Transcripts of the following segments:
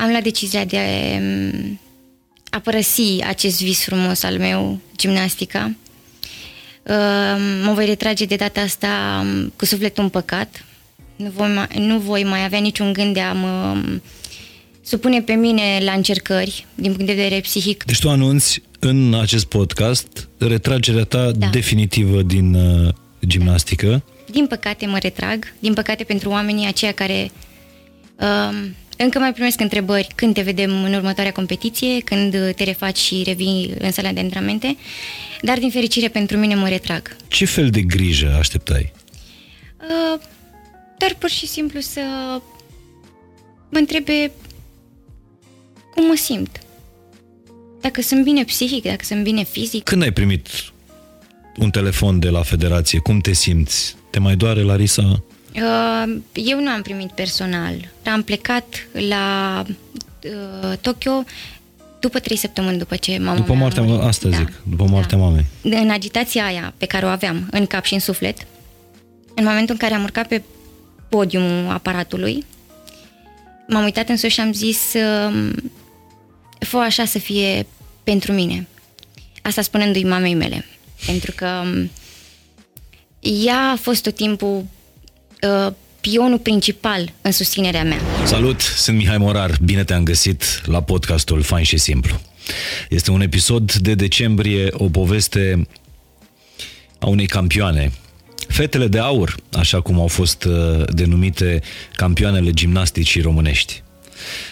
am luat decizia de um, a părăsi acest vis frumos al meu, gimnastica. Uh, mă voi retrage de data asta um, cu sufletul împăcat. Nu voi, mai, nu voi mai avea niciun gând de a mă um, supune pe mine la încercări din punct de vedere psihic. Deci tu anunți în acest podcast retragerea ta da. definitivă din uh, gimnastică. Din păcate mă retrag, din păcate pentru oamenii aceia care uh, încă mai primesc întrebări când te vedem în următoarea competiție, când te refaci și revii în sala de antrenamente, dar din fericire pentru mine mă retrag. Ce fel de grijă așteptai? Uh, dar pur și simplu să mă întrebe cum mă simt. Dacă sunt bine psihic, dacă sunt bine fizic. Când ai primit un telefon de la federație, cum te simți? Te mai doare, Larisa? Uh, eu nu am primit personal. Am plecat la uh, Tokyo după trei săptămâni după ce mama După moartea, mea asta da. zic, după moartea da. mamei. În agitația aia pe care o aveam în cap și în suflet, în momentul în care am urcat pe podiumul aparatului, m-am uitat în sus și am zis uh, fă așa să fie pentru mine. Asta spunându-i mamei mele. Pentru că um, ea a fost tot timpul uh, pionul principal în susținerea mea. Salut, sunt Mihai Morar. Bine te-am găsit la podcastul Fain și Simplu. Este un episod de decembrie, o poveste a unei campioane. Fetele de aur, așa cum au fost uh, denumite campioanele gimnasticii românești.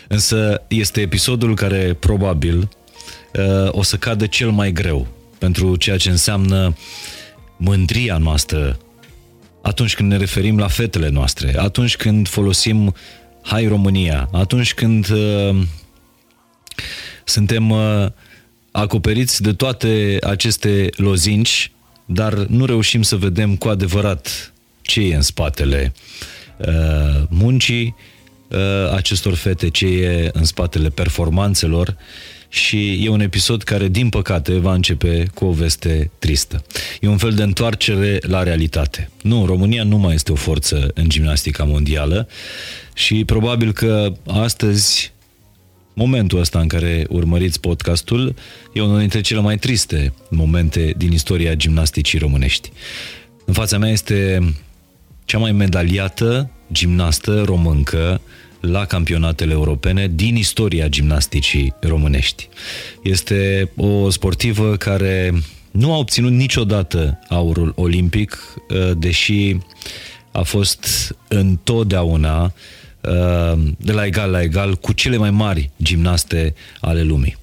Însă este episodul care probabil uh, o să cadă cel mai greu pentru ceea ce înseamnă mândria noastră atunci când ne referim la fetele noastre, atunci când folosim Hai România, atunci când uh, suntem uh, acoperiți de toate aceste lozinci, dar nu reușim să vedem cu adevărat ce e în spatele uh, muncii uh, acestor fete, ce e în spatele performanțelor și e un episod care, din păcate, va începe cu o veste tristă. E un fel de întoarcere la realitate. Nu, România nu mai este o forță în gimnastica mondială și probabil că astăzi momentul ăsta în care urmăriți podcastul e unul dintre cele mai triste momente din istoria gimnasticii românești. În fața mea este cea mai medaliată gimnastă româncă la campionatele europene din istoria gimnasticii românești. Este o sportivă care nu a obținut niciodată aurul olimpic, uh, deși a fost întotdeauna uh, de la egal la egal cu cele mai mari gimnaste ale lumii.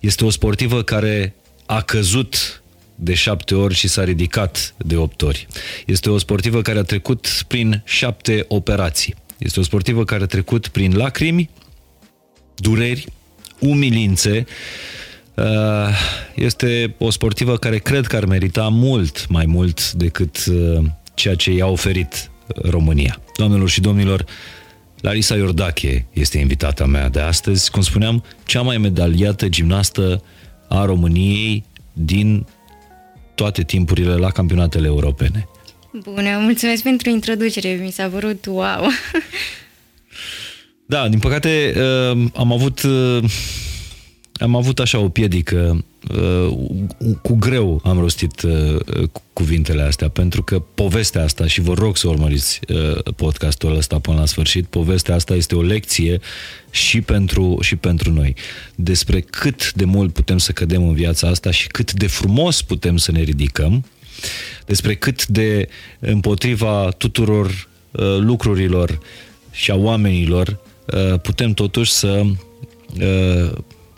Este o sportivă care a căzut de șapte ori și s-a ridicat de opt ori. Este o sportivă care a trecut prin șapte operații. Este o sportivă care a trecut prin lacrimi, dureri, umilințe. Uh, este o sportivă care cred că ar merita mult mai mult decât uh, ceea ce i-a oferit România. Doamnelor și domnilor, Larisa Iordache este invitata mea de astăzi, cum spuneam, cea mai medaliată gimnastă a României din toate timpurile la campionatele europene. Bună, mulțumesc pentru introducere, mi s-a părut wow. Da, din păcate uh, am avut uh, am avut așa o piedică uh, cu greu am rostit cuvintele astea pentru că povestea asta și vă rog să urmăriți podcastul ăsta până la sfârșit, povestea asta este o lecție și pentru, și pentru noi despre cât de mult putem să cădem în viața asta și cât de frumos putem să ne ridicăm despre cât de împotriva tuturor uh, lucrurilor și a oamenilor uh, putem totuși să uh,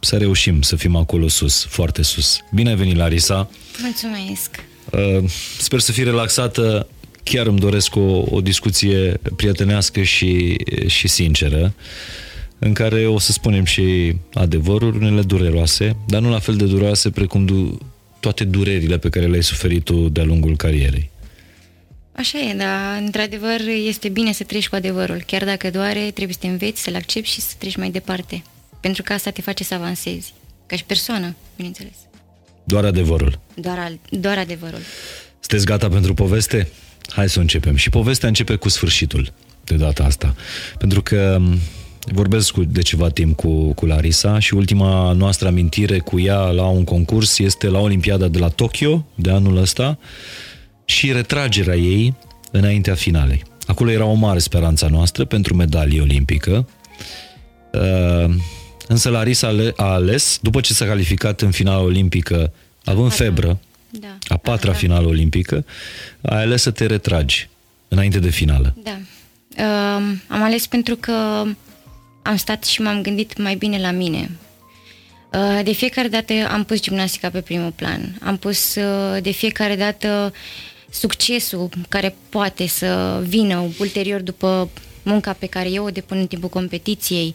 să reușim să fim acolo sus, foarte sus. Bine ai venit, Larisa! Mulțumesc! Uh, sper să fii relaxată. Chiar îmi doresc o, o discuție prietenească și, și sinceră în care o să spunem și adevăruri, unele dureroase, dar nu la fel de dureroase precum du- toate durerile pe care le-ai suferit tu de-a lungul carierei. Așa e, dar într-adevăr este bine să treci cu adevărul. Chiar dacă doare, trebuie să te înveți, să-l accepti și să treci mai departe. Pentru că asta te face să avansezi. Ca și persoană, bineînțeles. Doar adevărul. Doar, al, doar adevărul. Sunteți gata pentru poveste? Hai să începem. Și povestea începe cu sfârșitul de data asta. Pentru că vorbesc cu, de ceva timp cu, cu Larisa și ultima noastră amintire cu ea la un concurs este la Olimpiada de la Tokyo de anul ăsta și retragerea ei înaintea finalei. Acolo era o mare speranța noastră pentru medalie olimpică. Uh, însă Larisa a ales, după ce s-a calificat în finala olimpică, având Patra. febră, da. a patra da. finală olimpică, a ales să te retragi înainte de finală. Da. Uh, am ales pentru că am stat și m-am gândit mai bine la mine. Uh, de fiecare dată am pus gimnastica pe primul plan. Am pus uh, de fiecare dată succesul care poate să vină ulterior după munca pe care eu o depun în timpul competiției.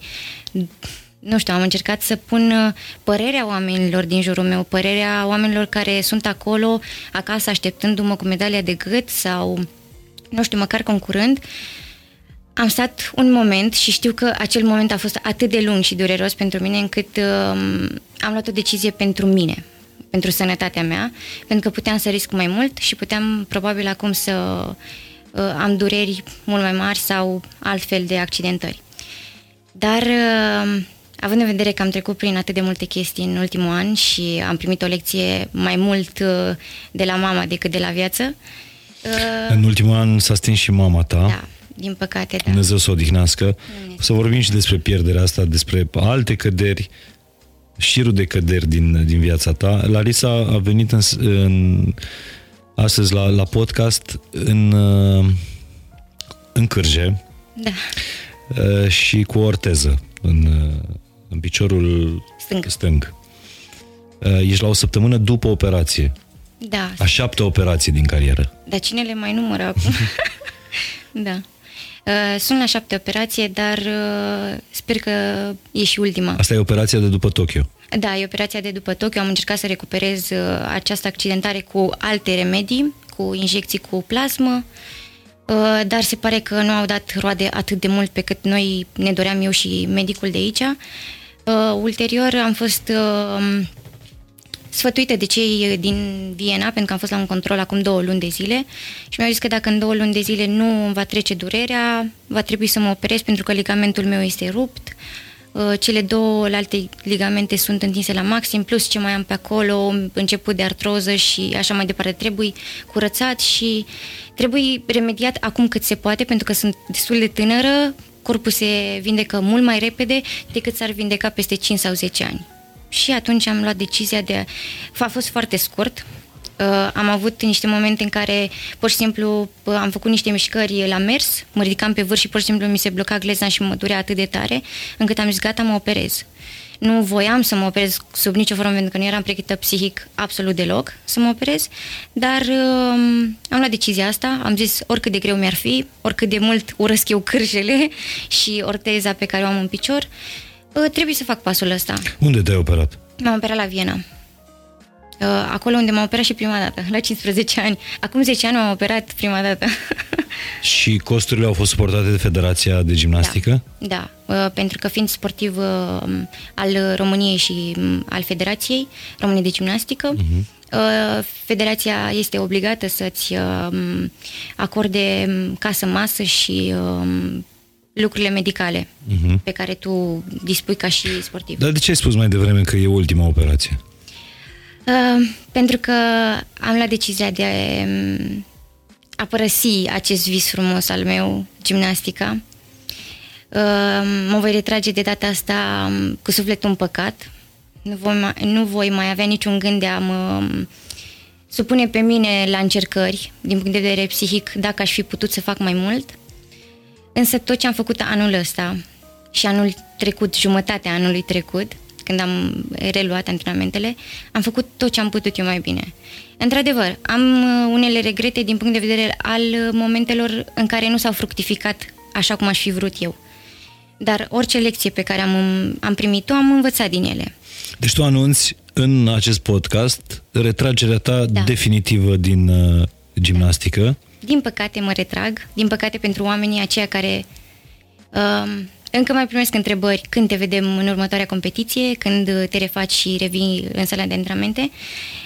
Nu știu, am încercat să pun uh, părerea oamenilor din jurul meu, părerea oamenilor care sunt acolo, acasă, așteptându-mă cu medalia de gât sau, nu știu, măcar concurând. Am stat un moment și știu că acel moment a fost atât de lung și dureros pentru mine încât uh, am luat o decizie pentru mine pentru sănătatea mea, pentru că puteam să risc mai mult și puteam probabil acum să uh, am dureri mult mai mari sau altfel de accidentări. Dar uh, având în vedere că am trecut prin atât de multe chestii în ultimul an și am primit o lecție mai mult uh, de la mama decât de la viață. Uh, în ultimul an s-a stins și mama ta. Da, din păcate, da. Dumnezeu să o odihnească. Să vorbim și despre pierderea asta, despre alte căderi șirul de căderi din, din viața ta. Larisa a venit în, în, astăzi la, la podcast în, în cârje da. Uh, și cu o orteză în, în piciorul stâng. stâng. Uh, ești la o săptămână după operație. Da. A șapte operații din carieră. Dar cine le mai numără acum? da. Uh, sunt la șapte operație, dar uh, sper că e și ultima. Asta e operația de după Tokyo. Da, e operația de după Tokyo. Am încercat să recuperez uh, această accidentare cu alte remedii, cu injecții cu plasmă, dar se pare că nu au dat roade atât de mult pe cât noi ne doream eu și medicul de aici. Ulterior am fost sfătuită de cei din Viena, pentru că am fost la un control acum două luni de zile și mi-au zis că dacă în două luni de zile nu îmi va trece durerea, va trebui să mă operez pentru că ligamentul meu este rupt. Uh, cele două alte ligamente sunt întinse la maxim, plus ce mai am pe acolo, început de artroză și așa mai departe. Trebuie curățat și trebuie remediat acum cât se poate, pentru că sunt destul de tânără, corpul se vindecă mult mai repede decât s-ar vindeca peste 5 sau 10 ani și atunci am luat decizia de... A fost foarte scurt, Uh, am avut niște momente în care pur și simplu uh, am făcut niște mișcări la mers, mă ridicam pe vârf și pur și simplu mi se bloca glezna și mă durea atât de tare încât am zis gata, mă operez. Nu voiam să mă operez sub nicio formă pentru că nu eram pregătită psihic absolut deloc să mă operez, dar uh, am luat decizia asta, am zis oricât de greu mi-ar fi, oricât de mult urăsc eu cârjele și orteza pe care o am în picior, uh, Uh, trebuie să fac pasul ăsta. Unde te-ai operat? M-am operat la Viena. Uh, acolo unde m-am operat și prima dată, la 15 ani. Acum 10 ani m-am operat prima dată. și costurile au fost suportate de Federația de Gimnastică? Da, da uh, pentru că fiind sportiv uh, al României și um, al Federației României de Gimnastică, uh-huh. uh, Federația este obligată să-ți uh, acorde um, casă, masă și uh, lucrurile medicale uh-huh. pe care tu dispui ca și sportiv. Dar de ce ai spus mai devreme că e ultima operație? Uh, pentru că am luat decizia de um, a părăsi acest vis frumos al meu, gimnastica. Uh, mă voi retrage de data asta um, cu sufletul împăcat. Nu voi, mai, nu voi mai avea niciun gând de a mă um, supune pe mine la încercări, din punct de vedere psihic, dacă aș fi putut să fac mai mult. Însă tot ce am făcut anul ăsta și anul trecut, jumătatea anului trecut, când am reluat antrenamentele, am făcut tot ce am putut eu mai bine. Într-adevăr, am uh, unele regrete din punct de vedere al momentelor în care nu s-au fructificat așa cum aș fi vrut eu. Dar orice lecție pe care am, am primit-o, am învățat din ele. Deci tu anunți în acest podcast retragerea ta da. definitivă din uh, gimnastică. Da din păcate mă retrag, din păcate pentru oamenii aceia care uh, încă mai primesc întrebări când te vedem în următoarea competiție, când te refaci și revii în sala de antrenamente,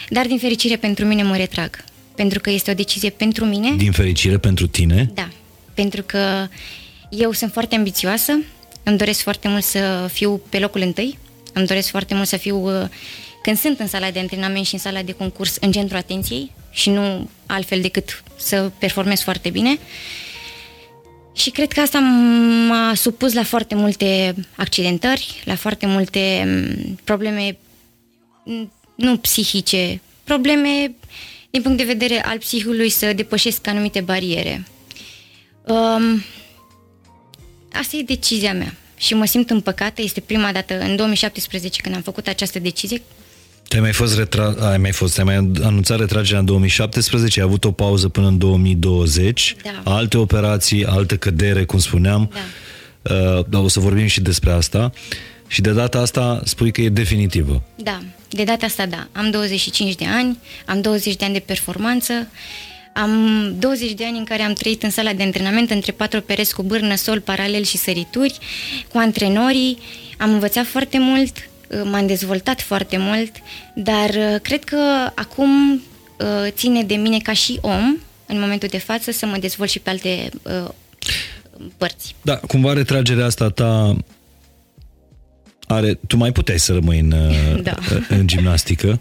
dar din fericire pentru mine mă retrag, pentru că este o decizie pentru mine. Din fericire pentru tine? Da, pentru că eu sunt foarte ambițioasă, îmi doresc foarte mult să fiu pe locul întâi, îmi doresc foarte mult să fiu, uh, când sunt în sala de antrenament și în sala de concurs, în centru atenției și nu altfel decât să performez foarte bine. Și cred că asta m-a supus la foarte multe accidentări, la foarte multe mm, probleme mm, nu psihice, probleme din punct de vedere al psihului să depășesc anumite bariere. Um, asta e decizia mea și mă simt împăcată. Este prima dată în 2017 când am făcut această decizie. Te mai fost, retra... ai mai fost, ai mai anunțat retragerea în 2017, ai avut o pauză până în 2020, da. alte operații, alte cădere, cum spuneam. Da. Uh, dar o să vorbim și despre asta. Și de data asta spui că e definitivă. Da, de data asta da. Am 25 de ani, am 20 de ani de performanță, am 20 de ani în care am trăit în sala de antrenament între patru pereți cu bârnă, sol, paralel și sărituri, cu antrenorii. Am învățat foarte mult, m-am dezvoltat foarte mult, dar uh, cred că acum uh, ține de mine ca și om, în momentul de față, să mă dezvolt și pe alte uh, părți. Da, cumva retragerea asta ta are, tu mai puteai să rămâi în, da. în gimnastică.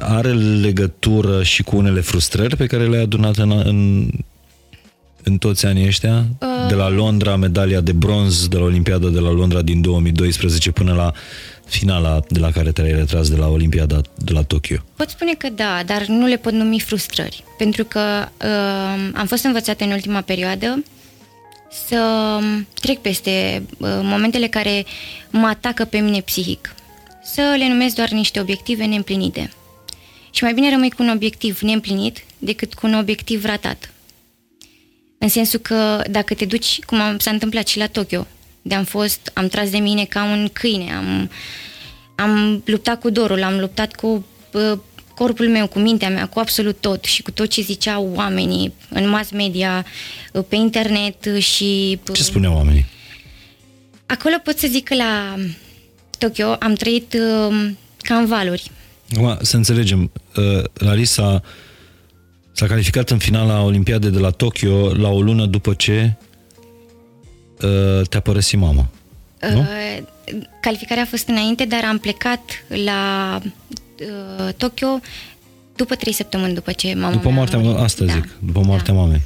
Are legătură și cu unele frustrări pe care le-ai adunat în, în, în toți anii ăștia? Uh. De la Londra, medalia de bronz de la Olimpiada de la Londra din 2012 până la finala de la care te-ai retras de la Olimpiada de la Tokyo. Pot spune că da, dar nu le pot numi frustrări. Pentru că uh, am fost învățată în ultima perioadă să trec peste uh, momentele care mă atacă pe mine psihic. Să le numesc doar niște obiective neîmplinite. Și mai bine rămâi cu un obiectiv neîmplinit decât cu un obiectiv ratat. În sensul că dacă te duci, cum am, s-a întâmplat și la Tokyo, de am fost, am tras de mine ca un câine, am, am luptat cu dorul, am luptat cu uh, corpul meu, cu mintea mea, cu absolut tot și cu tot ce ziceau oamenii în mass media, pe internet și... Ce spuneau oamenii? Acolo pot să zic că la Tokyo am trăit uh, ca în valuri. Acum, să înțelegem, uh, Larisa s-a calificat în finala Olimpiadei de la Tokyo la o lună după ce uh, te-a părăsit mama. Nu? Uh, calificarea a fost înainte, dar am plecat la uh, Tokyo după trei săptămâni după ce mama După moartea, mea asta da. zic, după moartea da. mamei.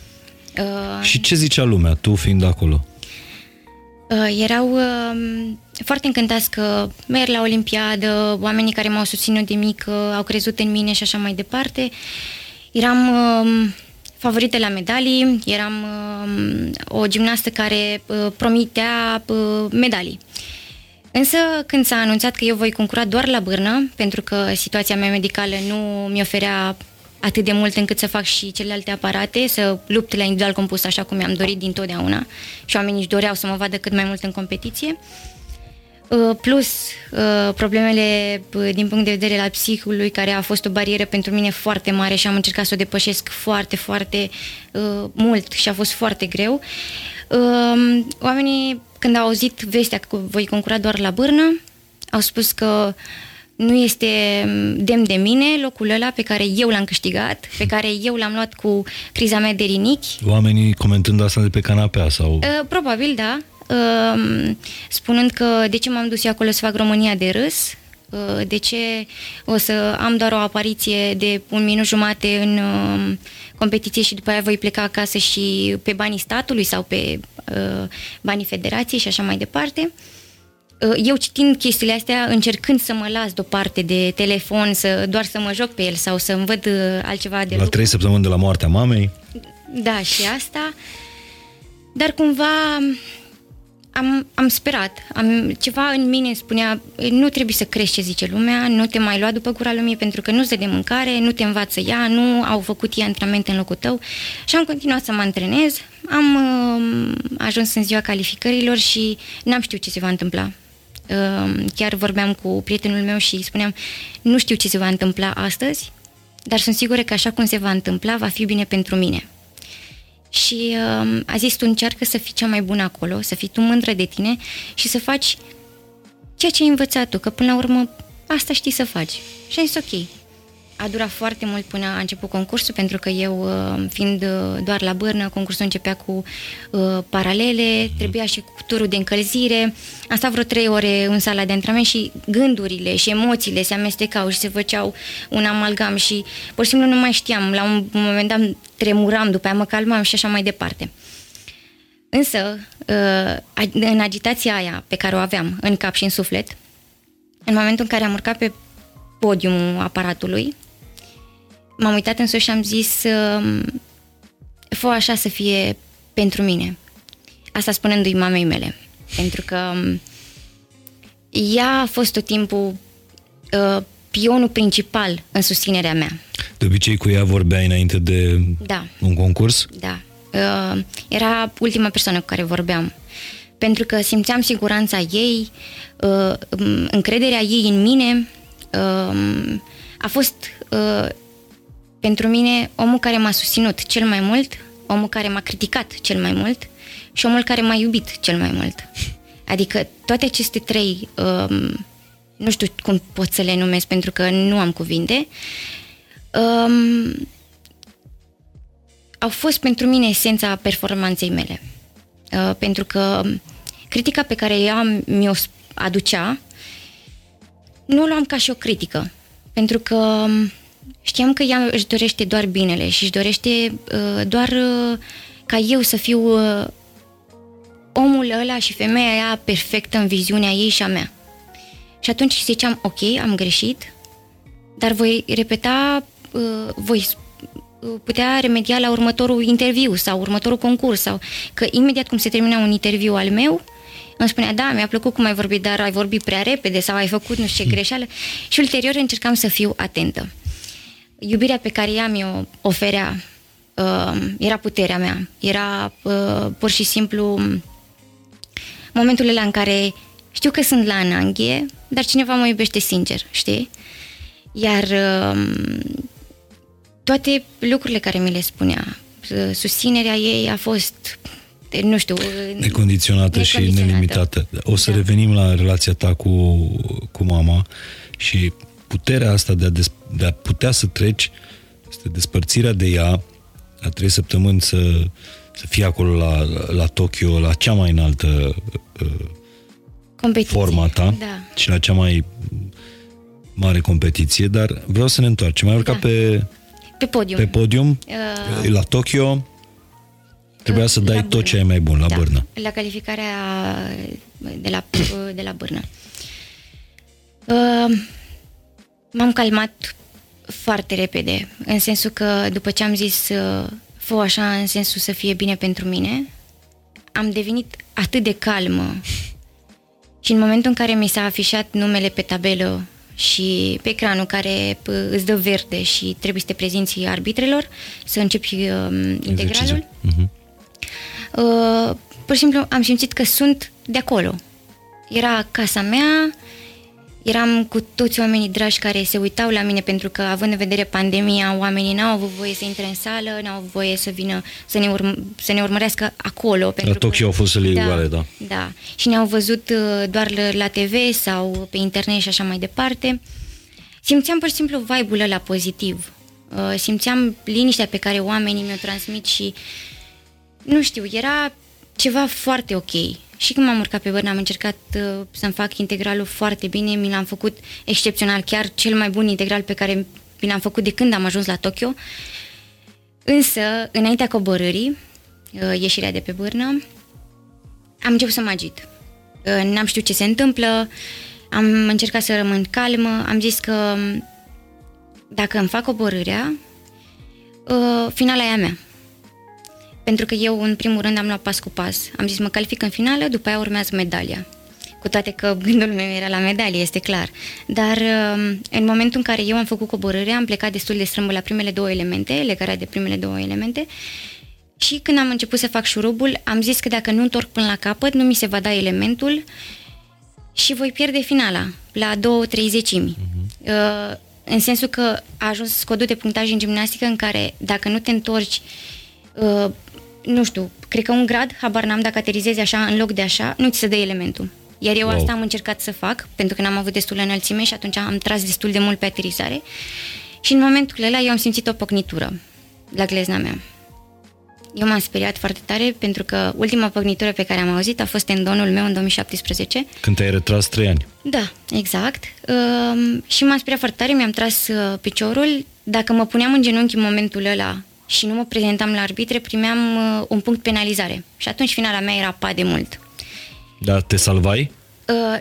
Uh, și ce zicea lumea, tu fiind acolo? Uh, erau uh, foarte încântați că merg la Olimpiadă, oamenii care m-au susținut de mică au crezut în mine și așa mai departe. Eram uh, favorită la medalii, eram uh, o gimnastă care uh, promitea uh, medalii. Însă, când s-a anunțat că eu voi concura doar la bârnă, pentru că situația mea medicală nu mi oferea atât de mult încât să fac și celelalte aparate, să lupt la individual compus așa cum mi-am dorit din totdeauna și oamenii își doreau să mă vadă cât mai mult în competiție. Uh, plus uh, problemele uh, din punct de vedere al psihului, care a fost o barieră pentru mine foarte mare și am încercat să o depășesc foarte, foarte mult și a fost foarte greu. Oamenii când au auzit vestea că voi concura doar la bârnă, au spus că nu este demn de mine locul ăla pe care eu l-am câștigat, pe care eu l-am luat cu criza mea de rinichi. Oamenii comentând asta de pe canapea sau... Uh, probabil, da. Uh, spunând că de ce m-am dus eu acolo să fac România de râs, uh, de ce o să am doar o apariție de un minut jumate în uh, competiție și după aia voi pleca acasă și pe banii statului sau pe uh, banii federației și așa mai departe. Uh, eu citind chestiile astea, încercând să mă las deoparte de telefon, să doar să mă joc pe el sau să-mi văd uh, altceva de La trei săptămâni de la moartea mamei? Da, și asta. Dar cumva am, am sperat. Am, ceva în mine spunea, nu trebuie să crești ce zice lumea, nu te mai lua după gura lumii pentru că nu se de mâncare, nu te învață ea, nu au făcut ea antrenamente în locul tău. Și am continuat să mă antrenez. Am uh, ajuns în ziua calificărilor și n-am știut ce se va întâmpla. Uh, chiar vorbeam cu prietenul meu și spuneam, nu știu ce se va întâmpla astăzi, dar sunt sigură că așa cum se va întâmpla, va fi bine pentru mine. Și uh, a zis, tu încearcă să fii cea mai bună acolo, să fii tu mândră de tine și să faci ceea ce ai învățat tu, că până la urmă asta știi să faci. Și am zis, ok, a durat foarte mult până a început concursul, pentru că eu, uh, fiind uh, doar la bârnă, concursul începea cu uh, paralele, mm. trebuia și cu turul de încălzire. Am stat vreo trei ore în sala de antrenament și gândurile și emoțiile se amestecau și se făceau un amalgam și pur și simplu nu mai știam. La un moment dat tremuram, după aia mă calmam și așa mai departe. Însă, uh, în agitația aia pe care o aveam în cap și în suflet, în momentul în care am urcat pe podiumul aparatului, m-am uitat în sus și am zis um, fă așa să fie pentru mine. Asta spunându-i mamei mele. Pentru că um, ea a fost tot timpul uh, pionul principal în susținerea mea. De obicei cu ea vorbeai înainte de da. un concurs? Da. Uh, era ultima persoană cu care vorbeam. Pentru că simțeam siguranța ei, uh, um, încrederea ei în mine. Uh, a fost uh, pentru mine omul care m-a susținut cel mai mult, omul care m-a criticat cel mai mult și omul care m-a iubit cel mai mult. Adică toate aceste trei, um, nu știu cum pot să le numesc pentru că nu am cuvinte, um, au fost pentru mine esența performanței mele. Uh, pentru că critica pe care ea mi-o aducea, nu o luam ca și o critică. Pentru că um, Știam că ea își dorește doar binele și își dorește uh, doar uh, ca eu să fiu uh, omul ăla și femeia aia perfectă în viziunea ei și a mea. Și atunci ziceam, ok, am greșit, dar voi repeta, uh, voi uh, putea remedia la următorul interviu sau următorul concurs sau că imediat cum se termina un interviu al meu, îmi spunea, da, mi-a plăcut cum ai vorbit, dar ai vorbit prea repede sau ai făcut nu știu ce greșeală. Și ulterior încercam să fiu atentă iubirea pe care ea mi-o oferea uh, era puterea mea. Era uh, pur și simplu momentul în care știu că sunt la ananghie, dar cineva mă iubește sincer, știi? Iar uh, toate lucrurile care mi le spunea, uh, susținerea ei a fost nu știu... Necondiționată, necondiționată. și nelimitată. O să da. revenim la relația ta cu, cu mama și puterea asta de a, des, de a putea să treci, este despărțirea de ea, a trei săptămâni să, să fie acolo la, la Tokyo, la cea mai înaltă uh, forma ta da. și la cea mai mare competiție, dar vreau să ne întoarcem. Mai urcat da. pe, pe podium, pe podium uh, la Tokyo, trebuia să dai tot ce ai mai bun la da, bârnă. La calificarea de la, de la bârnă. Uh, M-am calmat foarte repede, în sensul că după ce am zis uh, fă așa în sensul să fie bine pentru mine, am devenit atât de calmă și în momentul în care mi s-a afișat numele pe tabelă și pe ecranul care îți dă verde și trebuie să te prezinți arbitrelor, să începi uh, integralul, uh-huh. uh, pur și simplu am simțit că sunt de acolo. Era casa mea, eram cu toți oamenii dragi care se uitau la mine pentru că, având în vedere pandemia, oamenii n-au avut voie să intre în sală, n-au avut voie să vină să ne, urm- să ne urmărească acolo. Pentru la Tokyo că, au fost să da, goale, da. Da, și ne-au văzut uh, doar la TV sau pe internet și așa mai departe. Simțeam pur și simplu vibe-ul ăla pozitiv. Uh, simțeam liniștea pe care oamenii mi-o transmit și, nu știu, era ceva foarte ok. Și când m-am urcat pe bărnă am încercat uh, să-mi fac integralul foarte bine, mi l-am făcut excepțional, chiar cel mai bun integral pe care mi l-am făcut de când am ajuns la Tokyo. Însă, înaintea coborârii, uh, ieșirea de pe bârnă, am început să mă agit. Uh, n-am știut ce se întâmplă, am încercat să rămân calmă, am zis că um, dacă îmi fac coborârea, uh, finala e a mea pentru că eu, în primul rând, am luat pas cu pas. Am zis, mă calific în finală, după aia urmează medalia. Cu toate că gândul meu era la medalie, este clar. Dar um, în momentul în care eu am făcut coborârea, am plecat destul de strâmbă la primele două elemente, legarea de primele două elemente, și când am început să fac șurubul, am zis că dacă nu întorc până la capăt, nu mi se va da elementul și voi pierde finala la două treizecimi. Uh-huh. Uh, în sensul că a ajuns codul de punctaj în gimnastică în care dacă nu te întorci uh, nu știu, cred că un grad, habar n-am dacă aterizezi așa în loc de așa, nu ți se dă elementul. Iar eu wow. asta am încercat să fac, pentru că n-am avut destul înălțime și atunci am tras destul de mult pe aterizare. Și în momentul ăla eu am simțit o pocnitură la glezna mea. Eu m-am speriat foarte tare pentru că ultima pocnitură pe care am auzit a fost tendonul meu în 2017. Când te-ai retras trei ani. Da, exact. Uh, și m-am speriat foarte tare, mi-am tras uh, piciorul. Dacă mă puneam în genunchi în momentul ăla și nu mă prezentam la arbitre, primeam uh, un punct penalizare. Și atunci finala mea era pa de mult. Dar te salvai? Uh,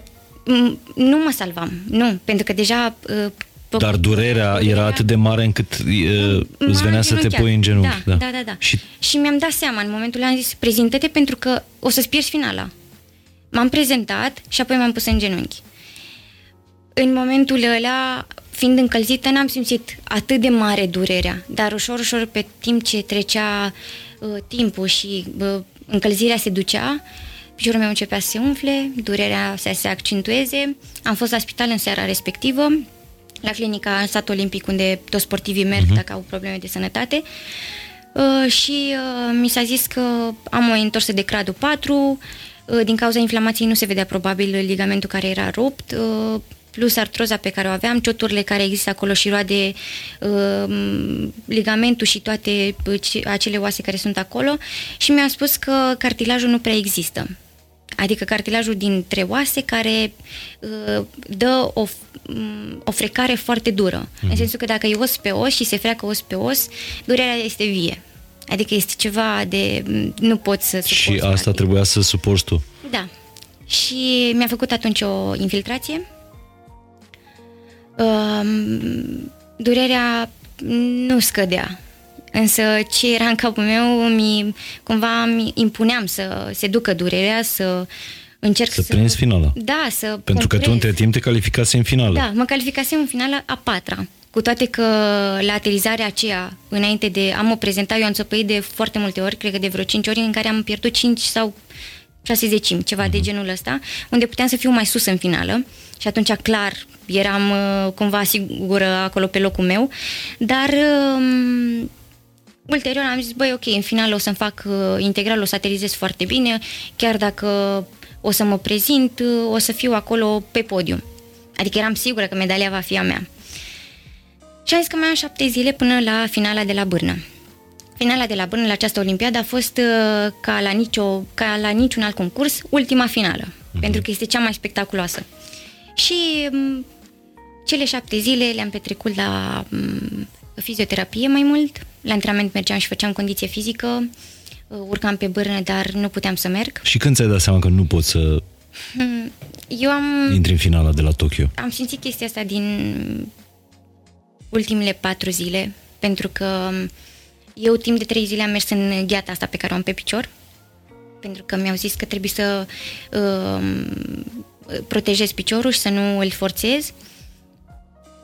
nu mă salvam, nu, pentru că deja uh, dar durerea era atât de mare încât uh, îți venea să te pui în genunchi. Da, da, da. da, da. Și... și mi-am dat seama în momentul ăla, am zis, prezintă-te pentru că o să-ți pierzi finala. M-am prezentat și apoi m-am pus în genunchi. În momentul ăla, fiind încălzită, n-am simțit atât de mare durerea, dar ușor, ușor, pe timp ce trecea uh, timpul și uh, încălzirea se ducea, piciorul meu începea să se umfle, durerea să se accentueze. Am fost la spital în seara respectivă, la clinica în sat olimpic, unde toți sportivii merg uh-huh. dacă au probleme de sănătate. Uh, și uh, mi s-a zis că am o întorsă de gradul 4, uh, din cauza inflamației nu se vedea probabil ligamentul care era rupt, uh, plus artroza pe care o aveam, cioturile care există acolo și roade uh, ligamentul și toate uh, acele oase care sunt acolo și mi-a spus că cartilajul nu prea există adică cartilajul dintre oase care uh, dă o, um, o frecare foarte dură. Mm-hmm. În mhm. sensul că dacă e os pe os și se freacă os pe os, durerea este vie. Adică este ceva de... nu poți să suporți. Și asta adică. trebuia să suporți tu. Da. Și mi-a făcut atunci o infiltrație. Um, durerea nu scădea. Însă ce era în capul meu, mi, cumva mi impuneam să se ducă durerea, să încerc să... Să prinzi finala. Da, să Pentru comprez. că tu între timp te calificase în finală. Da, mă calificasem în finală a patra. Cu toate că la aterizarea aceea, înainte de am o prezentat, eu am țăpăit de foarte multe ori, cred că de vreo 5 ori, în care am pierdut 5 sau 6 zecimi, ceva uh-huh. de mhm. genul ăsta, unde puteam să fiu mai sus în finală și atunci clar eram uh, cumva sigură acolo pe locul meu, dar uh, ulterior am zis, băi, ok, în final o să-mi fac uh, integral, o să aterizez foarte bine, chiar dacă o să mă prezint, uh, o să fiu acolo pe podium. Adică eram sigură că medalia va fi a mea. Și am zis că mai am șapte zile până la finala de la Bârnă. Finala de la Bârnă la această olimpiadă a fost uh, ca la, nicio, ca la niciun alt concurs, ultima finală, uh-huh. pentru că este cea mai spectaculoasă. Și um, cele șapte zile le-am petrecut la um, fizioterapie mai mult, la antrenament mergeam și făceam condiție fizică, uh, urcam pe bârnă, dar nu puteam să merg. Și când ți-ai dat seama că nu poți să hmm, eu am... intri în finala de la Tokyo? Am simțit chestia asta din ultimele patru zile, pentru că eu timp de trei zile am mers în gheata asta pe care o am pe picior, pentru că mi-au zis că trebuie să uh, protejez piciorul și să nu îl forțez. Uh,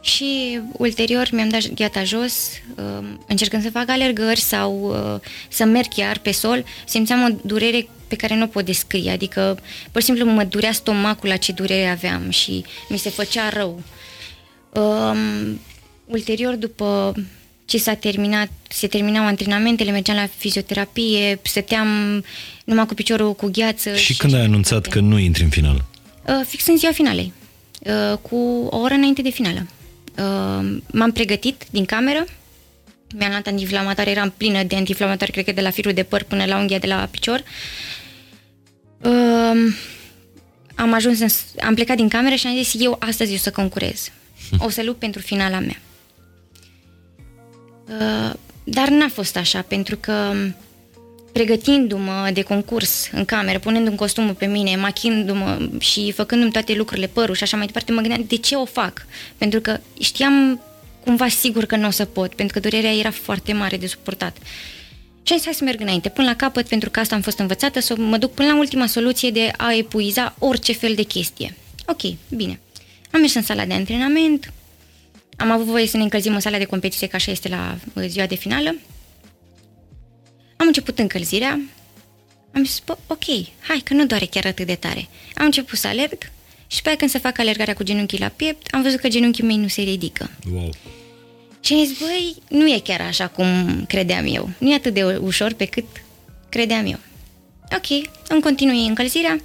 și ulterior mi-am dat gheata jos, um, încercând să fac alergări sau uh, să merg chiar pe sol, simțeam o durere pe care nu pot descrie, adică pur și simplu mă durea stomacul la ce durere aveam și mi se făcea rău. Um, ulterior, după ce s-a terminat, se terminau antrenamentele, mergeam la fizioterapie, stăteam numai cu piciorul cu gheață. Și, și când ai anunțat că nu intri în final? Uh, fix în ziua finalei, uh, cu o oră înainte de finală. Uh, m-am pregătit din cameră, mi-am luat antiinflamatoare, eram plină de antiinflamatoare, cred că de la firul de păr până la unghia de la picior. Uh, am ajuns, în, am plecat din cameră și am zis, eu astăzi o să concurez. O să lupt pentru finala mea. Uh, dar n-a fost așa, pentru că pregătindu-mă de concurs în cameră, punând un costumul pe mine, machindu-mă și făcându-mi toate lucrurile, părul și așa mai departe, mă gândeam de ce o fac. Pentru că știam cumva sigur că nu o să pot, pentru că durerea era foarte mare de suportat. Și am zis, hai să merg înainte, până la capăt, pentru că asta am fost învățată, să mă duc până la ultima soluție de a epuiza orice fel de chestie. Ok, bine. Am mers în sala de antrenament, am avut voie să ne încălzim în sala de competiție, ca așa este la uh, ziua de finală. Am început încălzirea, am zis, bă, ok, hai, că nu doare chiar atât de tare. Am început să alerg și pe aia când să fac alergarea cu genunchii la piept, am văzut că genunchii mei nu se ridică. Wow. Și am zis, băi, nu e chiar așa cum credeam eu. Nu e atât de ușor pe cât credeam eu. Ok, îmi continui încălzirea,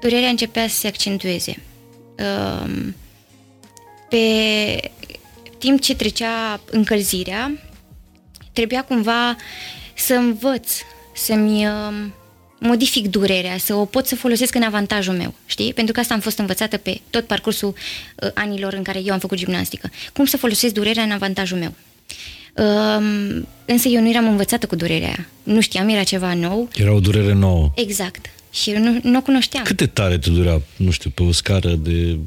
durerea începea să se accentueze. Um, pe timp ce trecea încălzirea, trebuia cumva să învăț, să-mi uh, modific durerea, să o pot să folosesc în avantajul meu, știi? Pentru că asta am fost învățată pe tot parcursul uh, anilor în care eu am făcut gimnastică. Cum să folosesc durerea în avantajul meu. Uh, însă eu nu eram învățată cu durerea aia. Nu știam, era ceva nou. Era o durere nouă. Exact. Și eu nu, nu o cunoșteam. Cât de tare te durea, nu știu, pe o scară de...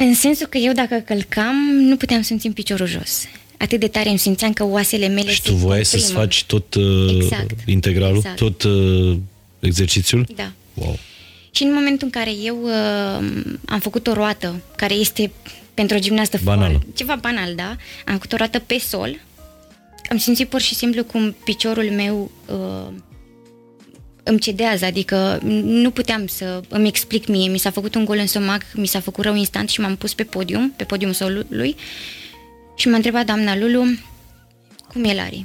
În sensul că eu dacă călcam, nu puteam să-mi țin piciorul jos. Atât de tare îmi simțeam că oasele mele Și tu voiai să-ți faci tot uh, exact. integralul, exact. tot uh, exercițiul? Da. Wow. Și în momentul în care eu uh, am făcut o roată, care este pentru o gimnastă banal. Foarte, ceva banal, da? Am făcut o roată pe sol, am simțit pur și simplu cum piciorul meu uh, îmi cedează, adică nu puteam să îmi explic mie. Mi s-a făcut un gol în somac, mi s-a făcut rău instant și m-am pus pe podium, pe podiumul solului și m-a întrebat doamna Lulu cum e Lari.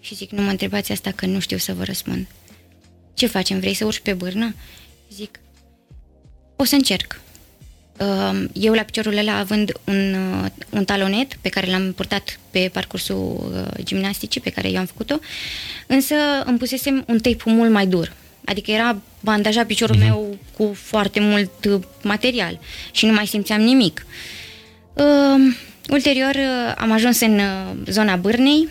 Și zic, nu mă întrebați asta că nu știu să vă răspund. Ce facem? Vrei să urci pe bârnă? Zic, o să încerc. Uh, eu la piciorul ăla având un, uh, un talonet pe care l-am purtat pe parcursul uh, gimnasticii pe care eu am făcut-o, însă îmi pusesem un tape mult mai dur. Adică era bandajat piciorul uh-huh. meu cu foarte mult material și nu mai simțeam nimic. Uh, ulterior am ajuns în zona Bârnei,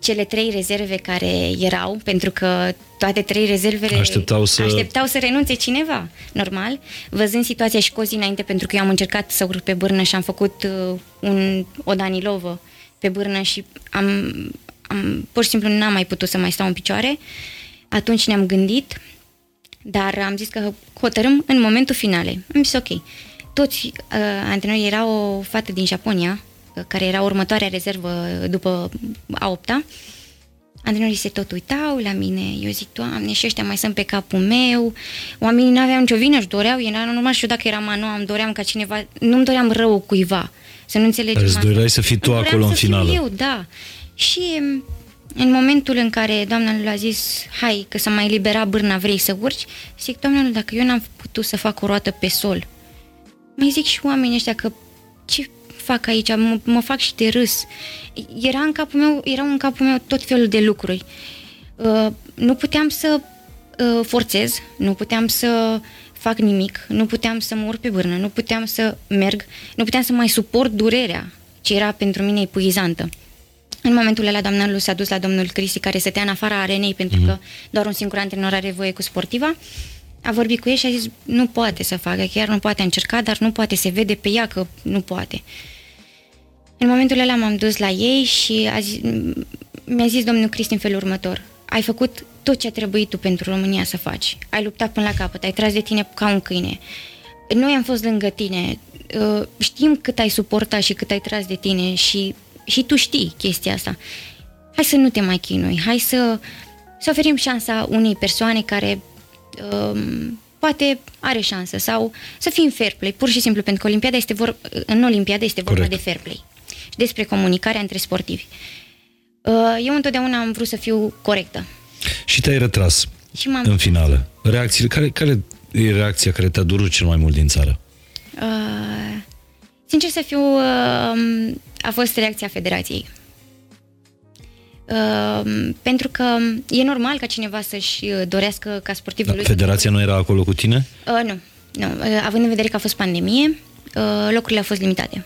cele trei rezerve care erau, pentru că toate trei rezervele așteptau să, așteptau să renunțe cineva, normal, văzând situația și cozi înainte, pentru că eu am încercat să urc pe bârnă și am făcut uh, un, o Danilovă pe bârnă și am, am, pur și simplu n-am mai putut să mai stau în picioare. Atunci ne-am gândit, dar am zis că hotărâm în momentul finale. Am zis ok. Toți uh, antrenorii era o fată din Japonia, care era următoarea rezervă după a opta, antrenorii se tot uitau la mine. Eu zic, Doamne, și ăștia mai sunt pe capul meu. Oamenii nu aveau nicio vină, își doreau. Era normal și eu dacă eram manu, îmi doream ca cineva... Nu-mi doream rău cuiva. Să nu înțelegem Îți doreai să fii tu acolo în finală. eu, da. Și în momentul în care doamna l-a zis, hai, că să mai libera bârna, vrei să urci? Zic, doamna, dacă eu n-am putut să fac o roată pe sol, mai zic și oamenii ăștia că ce fac aici, mă, mă fac și de râs. Era în capul meu, erau în capul meu tot felul de lucruri. Uh, nu puteam să uh, forțez, nu puteam să fac nimic, nu puteam să mă urc pe bârnă, nu puteam să merg, nu puteam să mai suport durerea, ce era pentru mine epuizantă. În momentul ăla, doamna Lu s-a dus la domnul Cristi, care stătea în afara arenei, pentru mm-hmm. că doar un singur antrenor are voie cu sportiva. A vorbit cu ei și a zis, nu poate să facă, chiar nu poate încerca, dar nu poate, se vede pe ea că nu poate. În momentul ăla m-am dus la ei și a zis, mi-a zis domnul Cristi în felul următor. Ai făcut tot ce a trebuit tu pentru România să faci. Ai luptat până la capăt, ai tras de tine ca un câine. Noi am fost lângă tine. Uh, știm cât ai suportat și cât ai tras de tine și, și tu știi chestia asta. Hai să nu te mai chinui, hai să, să oferim șansa unei persoane care um, poate are șansă sau să fim fair play, pur și simplu, pentru că Olimpiada este vor, în Olimpiada este vorba Corect. de fair play despre comunicarea între sportivi. Uh, eu întotdeauna am vrut să fiu corectă. Și te-ai retras și în finală. Reacțiile, care, care e reacția care te-a durut cel mai mult din țară? Uh, sincer să fiu, uh, a fost reacția federației. Uh, pentru că e normal ca cineva să-și dorească ca sportivul da, lui... Federația nu era acolo cu tine? Uh, nu. nu. Uh, având în vedere că a fost pandemie, uh, locurile au fost limitate.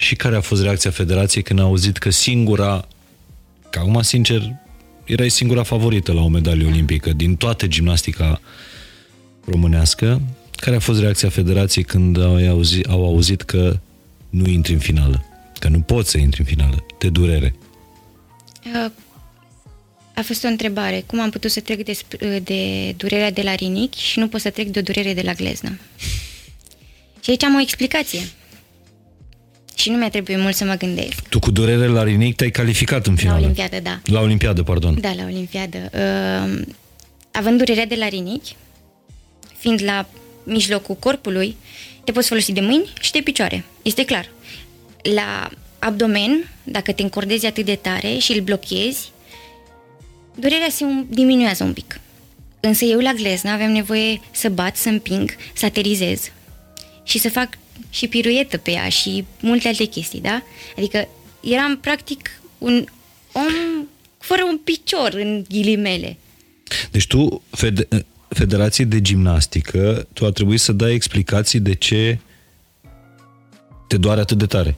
Și care a fost reacția federației când a auzit că singura, că acum sincer, erai singura favorită la o medalie olimpică din toată gimnastica românească, care a fost reacția federației când au auzit, au auzit că nu intri în finală? Că nu poți să intri în finală. De durere. A fost o întrebare. Cum am putut să trec de, de durerea de la rinichi și nu pot să trec de o durere de la gleznă? Și aici am o explicație și nu mi-a trebuit mult să mă gândesc. Tu cu durere la rinic te-ai calificat în final. La Olimpiadă, da. La Olimpiadă, pardon. Da, la Olimpiadă. Uh, având durerea de la rinichi, fiind la mijlocul corpului, te poți folosi de mâini și de picioare. Este clar. La abdomen, dacă te încordezi atât de tare și îl blochezi, durerea se diminuează un pic. Însă eu la gleznă avem nevoie să bat, să împing, să aterizez și să fac și piruetă pe ea și multe alte chestii, da? Adică eram practic un om fără un picior în ghilimele. Deci tu, fede- Federației de Gimnastică, tu a trebuit să dai explicații de ce te doare atât de tare.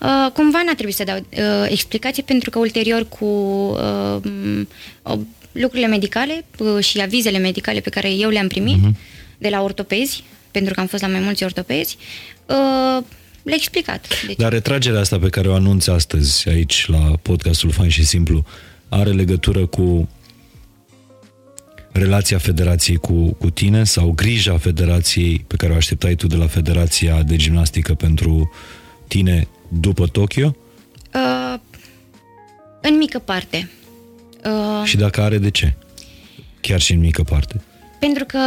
Uh, cumva n-a trebuit să dau uh, explicații pentru că ulterior cu uh, uh, lucrurile medicale uh, și avizele medicale pe care eu le-am primit uh-huh. de la ortopezi, pentru că am fost la mai mulți ortopezi, uh, le-a explicat. Deci... Dar retragerea asta pe care o anunți astăzi aici la podcastul Fain și Simplu are legătură cu relația federației cu, cu tine sau grija federației pe care o așteptai tu de la Federația de Gimnastică pentru tine după Tokyo? Uh, în mică parte. Uh, și dacă are, de ce? Chiar și în mică parte. Pentru că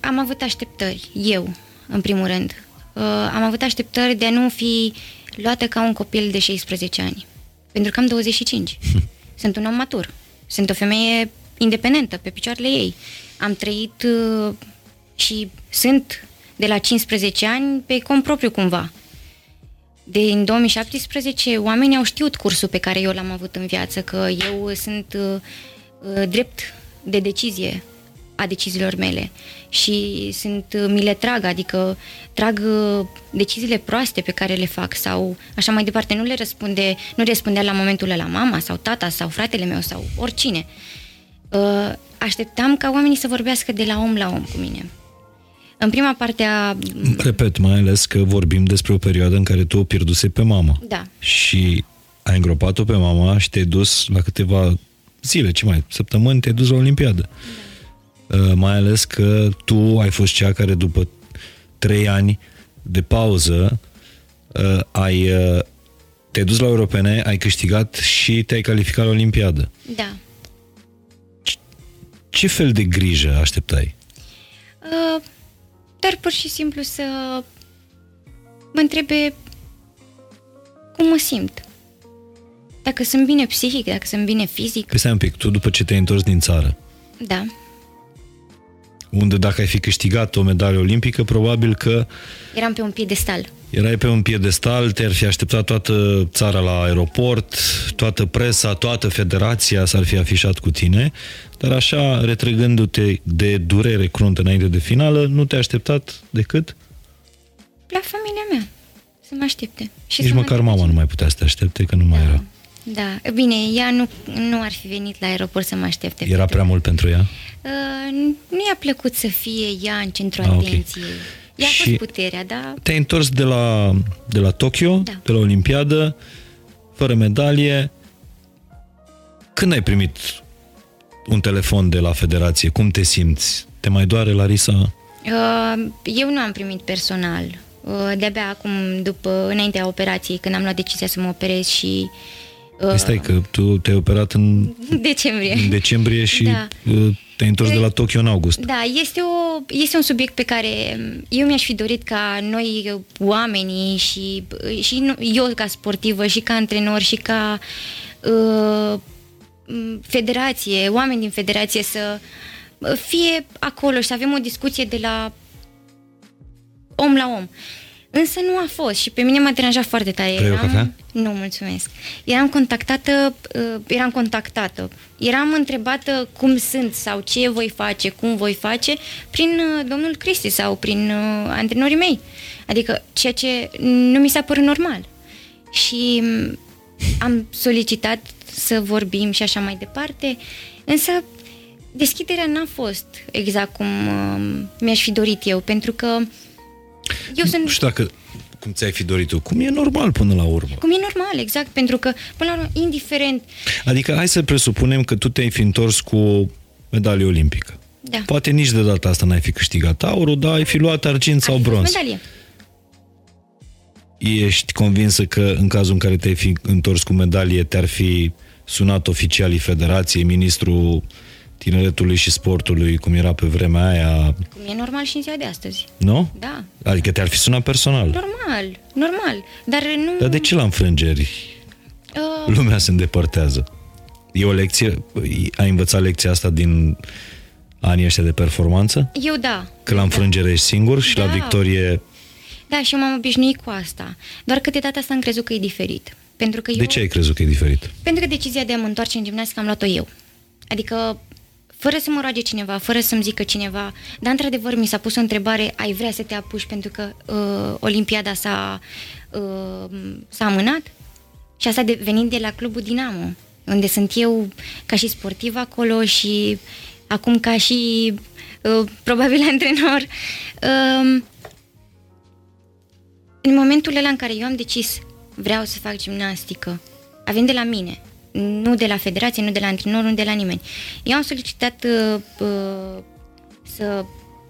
am avut așteptări, eu, în primul rând. Uh, am avut așteptări de a nu fi luată ca un copil de 16 ani. Pentru că am 25. Sunt un om matur. Sunt o femeie independentă, pe picioarele ei. Am trăit uh, și sunt de la 15 ani pe cont propriu cumva. De în 2017 oamenii au știut cursul pe care eu l-am avut în viață, că eu sunt uh, uh drept de decizie a deciziilor mele și sunt, uh, mi le trag, adică trag uh, deciziile proaste pe care le fac sau așa mai departe, nu le răspunde, nu răspundea la momentul la mama sau tata sau fratele meu sau oricine. Uh, așteptam ca oamenii să vorbească de la om la om cu mine. În prima parte a... Repet, mai ales că vorbim despre o perioadă în care tu o pierduse pe mama. Da. Și ai îngropat-o pe mama și te-ai dus la câteva zile, ce mai, săptămâni, te-ai dus la Olimpiadă. Da. Uh, mai ales că tu ai fost cea care după trei ani de pauză uh, ai, uh, te-ai dus la europene, ai câștigat și te-ai calificat la Olimpiadă. Da. Ce fel de grijă așteptai? Uh, dar pur și simplu să mă întrebe cum mă simt. Dacă sunt bine psihic, dacă sunt bine fizic. Păi stai un pic, tu după ce te-ai întors din țară, da. Unde dacă ai fi câștigat o medalie olimpică, probabil că... Eram pe un piedestal. Erai pe un piedestal, te-ar fi așteptat toată țara la aeroport, toată presa, toată federația s-ar fi afișat cu tine, dar așa, retrăgându-te de durere cruntă înainte de finală, nu te-ai așteptat decât? La familia mea, să mă aștepte. Și Nici măcar mama nu mai putea să te aștepte, că nu mai da. era. Da, bine, ea nu, nu ar fi venit la aeroport să mă aștepte. Era prea mult pentru ea? Uh, nu i-a plăcut să fie ea în centrul ah, atenției. Okay. Ea a fost puterea, da? Te-ai întors de la, de la Tokyo, da. de la Olimpiadă, fără medalie. Când ai primit un telefon de la federație, cum te simți? Te mai doare, Larisa? Uh, eu nu am primit personal. Uh, de-abia acum, după, înaintea operației, când am luat decizia să mă operez și Uh, Stai că tu te-ai operat în decembrie, în decembrie și da. Uh, te-ai întors de la Tokyo în august. Da, este, o, este un subiect pe care eu mi-aș fi dorit ca noi, oamenii și, și eu ca sportivă și ca antrenor și ca uh, federație, oameni din federație să fie acolo și să avem o discuție de la om la om. Însă nu a fost și pe mine m-a deranjat foarte tare. Vrei eram... o cafea? Nu, mulțumesc. Eram contactată, uh, eram contactată. Eram întrebată cum sunt sau ce voi face, cum voi face prin uh, domnul Cristi sau prin uh, antrenorii mei. Adică ceea ce nu mi s-a părut normal. Și um, am solicitat să vorbim și așa mai departe, însă deschiderea n-a fost exact cum uh, mi-aș fi dorit eu, pentru că eu sunt... Nu știu dacă cum ți-ai fi dorit tu. Cum e normal până la urmă. Cum e normal, exact, pentru că până la urmă, indiferent... Adică hai să presupunem că tu te-ai fi întors cu o medalie olimpică. Da. Poate nici de data asta n-ai fi câștigat aurul, dar ai fi luat argint sau bronz. Medalie. Ești convinsă că în cazul în care te-ai fi întors cu medalie, te-ar fi sunat oficialii federației, ministrul tineretului și sportului, cum era pe vremea aia. Cum e normal și în ziua de astăzi. Nu? Da. Adică te-ar fi sunat personal. Normal, normal. Dar nu... Dar de ce la înfrângeri uh... lumea se îndepărtează? E o lecție? Ai învățat lecția asta din anii ăștia de performanță? Eu da. Că la înfrângere da. ești singur și da. la victorie Da, și eu m-am obișnuit cu asta. Doar că de data asta am crezut că e diferit. Pentru că De eu, ce ai crezut că e diferit? Pentru că decizia de a mă întoarce în gimnastică am luat-o eu. Adică fără să mă roage cineva, fără să-mi zică cineva, dar într-adevăr mi s-a pus o întrebare, ai vrea să te apuci pentru că uh, Olimpiada s-a, uh, s-a amânat? Și asta de, venind de la clubul Dinamo, unde sunt eu ca și sportiv acolo și acum ca și uh, probabil antrenor. Uh, în momentul ăla în care eu am decis vreau să fac gimnastică, avem de la mine, nu de la federație, nu de la antrenor, nu de la nimeni. Eu am solicitat uh, uh, să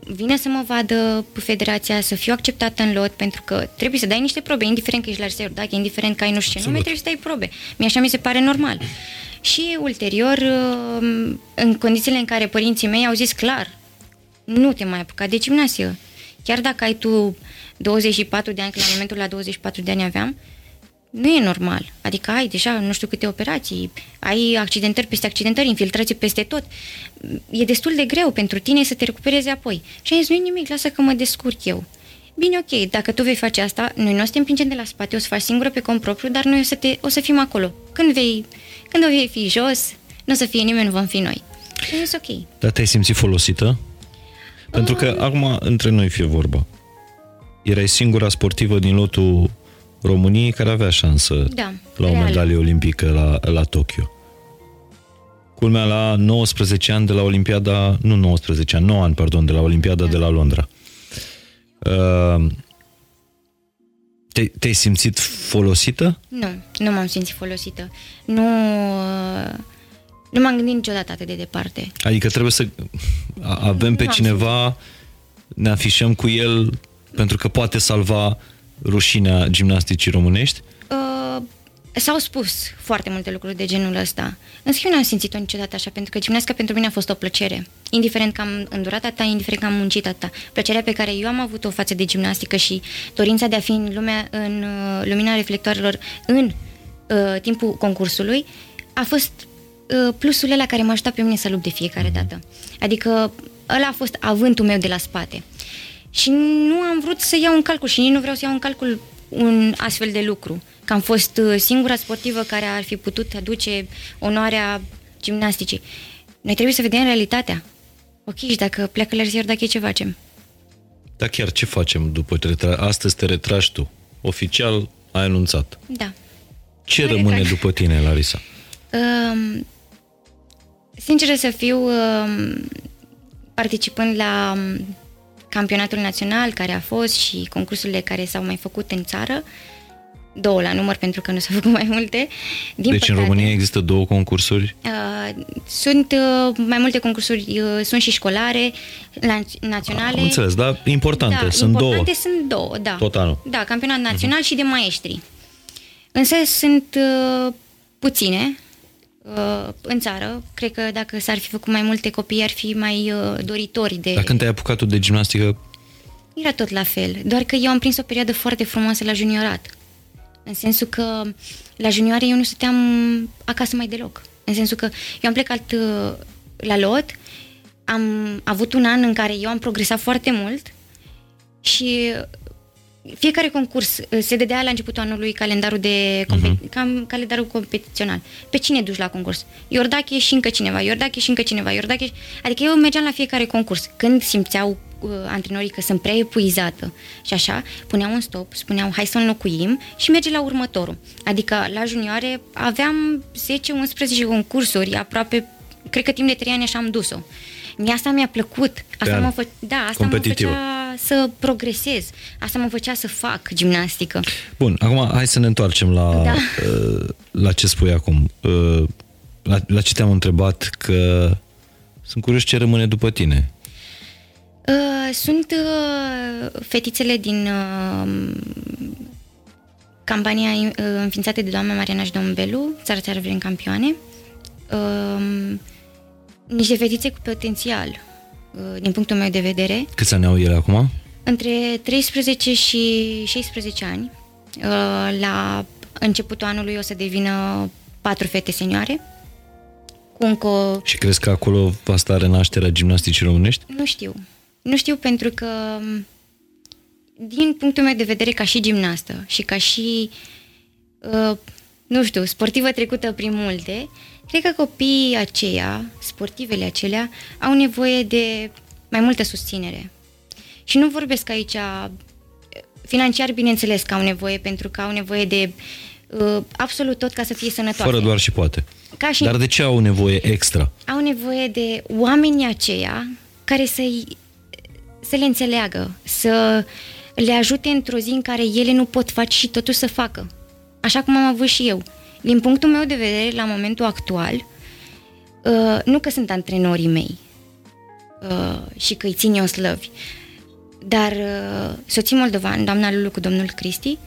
vină să mă vadă federația, să fiu acceptată în lot, pentru că trebuie să dai niște probe, indiferent că ești la reservă, dacă indiferent că ai nu știu ce nume, trebuie să dai probe. Mie așa mi se pare normal. Și ulterior, uh, în condițiile în care părinții mei au zis clar, nu te mai apuca de gimnasie. Chiar dacă ai tu 24 de ani, că la momentul la 24 de ani aveam, nu e normal. Adică ai deja nu știu câte operații, ai accidentări peste accidentări, infiltrații peste tot. E destul de greu pentru tine să te recuperezi apoi. Și ai zis, nu nimic, lasă că mă descurc eu. Bine, ok, dacă tu vei face asta, noi nu o să te împingem de la spate, o să faci singură pe cont propriu, dar noi o să, te, o să fim acolo. Când vei, când o vei fi jos, nu o să fie nimeni, nu vom fi noi. Și e ok. Dar te-ai simțit folosită? Pentru că acum, între noi fie vorba, erai singura sportivă din lotul României care avea șansă Da, la o real. medalie olimpică la, la Tokyo. Culmea la 19 ani de la Olimpiada, nu 19 ani, 9 ani, pardon, de la Olimpiada de la Londra. Uh, te, te-ai simțit folosită? Nu, nu m-am simțit folosită. Nu, uh, nu m-am gândit niciodată atât de departe. Adică trebuie să a- avem pe Nu am cineva, ne afișăm cu el pentru că poate salva rușinea gimnasticii românești? Uh, s-au spus foarte multe lucruri de genul ăsta. Însă eu n-am simțit-o niciodată așa, pentru că gimnastica pentru mine a fost o plăcere. Indiferent că am îndurat atâta, indiferent că am muncit atâta. Plăcerea pe care eu am avut-o față de gimnastică și dorința de a fi în, lumea, în uh, lumina reflectoarelor în uh, timpul concursului a fost uh, plusul ăla care m-a ajutat pe mine să lupt de fiecare dată. Adică ăla a fost avântul meu de la spate. Și nu am vrut să iau în calcul și nici nu vreau să iau în calcul un astfel de lucru. Că am fost uh, singura sportivă care ar fi putut aduce onoarea gimnasticii. Noi trebuie să vedem realitatea. Ok, și dacă pleacă la rezervă, dacă e ce facem? Dar chiar ce facem după te retra- Astăzi te retragi tu. Oficial ai anunțat. Da. Ce Mă rămâne retrag. după tine, Larisa? Um, sinceră să fiu, um, participând la um, campionatul național care a fost și concursurile care s-au mai făcut în țară, două la număr pentru că nu s-au făcut mai multe. Din deci în păcate, România există două concursuri. Uh, sunt uh, mai multe concursuri, uh, sunt și școlare, la, naționale. Am înțeles, dar importante, da, sunt importante două. sunt două, da. Tot anul. Da, campionat național uh-huh. și de maestri. Însă sunt uh, puține uh, în țară. Cred că dacă s-ar fi făcut mai multe copii, ar fi mai uh, doritori de... Dar când te-ai apucat tu de gimnastică, Era tot la fel, doar că eu am prins o perioadă foarte frumoasă la juniorat. În sensul că la junioare eu nu stăteam acasă mai deloc. În sensul că eu am plecat uh, la lot, am avut un an în care eu am progresat foarte mult și fiecare concurs uh, se dădea la începutul anului calendarul de compe- cam calendarul competițional. Pe cine duci la concurs? Iordache și încă cineva, Iordache și încă cineva, Iordache și... Adică eu mergeam la fiecare concurs. Când simțeau uh, antrenorii că sunt prea epuizată și așa, puneau un stop, spuneau hai să înlocuim și merge la următorul. Adică la junioare aveam 10-11 concursuri, aproape, cred că timp de 3 ani așa am dus-o. Mie asta mi-a plăcut. Asta an. mă fă... Da, asta mă Competitivă. făcea să progresez. Asta mă făcea să fac gimnastică. Bun, acum hai să ne întoarcem la, Da. uh, la ce spui acum. Uh, la, la ce te-am întrebat că sunt curios ce rămâne după tine. Uh, sunt uh, fetițele din uh, campania uh, înființată de doamna Mariana și domnul Belu, Țara Țară Vrem Campioane. Uh, niște fetițe cu potențial, uh, din punctul meu de vedere, Câți ani au ele acum? între 13 și 16 ani. Uh, la începutul anului o să devină patru fete senioare, cu încă o Și crezi că acolo va sta renașterea gimnasticii românești? Nu știu. Nu știu pentru că m, din punctul meu de vedere, ca și gimnastă și ca și, uh, nu știu, sportivă trecută prin multe, cred că copiii aceia, sportivele acelea, au nevoie de mai multă susținere. Și nu vorbesc aici financiar, bineînțeles că au nevoie, pentru că au nevoie de uh, absolut tot ca să fie sănătoase. Fără doar și poate. Ca și Dar de ce au nevoie extra? au nevoie de oamenii aceia care să să le înțeleagă, să le ajute într-o zi în care ele nu pot face și totul să facă. Așa cum am avut și eu. Din punctul meu de vedere, la momentul actual, uh, nu că sunt antrenorii mei uh, și că îi țin eu slăvi, dar uh, soții moldovan, doamna Lulu cu domnul Cristi,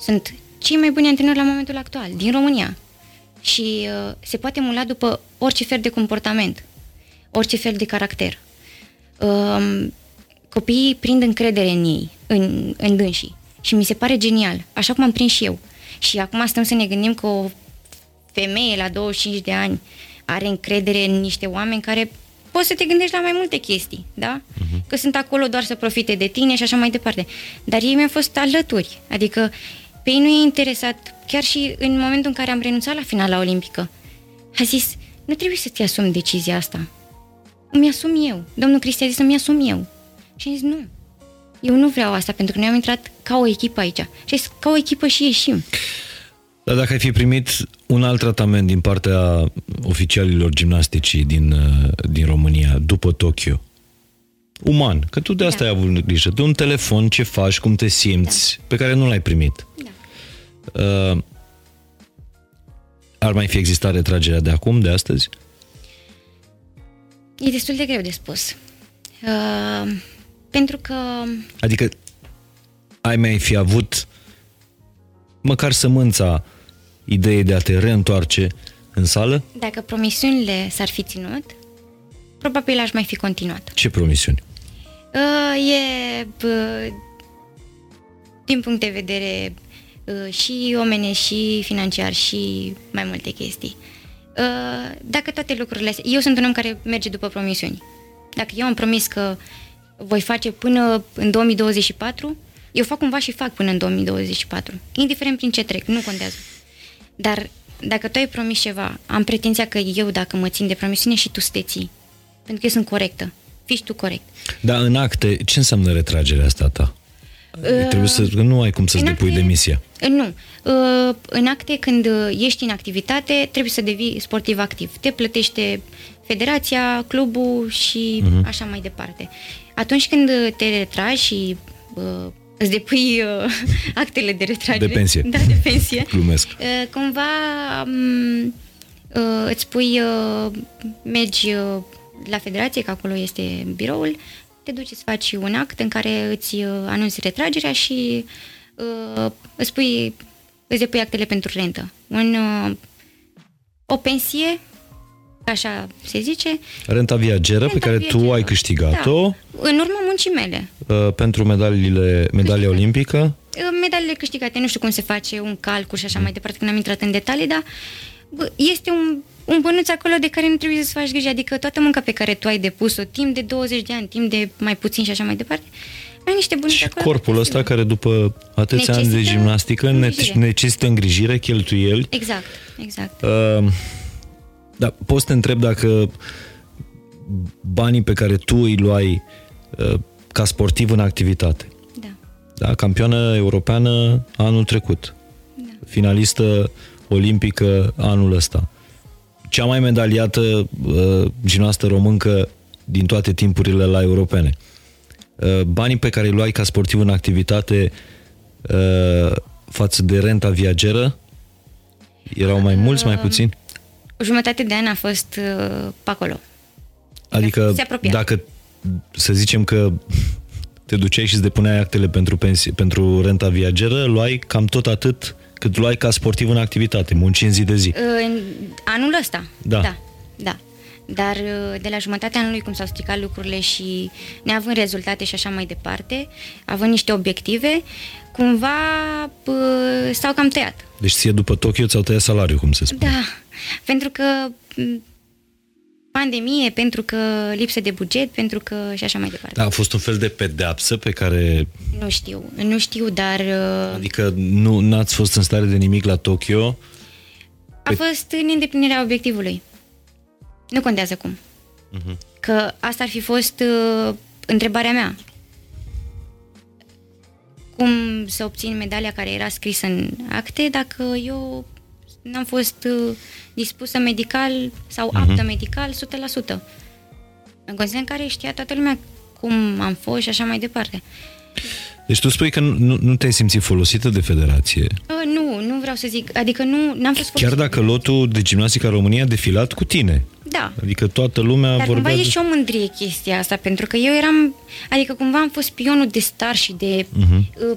sunt cei mai buni antrenori la momentul actual, din România. Și uh, se poate emula după orice fel de comportament, orice fel de caracter. Uh, copiii prind încredere în ei, în, în dânsii. Și mi se pare genial, așa cum am prins și eu. Și acum stăm să ne gândim că o femeie la 25 de ani are încredere în niște oameni care poți să te gândești la mai multe chestii, da? Uh-huh. Că sunt acolo doar să profite de tine și așa mai departe. Dar ei mi-au fost alături. Adică pe ei nu e interesat, chiar și în momentul în care am renunțat la finala olimpică. A zis, nu trebuie să-ți asumi decizia asta. Îmi asum eu. Domnul Cristi a zis să-mi asum eu. Și am zis, nu. Eu nu vreau asta, pentru că noi am intrat ca o echipă aici. Și zis, ca o echipă și ieșim. Dar dacă ai fi primit un alt tratament din partea oficialilor gimnasticii din, uh, din România după Tokyo, uman, că tu de asta Da. ai avut grijă, de un telefon, ce faci, cum te simți, pe care nu l-ai primit. Da. Uh, ar mai fi existat retragerea de acum, de astăzi? E destul de greu de spus. Uh, pentru că Adică ai mai fi avut măcar sămânța ideea de a te reîntoarce în sală? dacă promisiunile s-ar fi ținut, probabil aș mai fi continuat. Ce promisiuni? Uh, e, uh, din punct de vedere uh, și omene, și financiar, și mai multe chestii. Uh, dacă toate lucrurile astea... Eu sunt un om care merge după promisiuni. Dacă eu am promis că voi face până în 2024, eu fac cumva și fac până în 2024. Indiferent prin ce trec, nu contează. Dar dacă tu ai promis ceva, am pretenția că eu, dacă mă țin de promisiune, și tu să te ții. Pentru că eu sunt corectă. Fii și tu corect. Dar în acte, ce înseamnă retragerea asta ta? Uh, Trebuie să, că nu ai cum să-ți în depui acte- demisia. Uh, Nu. Uh, În acte, când uh, ești în activitate, trebuie să devii sportiv activ. Te plătește federația, clubul și Mhm. așa mai departe. Atunci când uh, te retragi și uh, îți depui uh, actele de retragere... De pensie. Da, de pensie. Glumesc. Uh, cumva um, uh, îți pui, uh, mergi uh, la federație, că acolo este biroul, te duci să faci un act în care îți uh, anunți retragerea și uh, îți, pui, îți depui actele pentru rentă. Un, uh, o pensie, așa se zice, Renta viageră pe Renta care tu viageră. ai câștigat-o Da. În urma muncii mele. uh, pentru medaliile, medalia olimpică. Medalele câștigate, nu știu cum se face un calcul și așa mai departe, că n-am intrat în detalii, dar bă, este un, un bănuț acolo de care nu trebuie să-ți faci grijă, adică toată munca pe care tu ai depus-o timp de 20 de ani, timp de mai puțin și așa mai departe, ai niște bănuți Și acolo. corpul pe ăsta sigur. care după atâția ani de Necesită gimnastică ne- îngrijire. necesită îngrijire, cheltuieli. Exact, exact. Uh, da, poți să te întreb dacă banii pe care tu îi luai uh, ca sportiv în activitate, Da. da, campioană europeană anul trecut, Da. finalistă olimpică anul ăsta, cea mai medaliată uh, gimnastă româncă din toate timpurile la europene. Uh, banii pe care îi luai ca sportiv în activitate uh, față de renta viageră erau mai mulți, mai puțini? O jumătate de an a fost uh, pe acolo. Adică se apropia. dacă să zicem că te duceai și îți depuneai actele pentru, pensie, pentru renta viageră, luai cam tot atât cât luai ca sportiv în activitate, munci în zi de zi. Uh, În anul ăsta? Da. Da, da. Dar uh, de la jumătatea anului, cum s-au stricat lucrurile și neavând rezultate și așa mai departe, având niște obiective, cumva uh, s-au cam tăiat. Deci ție după Tokyo ți-au tăiat salariul, cum se spune. Da, pentru că m, pandemie, pentru că lipsă de buget, pentru că și așa mai departe. Da, a fost un fel de pedeapsă pe care... Nu știu, nu știu, dar... uh, Adică nu n-ați fost în stare de nimic la Tokyo? A fost în îndeplinirea obiectivului. Nu contează cum. Mhm. Că asta ar fi fost uh, întrebarea mea. Cum să obțin medalia care era scrisă în acte dacă eu n-am fost uh, dispusă medical sau Mhm. aptă medical 100%. În condiții în care știa toată lumea cum am fost și așa mai departe. Deci tu spui că nu, nu, nu te-ai simțit folosită de federație. Uh, nu, nu vreau să zic. Adică nu, n-am fost Chiar dacă lotul de gimnastică a României a defilat cu tine. Da. Adică toată lumea Dar vorbea... cumva e de- și o mândrie chestia asta, pentru că eu eram, adică cumva am fost pionul de star și de Mhm. uh,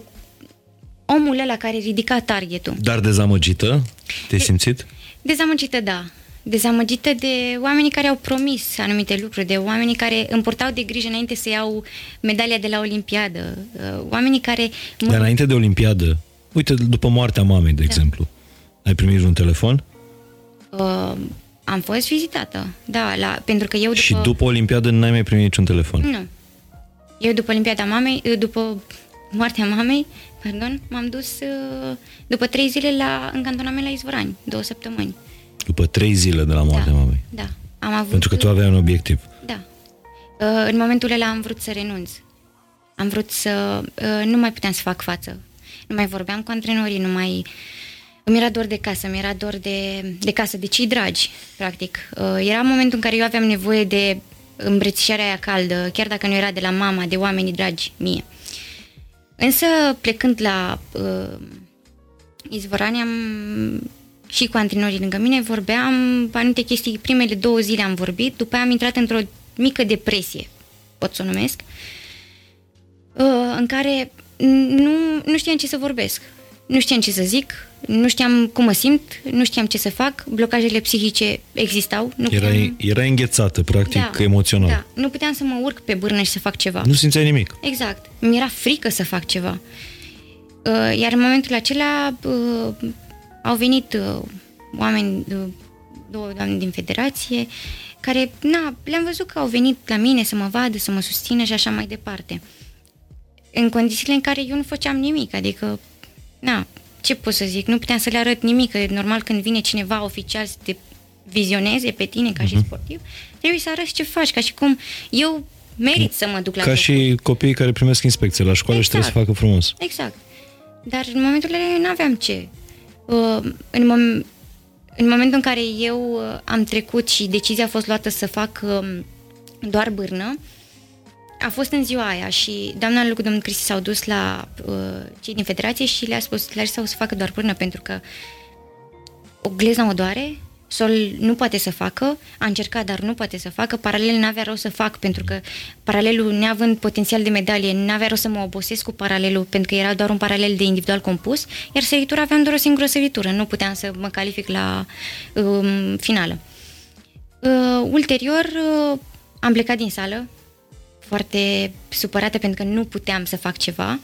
omul ăla care ridica targetul. Dar dezamăgită? Te-ai simțit? Dezamăgită, da. Dezamăgită de oamenii care au promis anumite lucruri, de oamenii care îmi purtau de grijă înainte să iau medalia de la Olimpiadă, uh, oamenii care... mă- Dar înainte de Olimpiadă, uite, după moartea mamei, de exemplu, ai primit un telefon? Uh, am fost vizitată, da, la, pentru că eu după... Și după Olimpiadă n-ai mai primit niciun telefon? Nu. Eu după Olimpiada mamei, uh, după moartea mamei, pardon, m-am dus uh, după trei zile la, în cantonament la Izvorani, două săptămâni. După trei zile de la moartea da, mamei. Da. Am avut, Pentru că tu aveai un obiectiv. Da. Uh, în momentul ăla am vrut să renunț. Am vrut să... Uh, nu mai puteam să fac față. Nu mai vorbeam cu antrenorii, nu mai... Îmi era dor de casă, mi era dor de, de casă, de cei dragi, practic. Uh, era momentul în care eu aveam nevoie de îmbrățișarea aia caldă, chiar dacă nu era de la mama, de oamenii dragi mie. Însă, plecând la uh, Izvorani, am și cu antrenorii lângă mine, vorbeam anumite chestii, primele două zile am vorbit, după aia am intrat într-o mică depresie, pot să o numesc, uh, în care nu, nu știam ce să vorbesc, nu știam ce să zic, nu știam cum mă simt, nu știam ce să fac, blocajele psihice existau. Nu Erai, puteam, erai înghețată, practic, emoțional. Da, nu puteam să mă urc pe bârnă și să fac ceva. Nu simțeai nimic. Exact. Mi-era frică să fac ceva. Uh, Iar în momentul acela uh, au venit uh, oameni, uh, două doamne din federație, care, na, le-am văzut că au venit la mine să mă vadă, să mă susțină și așa mai departe. În condițiile în care eu nu făceam nimic, adică, na, ce pot să zic, nu puteam să le arăt nimic, că e normal când vine cineva oficial să te vizioneze pe tine ca și sportiv, trebuie să arăți ce faci, ca și cum eu merit să mă duc la Ca locuri. și copiii care primesc inspecție la școală și trebuie să Exact. facă frumos. Exact. Dar în momentul ăla nu aveam ce. Uh, în, mom- în momentul în care eu uh, am trecut și decizia a fost luată să fac um, doar bârnă, a fost în ziua aia și doamna Lucu, domnul Cristi s-au dus la uh, cei din federație și le-a spus, Larisa o să facă doar bârnă pentru că o glezna o doare, Sol nu poate să facă, a încercat, dar nu poate să facă, paralel n-avea rău să fac, pentru că paralelul, neavând potențial de medalie, n-avea rău să mă obosesc cu paralelul, pentru că era doar un paralel de individual compus, iar săritura aveam doar o singură săritură, nu puteam să mă calific la um, finală. Uh, ulterior, uh, am plecat din sală, foarte supărată pentru că nu puteam să fac ceva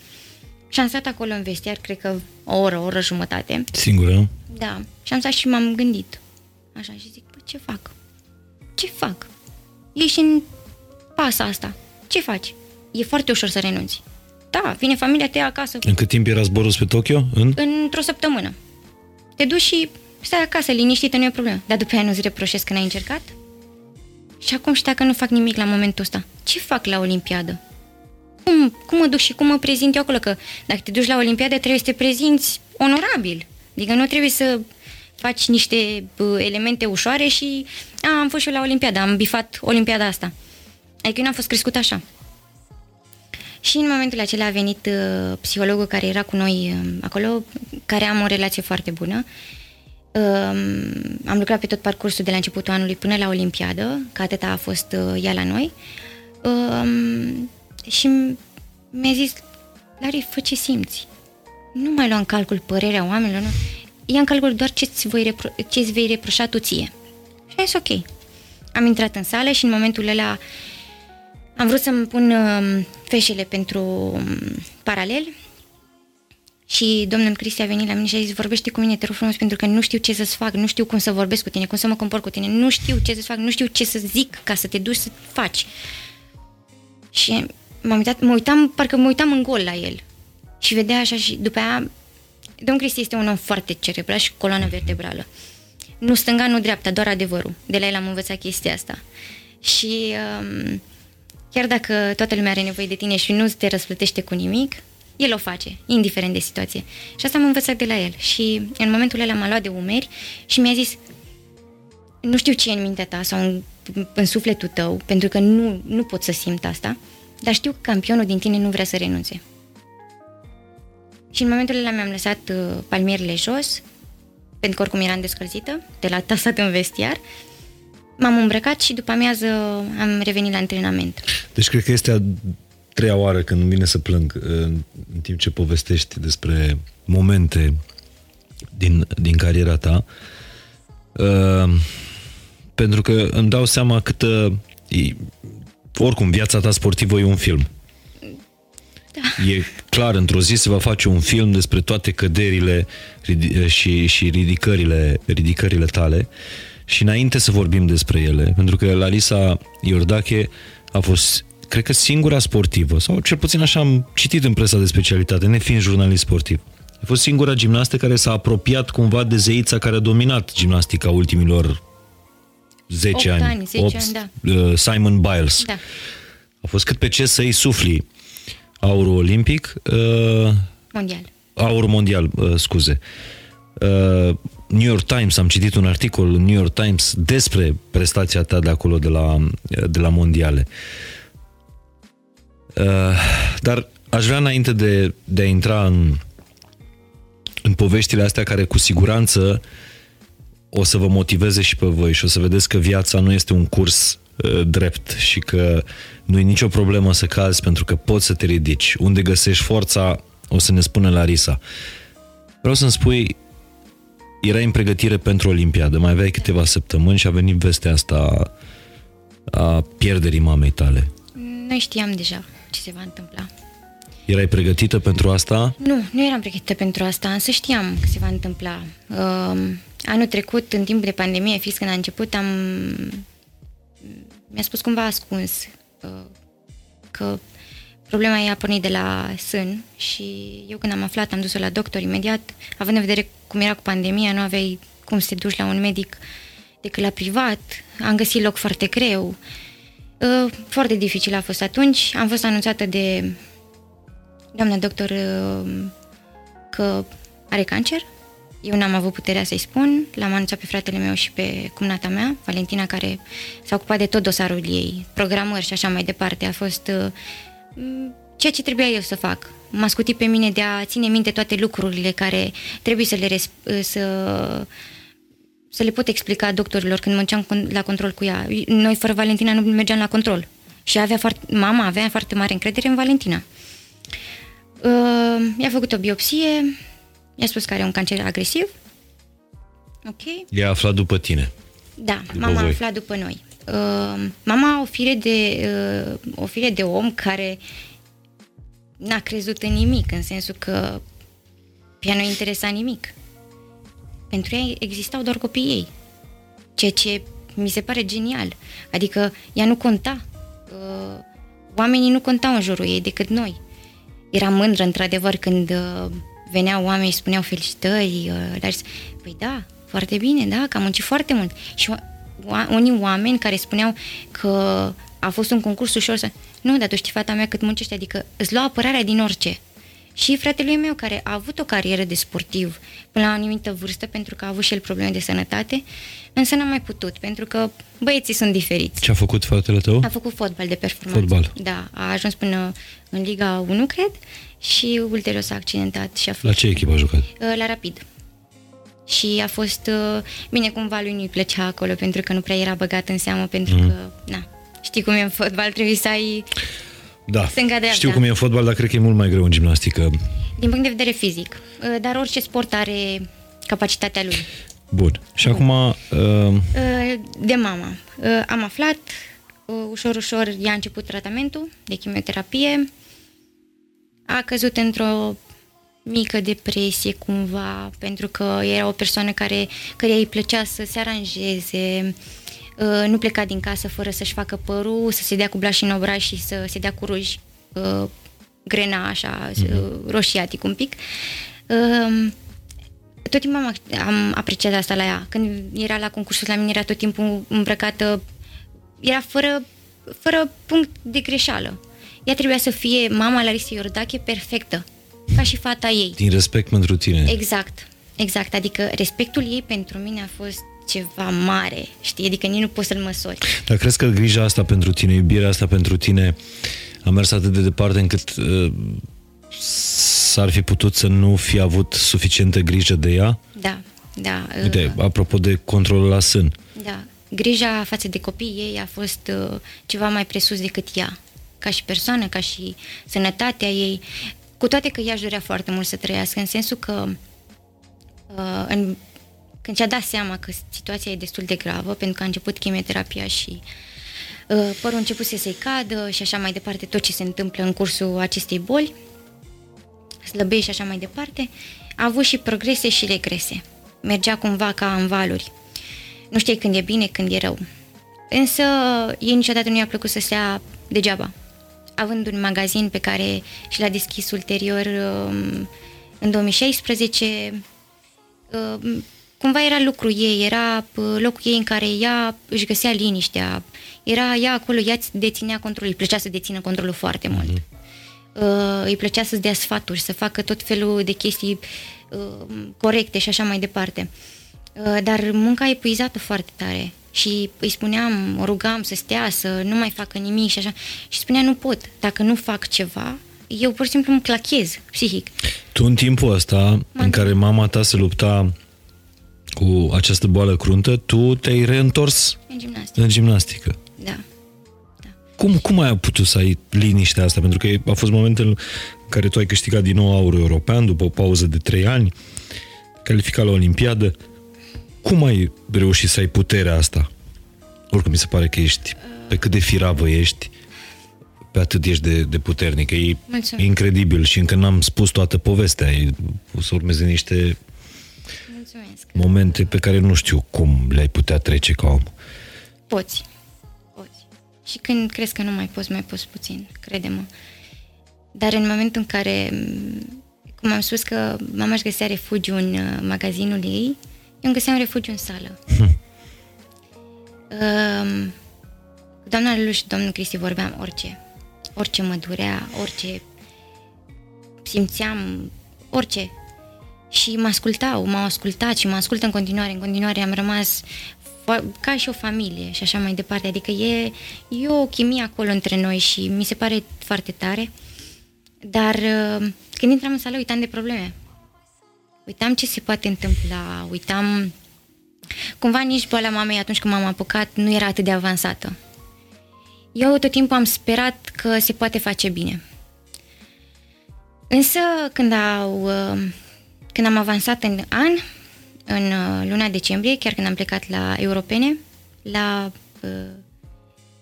și am stat acolo în vestiar, cred că o oră, o oră jumătate. Singură? Da. Și am stat și m-am gândit. Așa și zic, bă, ce fac? Ce fac? Ești în pasa asta. Ce faci? E foarte ușor să renunți. Da, vine familia, te ia acasă În cât timp era zborul spre Tokyo? În? într-o săptămână. Te duci și stai acasă, liniștită, nu e problemă. Dar după aia nu-ți reproșezi că n-ai încercat? Și acum și dacă nu fac nimic la momentul ăsta, ce fac la Olimpiadă? Cum, cum mă duc și cum mă prezint eu acolo? Că dacă te duci la Olimpiadă trebuie să te prezinți onorabil. Adică nu trebuie să faci niște bă, elemente ușoare și a, am fost și eu la Olimpiadă, am bifat Olimpiada asta. Adică eu n-am fost crescut așa. Și în momentul acela a venit uh, psihologul care era cu noi uh, acolo, care am o relație foarte bună. Uh, am lucrat pe tot parcursul de la începutul anului până la Olimpiadă, că atâta a fost uh, ea la noi. Uh, și mi-a zis, Lari, fă ce simți. Nu mai lua în calcul părerea oamenilor, nu. Ia în calcul doar ce-ți, voi repro- ce-ți vei reproșa tu ție. Și a zis, ok. Am intrat în sală și în momentul ăla am vrut să-mi pun uh, feșele pentru um, paralel Și domnul Cristi a venit la mine și a zis, vorbește cu mine, te rog frumos, pentru că nu știu ce să-ți fac, nu știu cum să vorbesc cu tine, cum să mă compor cu tine, nu știu ce să-ți fac, nu știu ce să zic ca să te duci să faci. Și m-am uitat, mă uitam, parcă mă uitam în gol la el. Și vedea așa și după aia, domnul Cristi este un om foarte cerebral și coloană vertebrală. Nu stânga, nu dreapta, doar adevărul. De la el am învățat chestia asta. Și um, chiar dacă toată lumea are nevoie de tine și nu te răsplătește cu nimic, el o face, indiferent de situație. Și asta am învățat de la el. Și în momentul ăla m-a luat de umeri și mi-a zis nu știu ce e în mintea ta sau în, în sufletul tău, pentru că nu, nu pot să simt asta, dar știu că campionul din tine nu vrea să renunțe. Și în momentul ăla mi-am lăsat uh, palmierile jos, pentru că oricum eram descălzită, de la tasat în vestiar, m-am îmbrăcat și după amiază am revenit la antrenament. Deci cred că este a treia oară când îmi vine să plâng uh, în, în timp ce povestești despre momente din, din cariera ta. Uh, pentru că îmi dau seama câtă... E, oricum, viața ta sportivă e un film. Da. E clar, într-o zi se va face un film despre toate căderile și, și ridicările, ridicările tale și înainte să vorbim despre ele, pentru că Larisa Iordache a fost cred că singura sportivă, sau cel puțin așa am citit în presa de specialitate, nefiind jurnalist sportiv. A fost singura gimnastă care s-a apropiat cumva de zeița care a dominat gimnastica ultimilor 10 8 ani. ani 10 8, ani, da. Uh, Simon Biles. Da. A fost cât pe ce să-i sufli aurul olimpic. Uh, mondial. Aur mondial, uh, scuze. Uh, New York Times, am citit un articol în New York Times despre prestația ta de acolo, de la, de la mondiale. Uh, dar aș vrea înainte de, de a intra în, în poveștile astea care cu siguranță o să vă motiveze și pe voi și o să vedeți că viața nu este un curs uh, drept și că nu e nicio problemă să cazi pentru că poți să te ridici. Unde găsești forța, o să ne spună Larisa. Vreau să-mi spui, erai în pregătire pentru Olimpiadă, mai aveai câteva săptămâni și a venit vestea asta a pierderii mamei tale. Noi știam deja ce se va întâmpla. Erai pregătită pentru asta? Nu, nu eram pregătită pentru asta, însă știam că se va întâmpla. Uh, anul trecut, în timp de pandemie, fix când a început, am... mi-a spus cumva ascuns uh, că problema ei a pornit de la sân și eu când am aflat am dus-o la doctor imediat, având în vedere cum era cu pandemia, nu aveai cum să te duci la un medic decât la privat, am găsit loc foarte greu, uh, foarte dificil a fost atunci, am fost anunțată de doamna doctor uh, că are cancer, eu n-am avut puterea să-i spun, l-am anunțat pe fratele meu și pe cumnata mea, Valentina, care s-a ocupat de tot dosarul ei, programări și așa mai departe. A fost uh, ceea ce trebuia eu să fac. M-a scutit pe mine de a ține minte toate lucrurile care trebuie să le, res- să, să le pot explica doctorilor când mergeam la control cu ea. Noi fără Valentina nu mergeam la control. Și avea foarte, mama avea foarte mare încredere în Valentina. Uh, i-a făcut o biopsie, i-a spus că are un cancer agresiv. Ok. I-a aflat după tine. Da, după mama voi. a aflat după noi. Uh, mama o fire de, uh, o fire de om care n-a crezut în nimic, în sensul că ea nu interesa nimic. Pentru ea existau doar copiii ei. Ceea ce mi se pare genial. Adică ea nu conta. Uh, oamenii nu contau în jurul ei decât noi. Era mândră, într-adevăr, când uh, veneau oameni și spuneau felicitări. Uh, dar păi da, foarte bine, da, că am muncit foarte mult. Și unii oameni care spuneau că a fost un concurs ușor să... Nu, dar tu știi, fata mea, cât muncește, adică îți lua apărarea din orice. Și fratele meu, care a avut o carieră de sportiv până la o anumită vârstă, pentru că a avut și el probleme de sănătate, însă n-a mai putut, pentru că băieții sunt diferiți. Ce a făcut fratele tău? A făcut fotbal de performanță. Fotbal. Da, a ajuns până în Liga 1, cred, și ulterior s-a accidentat și a fost... La ce echipă a jucat? Uh, la Rapid. Și a fost... Uh, bine, cumva lui nu-i plăcea acolo, pentru că nu prea era băgat în seamă, pentru mm. că, na, știi cum e în fotbal, trebuie să ai... Da, știu cum e în fotbal, dar cred că e mult mai greu în gimnastică. Din punct de vedere fizic. Uh, dar orice sport are capacitatea lui. Bun. Și Bun. acum... Uh... De mama. Am aflat, ușor, ușor, ea a început tratamentul de chimioterapie, a căzut într-o mică depresie cumva, pentru că era o persoană care, care îi plăcea să se aranjeze, uh, nu pleca din casă fără să-și facă părul, să se dea cu blași în obraj și să se dea cu ruji uh, grena așa, mm-hmm. roșiatic un pic. Uh, tot timpul am, am apreciat asta la ea. Când era la concursul la mine, era tot timpul îmbrăcată, era fără, fără punct de greșeală. Ea trebuia să fie mama Larisa Iordache perfectă, ca și fata ei. Din respect pentru tine. Exact, exact. Adică respectul ei pentru mine a fost ceva mare, știi? Adică nici nu poți să-l măsori. Dar crezi că grija asta pentru tine, iubirea asta pentru tine a mers atât de departe încât uh, s-ar fi putut să nu fi avut suficientă grijă de ea? Da, da. Uite, uh, apropo de controlul la sân. Da, grija față de copiii ei a fost uh, ceva mai presus decât ea, ca și persoană, ca și sănătatea ei, cu toate că ea își dorea foarte mult să trăiască, în sensul că uh, în, când și-a dat seama că situația e destul de gravă, pentru că a început chimioterapia și uh, părul a început să se cadă și așa mai departe, tot ce se întâmplă în cursul acestei boli, slăbești și așa mai departe, a avut și progrese și regrese. Mergea cumva ca în valuri. Nu știi când e bine, când e rău. Însă ei niciodată nu i-a plăcut să stea degeaba. Având un magazin pe care și l-a deschis ulterior um, în 2016, um, cumva era lucrul ei, era uh, locul ei în care ea își găsea liniștea, era ea acolo, ea deținea controlul, îi plăcea să dețină controlul foarte mult. Mm-hmm uh, îi plăcea să-ți dea sfaturi, să facă tot felul de chestii uh, corecte și așa mai departe. Uh, dar munca a epuizat foarte tare și îi spuneam, o rugam să stea, să nu mai facă nimic și așa. Și spunea, nu pot, dacă nu fac ceva, eu pur și simplu mă clachez psihic. Tu în timpul ăsta M-am în care mama ta se lupta cu această boală cruntă, tu te-ai reîntors în gimnastică. În gimnastică. Da. Cum, cum ai putut să ai liniștea asta? Pentru că a fost momentul în care tu ai câștigat din nou aurul european după o pauză de trei ani, calificat la Olimpiadă. Cum ai reușit să ai puterea asta? Oricum mi se pare că ești, pe cât de firavă ești, pe atât ești de, de puternică. E Mulțumesc. incredibil și încă n-am spus toată povestea. E, o să urmeze niște Mulțumesc. momente pe care nu știu cum le-ai putea trece ca om. Poți. Și când crezi că nu mai poți, mai poți puțin, crede-mă. Dar în momentul în care, cum am spus că mama își găsea refugiu în uh, magazinul ei, eu îmi găseam refugiu în sală. Hmm. Uh, doamna Lulu și domnul Cristi vorbeam orice. Orice mă durea, orice simțeam, orice. Și mă ascultau, m-au ascultat și mă ascultă în continuare. În continuare am rămas ca și o familie și așa mai departe. Adică e, e o chimie acolo între noi și mi se pare foarte tare. Dar uh, când intram în sală, uitam de probleme. Uitam ce se poate întâmpla, uitam... Cumva nici boala mamei atunci când m-am apucat nu era atât de avansată. Eu tot timpul am sperat că se poate face bine. Însă când, au, uh, când am avansat în an, în uh, luna decembrie, chiar când am plecat la europene, la uh,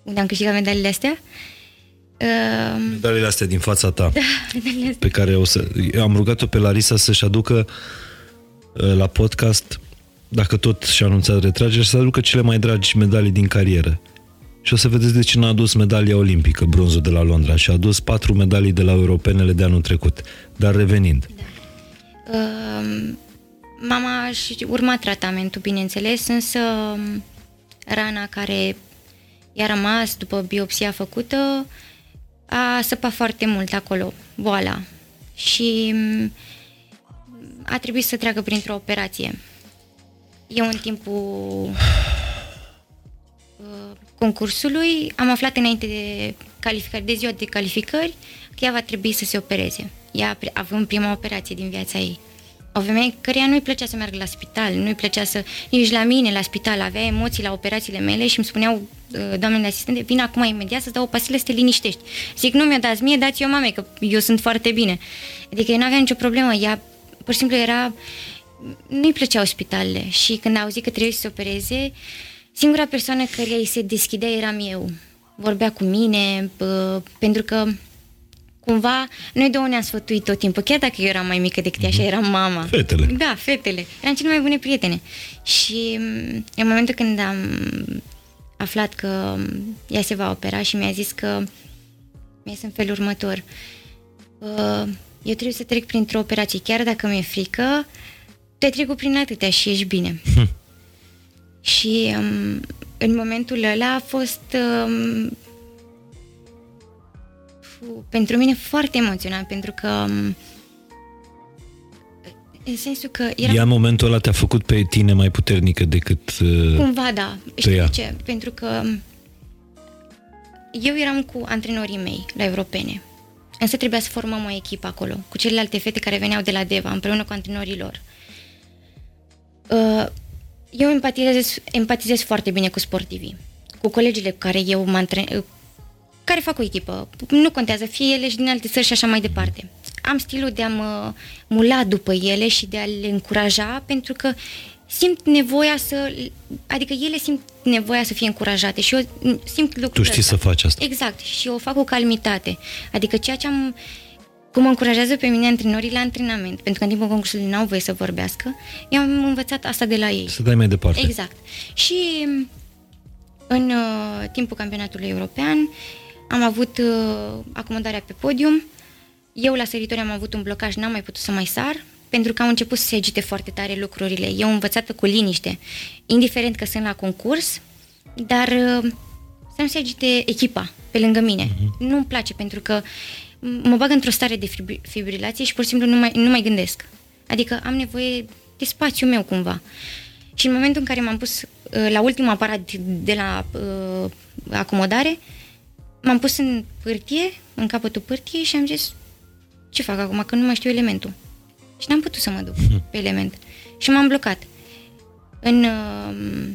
unde am câștigat medalile astea. Uh, medalile astea din fața ta, da, astea. pe care o să... Am rugat-o pe Larisa să-și aducă uh, la podcast, dacă tot și-a anunțat retragere, să aducă cele mai dragi medalii din carieră. Și o să vedeți de ce n-a adus medalia olimpică, bronzul de la Londra, și a adus patru medalii de la europenele de anul trecut. Dar revenind. Da. Uh, Mama și urma tratamentul, bineînțeles, însă um, rana care i-a rămas după biopsia făcută a săpat foarte mult acolo, boala. Și um, a trebuit să treacă printr-o operație. Eu în timpul uh, concursului am aflat înainte de calificări, de ziua de calificări, că ea va trebui să se opereze. Ea având prima operație din viața ei o femeie căreia nu-i plăcea să meargă la spital, nu-i plăcea să... Nici la mine, la spital, avea emoții la operațiile mele și îmi spuneau uh, doamnele asistente, vin acum imediat să-ți dau o pastilă să te liniștești. Zic, nu mi-o dați mie, dați-o mamei, că eu sunt foarte bine. Adică eu nu aveam nicio problemă, ea pur și simplu era... Nu-i plăceau spitalele și când a auzit că trebuie să se opereze, singura persoană care îi se deschidea eram eu. Vorbea cu mine, pentru că cumva, noi două ne-am sfătuit tot timpul, chiar dacă eu eram mai mică decât ea și Mhm. eram mama. Fetele. Da, fetele. Eram cele mai bune prietene. Și mm, în momentul când am aflat că mm, ea se va opera și mi-a zis că mi este în felul următor. "Uh, Eu trebuie să trec printr-o operație, chiar dacă mi-e frică, tu ai trecut prin atâtea și ești bine. Și um, în momentul ăla a fost um, fu, pentru mine foarte emoționant, pentru că um, în sensul că era Ea în momentul ăla te-a făcut pe tine mai puternică decât... Uh, cumva da. Știi ea. de ce? Pentru că um, eu eram cu antrenorii mei la europene. Însă trebuia să formăm o echipă acolo, cu celelalte fete care veneau de la Deva, împreună cu antrenorii lor. Uh, Eu empatizez, empatizez foarte bine cu sportivii, cu colegile cu care eu mă antren... care fac o echipă. Nu contează, fie ele și din alte țări și așa mai departe. Am stilul de a mă mula după ele și de a le încuraja pentru că simt nevoia să... Adică ele simt nevoia să fie încurajate și eu simt lucrul tu știi ăsta. să faci asta. Exact, și o fac cu calmitate. Adică ceea ce am cum mă încurajează pe mine antrenorii la antrenament, pentru că în timpul concursului n-au voie să vorbească, eu am învățat asta de la ei. Să dai mai departe. Exact. Și în uh, timpul campionatului european am avut uh, acomodarea pe podium. Eu la săritori am avut un blocaj, n-am mai putut să mai sar, pentru că au început să se agite foarte tare lucrurile. Eu învățată cu liniște, indiferent că sunt la concurs, dar uh, să nu se agite echipa pe lângă mine. Uh-huh. Nu-mi place pentru că mă bag într-o stare de fibri- fibrilație și pur și simplu nu mai, nu mai gândesc. Adică am nevoie de spațiul meu cumva. Și în momentul în care m-am pus uh, la ultimul aparat de la uh, acomodare, m-am pus în pârtie, în capătul pârtiei și am zis ce fac acum, că nu mai știu elementul. Și n-am putut să mă duc pe element. Și m-am blocat. În uh,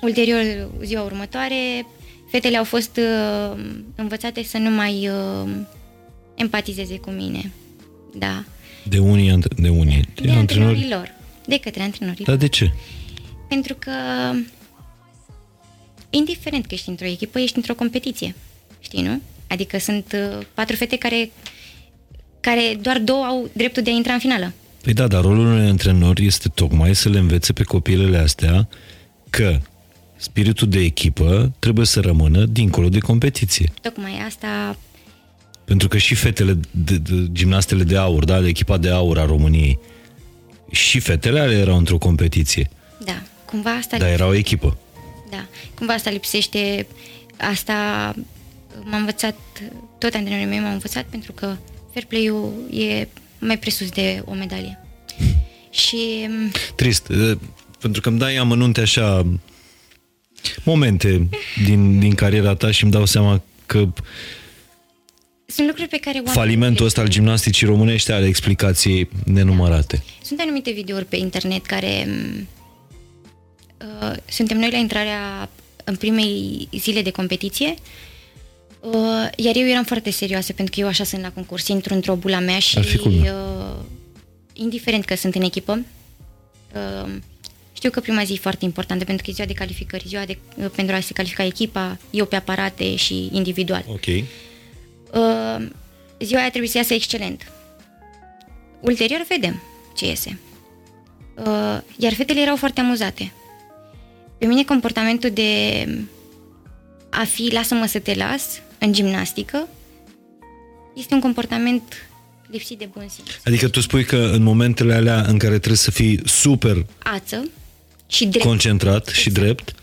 ulterior, ziua următoare, fetele au fost uh, învățate să nu mai uh, empatizeze cu mine. Da. De unii, ant- de unii. De, de antrenorii lor. De către antrenorii Dar de ce? Pentru că, indiferent că ești într-o echipă, ești într-o competiție. Știi, nu? Adică sunt uh, patru fete care, care doar două au dreptul de a intra în finală. Păi da, dar rolul unui antrenor este tocmai să le învețe pe copilele astea că spiritul de echipă trebuie să rămână dincolo de competiție. Tocmai asta Pentru că și fetele, de, de, gimnastele de aur, da, de echipa de aur a României, și fetele ale erau într-o competiție, Da, cumva asta, dar era o echipă. Da, cumva asta lipsește, asta m-a învățat, tot antrenorii mei m-au învățat pentru că fair play-ul e mai presus de o medalie. Și Trist, eh, pentru că îmi dai amănunte așa momente din, din cariera ta și îmi dau seama că sunt lucruri pe care oamenii falimentul ăsta al gimnasticii românești are explicații nenumărate. Sunt anumite videouri pe internet care m, uh, suntem noi la intrarea în primei zile de competiție uh, iar eu eram foarte serioasă pentru că eu așa sunt la concurs, intru într-o bula mea și Ar fi culmea. uh, indiferent că sunt în echipă uh, știu că prima zi e foarte importantă pentru că e ziua de calificări, ziua de, uh, pentru a se califica echipa, eu pe aparate și individual. Ok. Uh, ziua aia trebuie să iasă excelent. Ulterior vedem ce iese. Uh, iar fetele erau foarte amuzate. Pe mine comportamentul de a fi lasă-mă să te las în gimnastică este un comportament lipsit de bun simț. Adică tu spui că în momentele alea în care trebuie să fii super Ață și drept. concentrat și drept,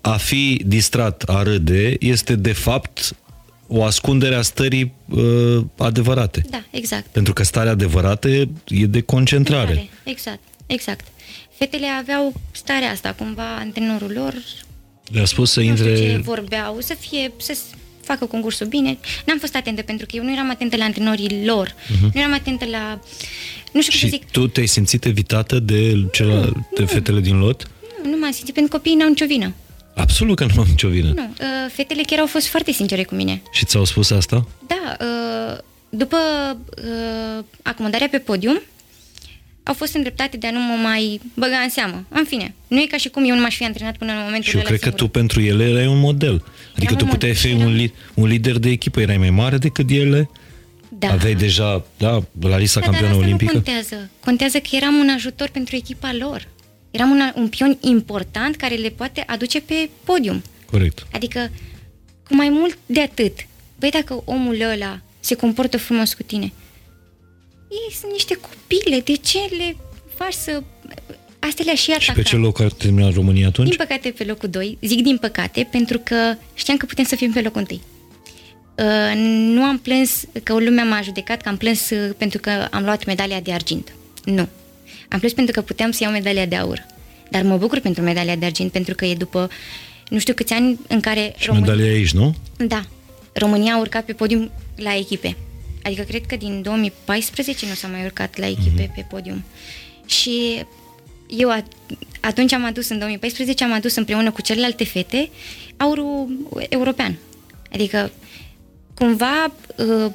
a fi distrat, a râde, este de fapt o ascundere a stării uh, adevărate. da, exact. Pentru că starea adevărată e de concentrare. Exact, exact. Fetele aveau starea asta, cumva antrenorul lor Le-a spus să nu știu ce intre... vorbeau, să fie, să facă concursul bine. N-am fost atentă pentru că eu nu eram atentă la antrenorii lor. Uh-huh. Nu eram atentă la... Nu știu cum să Și zic. tu te-ai simțit evitată de celelalte fetele din lot? Nu, nu m-am simțit pentru că copiii n-au nicio vină. Absolut că nu am nicio vină. Nu. Uh, fetele chiar au fost foarte sincere cu mine. Și ți-au spus asta? Da, uh, după uh, acomodarea pe podium, au fost îndreptate de a nu mă mai băga în seamă. În fine, nu e ca și cum eu nu m-aș fi antrenat până în momentul Și eu ăla cred că singură. tu pentru ele erai un model. Adică Eram tu un puteai model fi și un, eram- li- un lider de echipă, erai mai mare decât ele. da. Aveai deja, da, Larisa Da, dar campioană asta olimpică. nu contează. Contează că eram un ajutor pentru echipa lor. Eram un, un pion important care le poate aduce pe podium. Corect. Adică, cu mai mult de atât, băi, dacă omul ăla se comportă frumos cu tine, ei sunt niște copile, de ce le faci să... Astea le-aș și Și ataca. pe ce loc ar termina România atunci? Din păcate pe locul 2, zic din păcate, pentru că știam că putem să fim pe locul 1. Uh, nu am plâns că lumea m-a judecat că am plâns uh, pentru că am luat medalia de argint. Nu. Am plâns pentru că puteam să iau medalia de aur. Dar mă bucur pentru medalia de argint pentru că e după nu știu câți ani în care Și medalia aici, nu? da, România a urcat pe podium la echipe. Adică cred că din 2014 nu s-a mai urcat la echipe Mhm. pe podium. Și eu a- atunci am adus, în 2014, am adus împreună cu celelalte fete aurul european. Adică, cumva, uh,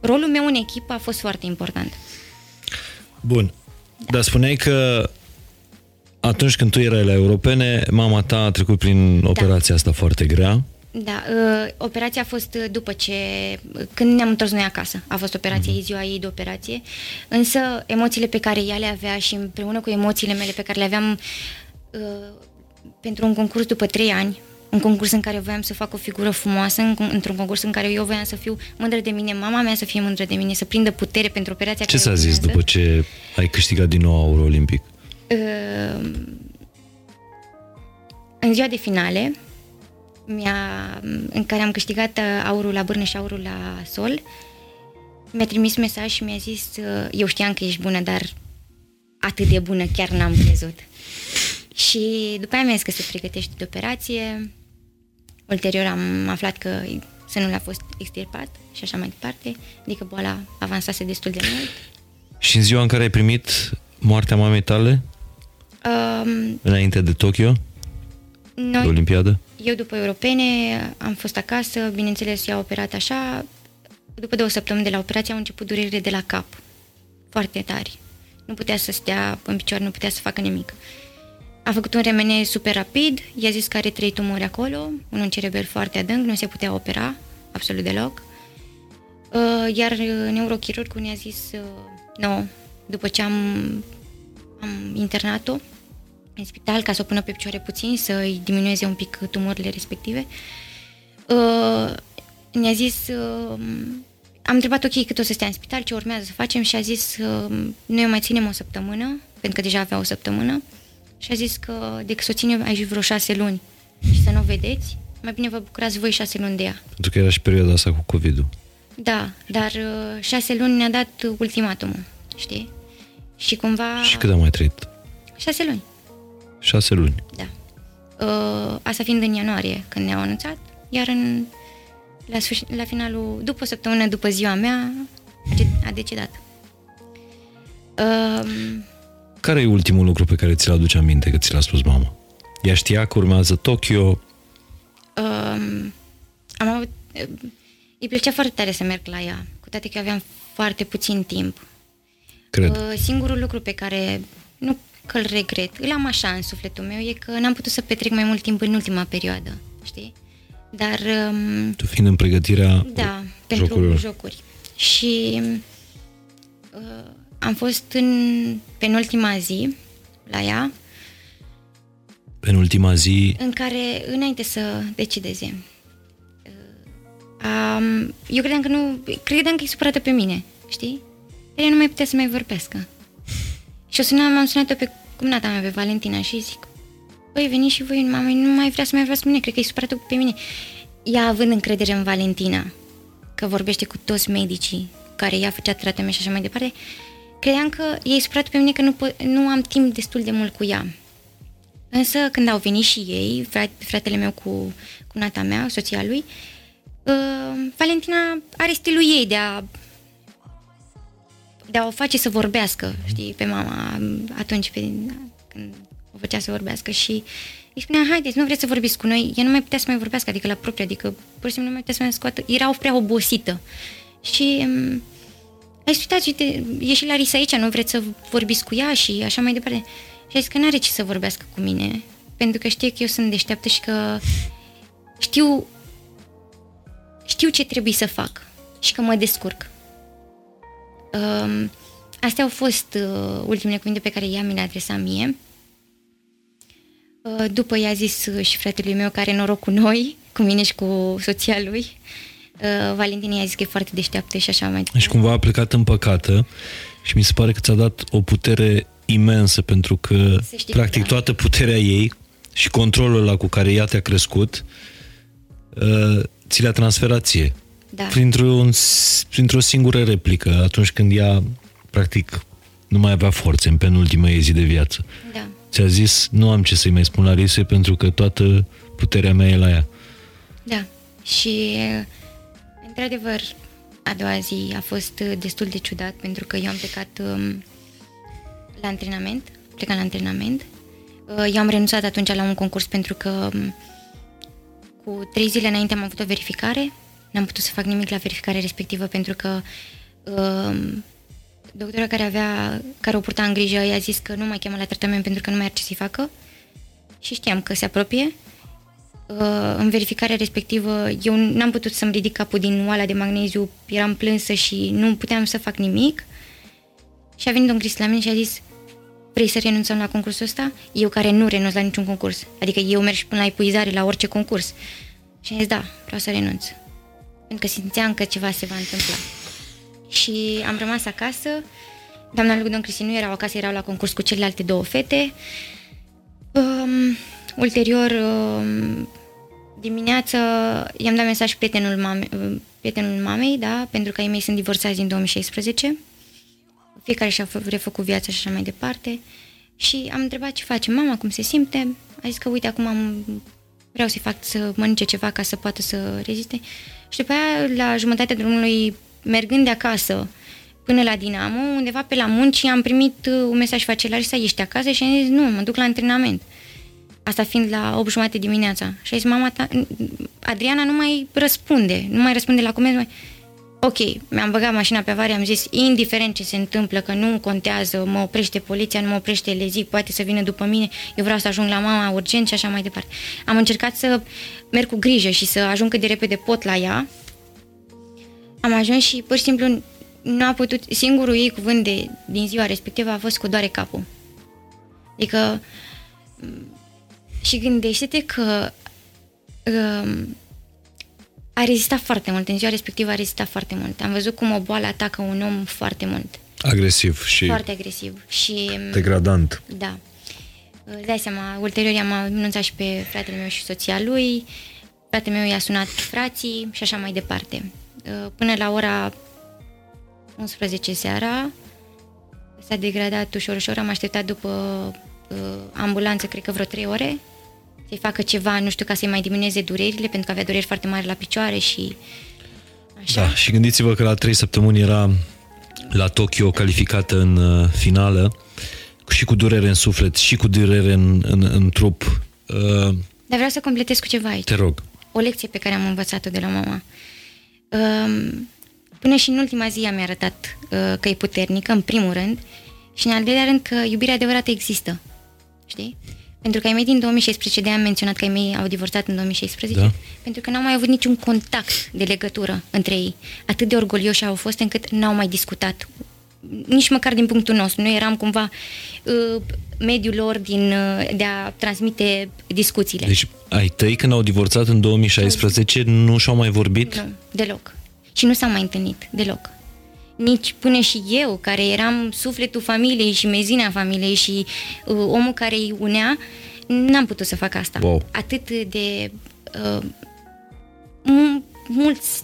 rolul meu în echipă a fost foarte important. Bun. Dar spuneai că atunci când tu erai la europene, mama ta a trecut prin operația asta foarte grea. Da, uh, operația a fost uh, după ce, când ne-am întors noi acasă, a fost operația, Mhm. ei ziua ei de operație, însă emoțiile pe care ea le avea și împreună cu emoțiile mele pe care le aveam uh, pentru un concurs după trei ani, un concurs în care voiam să fac o figură frumoasă, în, într-un concurs în care eu voiam să fiu mândră de mine, mama mea să fie mândră de mine, să prindă putere pentru operația Ce care s-a zis urmează. după ce ai câștigat din nou aur olimpic? Uh, în ziua de finale, mi-a, în care am câștigat uh, aurul la bârnă și aurul la sol, mi-a trimis mesaj și mi-a zis uh, eu știam că ești bună, dar atât de bună chiar n-am crezut. Și după aia mi-a zis că se pregătește de operație. Ulterior am aflat că sânul a fost extirpat și așa mai departe, adică boala avansase destul de mult. Și în ziua în care ai primit moartea mamei tale, Um, înainte de Tokyo, de noi, Olimpiadă? Eu după europene am fost acasă, bineînțeles i-a operat așa. După două săptămâni de la operație au început durerile de la cap, foarte tari. Nu putea să stea în picioare, nu putea să facă nimic. A făcut un remene super rapid, i-a zis că are trei tumori acolo, unul în cerebel foarte adânc, nu se putea opera absolut deloc. Uh, Iar uh, neurochirurgul ne-a zis, uh, nu, după ce am, am internat-o, în spital ca să o pună pe picioare puțin, să îi diminueze un pic tumorile respective. Uh, ne-a zis, uh, am întrebat ok cât o să stea în spital, ce urmează să facem și a zis, uh, noi o mai ținem o săptămână, pentru că deja avea o săptămână, și a zis că decât să o ținem aici vreo șase luni și să nu o vedeți, mai bine vă bucurați voi șase luni de ea. Pentru că era și perioada asta cu COVID-ul. Da, dar uh, șase luni ne-a dat ultimatumul, știi? Și cumva... Și cât a mai trăit? Șase luni. Șase luni. Da. Uh, asta fiind în ianuarie, când ne-au anunțat, iar în, la, sfârșit, la finalul, după o săptămână după ziua mea, a de- a decedat. Uh, Care e ultimul lucru pe care ți-l aduce aminte că ți l-a spus mama? Ea știa că urmează Tokyo, uh, am avut, uh, îi plăcea foarte tare să merg la ea, cu toate că aveam foarte puțin timp. cred. Uh, singurul lucru pe care nu că îl regret, îl am așa în sufletul meu, e că n-am putut să petrec mai mult timp în ultima perioadă, știi? Dar um, Tu fiind în pregătirea Da, pentru jocurilor. jocuri. Și uh, am fost în penultima zi la ea, Penultima zi, în care, înainte să decideze, uh, um, eu credeam că nu, credeam că e supărată pe mine, știi? Dar ea nu mai putea să mai vorbească. Și o sunam, am sunat-o pe cumnata mea, pe Valentina, și zic, băi, veniți și voi, mama, nu mai vrea să mai vorbească cu mine, cred că e supărată pe mine. Ea având încredere în Valentina, că vorbește cu toți medicii care ea făcea tratament și așa mai departe, credeam că e supărată pe mine că nu, po- nu am timp destul de mult cu ea. Însă când au venit și ei, frate, fratele meu cu, cu nata mea, soția lui, uh, Valentina are stilul ei de a de a o face să vorbească, știi, pe mama atunci pe, când o făcea să vorbească și îi spunea, haideți, nu vreți să vorbiți cu noi? Ea nu mai putea să mai vorbească, adică la propriu, adică pur și simplu nu mai putea să mai scoată, era prea obosită. Și um, ai spus, uitați, uite, e și Larisa aici, nu vreți să vorbiți cu ea și așa mai departe. Și a zis că n-are ce să vorbească cu mine, pentru că știe că eu sunt deșteaptă și că știu, știu ce trebuie să fac și că mă descurc. Um, astea au fost uh, ultimele cuvinte pe care ea mi le-a adresat mie. Uh, după i-a zis uh, și fratelui meu care noroc cu noi, cu mine și cu soția lui. Uh, Valentin i-a zis că e foarte deșteaptă și așa mai departe. Și cumva a plecat împăcată și mi se pare că ți-a dat o putere imensă pentru că știi, practic da. toată puterea ei și controlul la cu care ea te-a crescut uh, ți le-a transferat ție. Da. Printr-o, printr-o singură replică, atunci când ea practic nu mai avea forțe în penultima ei zi de viață. Da. Ți-a zis, nu am ce să-i mai spun la Rise pentru că toată puterea mea e la ea. Da. Și, într-adevăr, a doua zi a fost destul de ciudat pentru că eu am plecat um, la antrenament, plecat la antrenament. Uh, eu am renunțat atunci la un concurs pentru că um, cu trei zile înainte am avut o verificare, n-am putut să fac nimic la verificarea respectivă pentru că um, doctora care avea, care o purta în grijă i-a zis că nu mai cheamă la tratament pentru că nu mai are ce să-i facă și știam că se apropie. Uh, în verificarea respectivă eu n-am putut să-mi ridic capul din oala de magneziu, eram plânsă și nu puteam să fac nimic. Și a venit un Cristi la mine și a zis vrei să renunțăm la concursul ăsta? Eu care nu renunț la niciun concurs. Adică eu merg și până la epuizare la orice concurs. Și am zis, da, vreau să renunț. Pentru că simțeam că ceva se va întâmpla. Și am rămas acasă. Doamna Lugdon Cristi nu erau acasă, erau la concurs cu celelalte două fete. Um, ulterior, um, dimineață, i-am dat mesaj prietenul, mame, prietenul mamei, da, pentru că ei mei sunt divorțați din 2016 fiecare și-a refăcut viața și așa mai departe. Și am întrebat ce face mama, cum se simte. A zis că, uite, acum am, vreau să-i fac să mănânce ceva ca să poată să reziste. Și după aia, la jumătatea drumului, mergând de acasă până la Dinamo, undeva pe la munci, am primit un mesaj facelar să ești acasă și am zis, nu, mă duc la antrenament. Asta fiind la 8 jumate dimineața. Și a zis, mama ta, Adriana nu mai răspunde, nu mai răspunde la comenzi, mai ok, mi-am băgat mașina pe avare, am zis, indiferent ce se întâmplă, că nu contează, mă oprește poliția, nu mă oprește lezi, poate să vină după mine, eu vreau să ajung la mama urgent și așa mai departe. Am încercat să merg cu grijă și să ajung cât de repede pot la ea. Am ajuns și pur și simplu nu a putut, singurul ei cuvânt de, din ziua respectivă a fost cu doare capul. Adică și gândește-te că um, a rezistat foarte mult. În ziua respectivă a rezistat foarte mult. Am văzut cum o boală atacă un om foarte mult. Agresiv și Foarte agresiv. Și, degradant. da. Îți dai seama, ulterior i-am anunțat și pe fratele meu și soția lui. Fratele meu i-a sunat frații și așa mai departe. Până la ora 11 seara s-a degradat ușor, ușor. Am așteptat după uh, ambulanță, cred că vreo 3 ore, să-i facă ceva, nu știu, ca să-i mai diminueze durerile, pentru că avea dureri foarte mari la picioare și așa. Da, și gândiți-vă că la 3 săptămâni era la Tokyo calificată în uh, finală și cu durere în suflet și cu durere în, în, în trup. Uh, Dar vreau să completez cu ceva aici. te rog. O lecție pe care am învățat-o de la mama. Um, până și în ultima zi mi-a arătat uh, că e puternică, în primul rând, și în al doilea rând că iubirea adevărată există. Știi? Pentru că ai mei din 2016, de am menționat că ai mei au divorțat în 2016, Da. pentru că n-au mai avut niciun contact de legătură între ei. Atât de orgolioși au fost încât n-au mai discutat. Nici măcar din punctul nostru. Noi eram cumva uh, mediul lor din, uh, de a transmite discuțiile. Deci ai tăi când au divorțat în 2016 nu și-au mai vorbit? Nu, deloc. Și nu s-au mai întâlnit, deloc. Nici până și eu, care eram sufletul familiei și mezina familiei și uh, omul care îi unea, n-am putut să fac asta. Wow. Atât de... Uh, m- mulți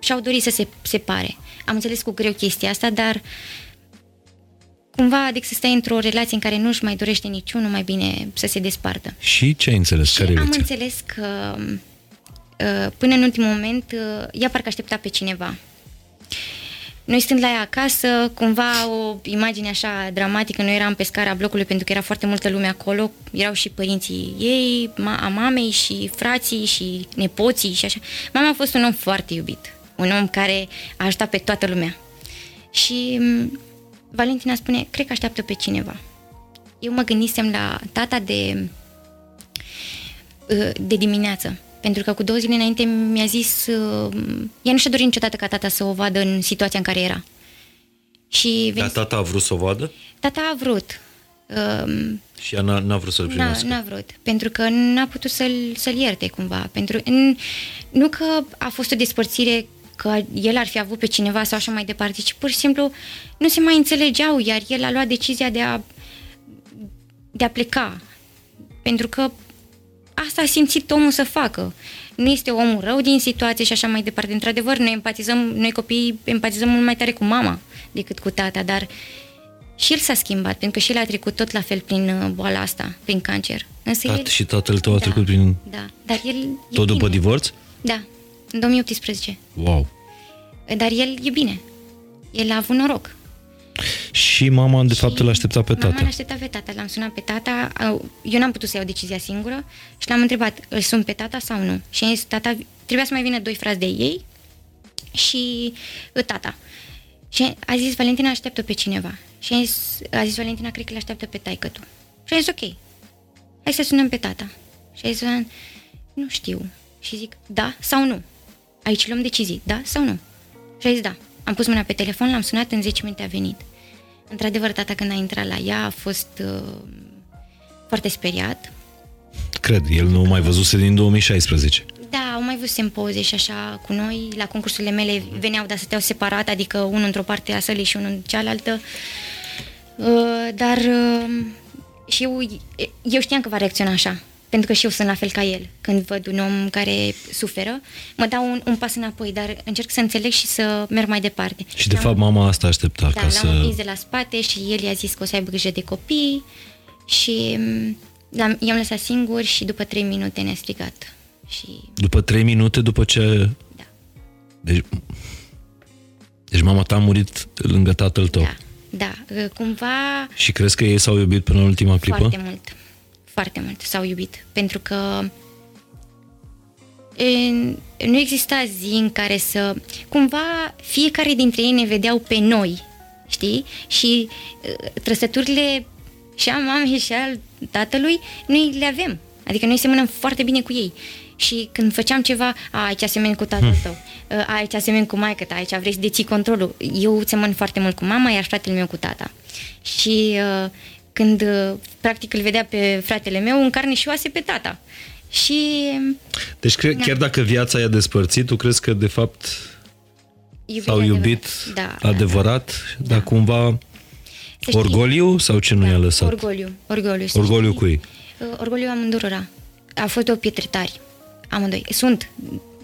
și-au dorit să se separe. Am înțeles cu greu chestia asta, dar cumva, adică să stai într-o relație în care nu-și mai dorește niciunul, mai bine să se despartă. Și ce ai înțeles? Și Care e am lecția? înțeles că uh, până în ultimul moment uh, ea parcă aștepta pe cineva. Noi stând la ea acasă, cumva o imagine așa dramatică, noi eram pe scara blocului pentru că era foarte multă lume acolo, erau și părinții ei, ma- a mamei și frații și nepoții și așa. Mama a fost un om foarte iubit, un om care a ajutat pe toată lumea. Și m, Valentina spune, cred că așteaptă pe cineva. Eu mă gândisem la tata de, uh, de dimineață, pentru că cu două zile înainte mi-a zis, uh, ea nu și-a dorit niciodată ca tata să o vadă în situația în care era. Și Dar tata a vrut să o vadă? tata a vrut. Um, Și ea n-a, n-a vrut să-l N-a, primească. n-a vrut, pentru că n-a putut să-l, să-l ierte cumva. Pentru, n- nu că a fost o despărțire că el ar fi avut pe cineva sau așa mai departe, ci pur și simplu nu se mai înțelegeau, iar el a luat decizia de a, de a pleca. Pentru că asta a simțit omul să facă. Nu este omul rău din situație și așa mai departe. Într-adevăr, noi empatizăm, noi copiii empatizăm mult mai tare cu mama decât cu tata, dar și el s-a schimbat, pentru că și el a trecut tot la fel prin uh, boala asta, prin cancer. Însă Tat, el... și tatăl tău a trecut prin... Da, dar el e Tot după bine. divorț? Da, în 2018. Wow. Dar el e bine. El a avut noroc. Și mama, de fapt, îl aștepta pe Mama tata. l aștepta pe tata, l-am sunat pe tata, au- eu n-am putut să iau decizia singură și l-am întrebat, îl sun pe tata sau nu? Și a zis, tata, trebuia să mai vină doi frați de ei și uh, tata. Și a zis, Valentina așteaptă pe cineva. Și a zis, a zis Valentina, cred că le așteaptă pe taică tu. Și a zis, ok, hai să sunăm pe tata. Și a zis, Valentina, nu știu. Și zic, da sau nu? Aici luăm decizii, da sau nu? Și a zis, da. Am pus mâna pe telefon, l-am sunat, în 10 minute a venit. Într-adevăr, tata când a intrat la ea a fost uh, foarte speriat. Cred, el nu mai văzuse din 2016. Da, au mai văzut poze și așa cu noi. La concursurile mele veneau, dar stăteau separat, adică unul într-o parte a sălii și unul în cealaltă. Uh, dar uh, și eu, eu știam că va reacționa așa. Pentru că și eu sunt la fel ca el. Când văd un om care suferă, mă dau un, un pas înapoi, dar încerc să înțeleg și să merg mai departe. Și de fapt mama asta aștepta Da, ca l-am să... împins de la spate și el i-a zis că o să aibă grijă de copii și mm, l-am, i-am lăsat singur și după trei minute ne-a strigat. Și După trei minute după ce... da, Deci, deci mama ta a murit lângă tatăl tău. da, da, cumva Și crezi că ei s-au iubit până în ultima clipă? foarte mult, foarte mult s-au iubit, pentru că e, nu exista zi în care să... Cumva fiecare dintre ei ne vedeau pe noi, știi? Și e, trăsăturile și a mamei și al tatălui, noi le avem. Adică noi semănăm foarte bine cu ei. Și când făceam ceva, a, aici asemeni cu tatăl tău, a, aici asemeni cu maică ta, aici vrei să deții controlul. Eu semăn foarte mult cu mama, iar fratele meu cu tata. Și uh, când uh, practic îl vedea pe fratele meu, în carne și oase pe tata. Și Deci cre- Da. chiar dacă viața i-a despărțit, tu crezi că de fapt iubirea s-au adevărat. iubit da, da, adevărat, dar cumva Să știi- orgoliu sau ce nu da, i-a lăsat? Orgoliu, orgoliu. să Orgoliu știi. cui? Uh, Orgoliu amândurora. A fost o pietre tari. Amândoi. Sunt.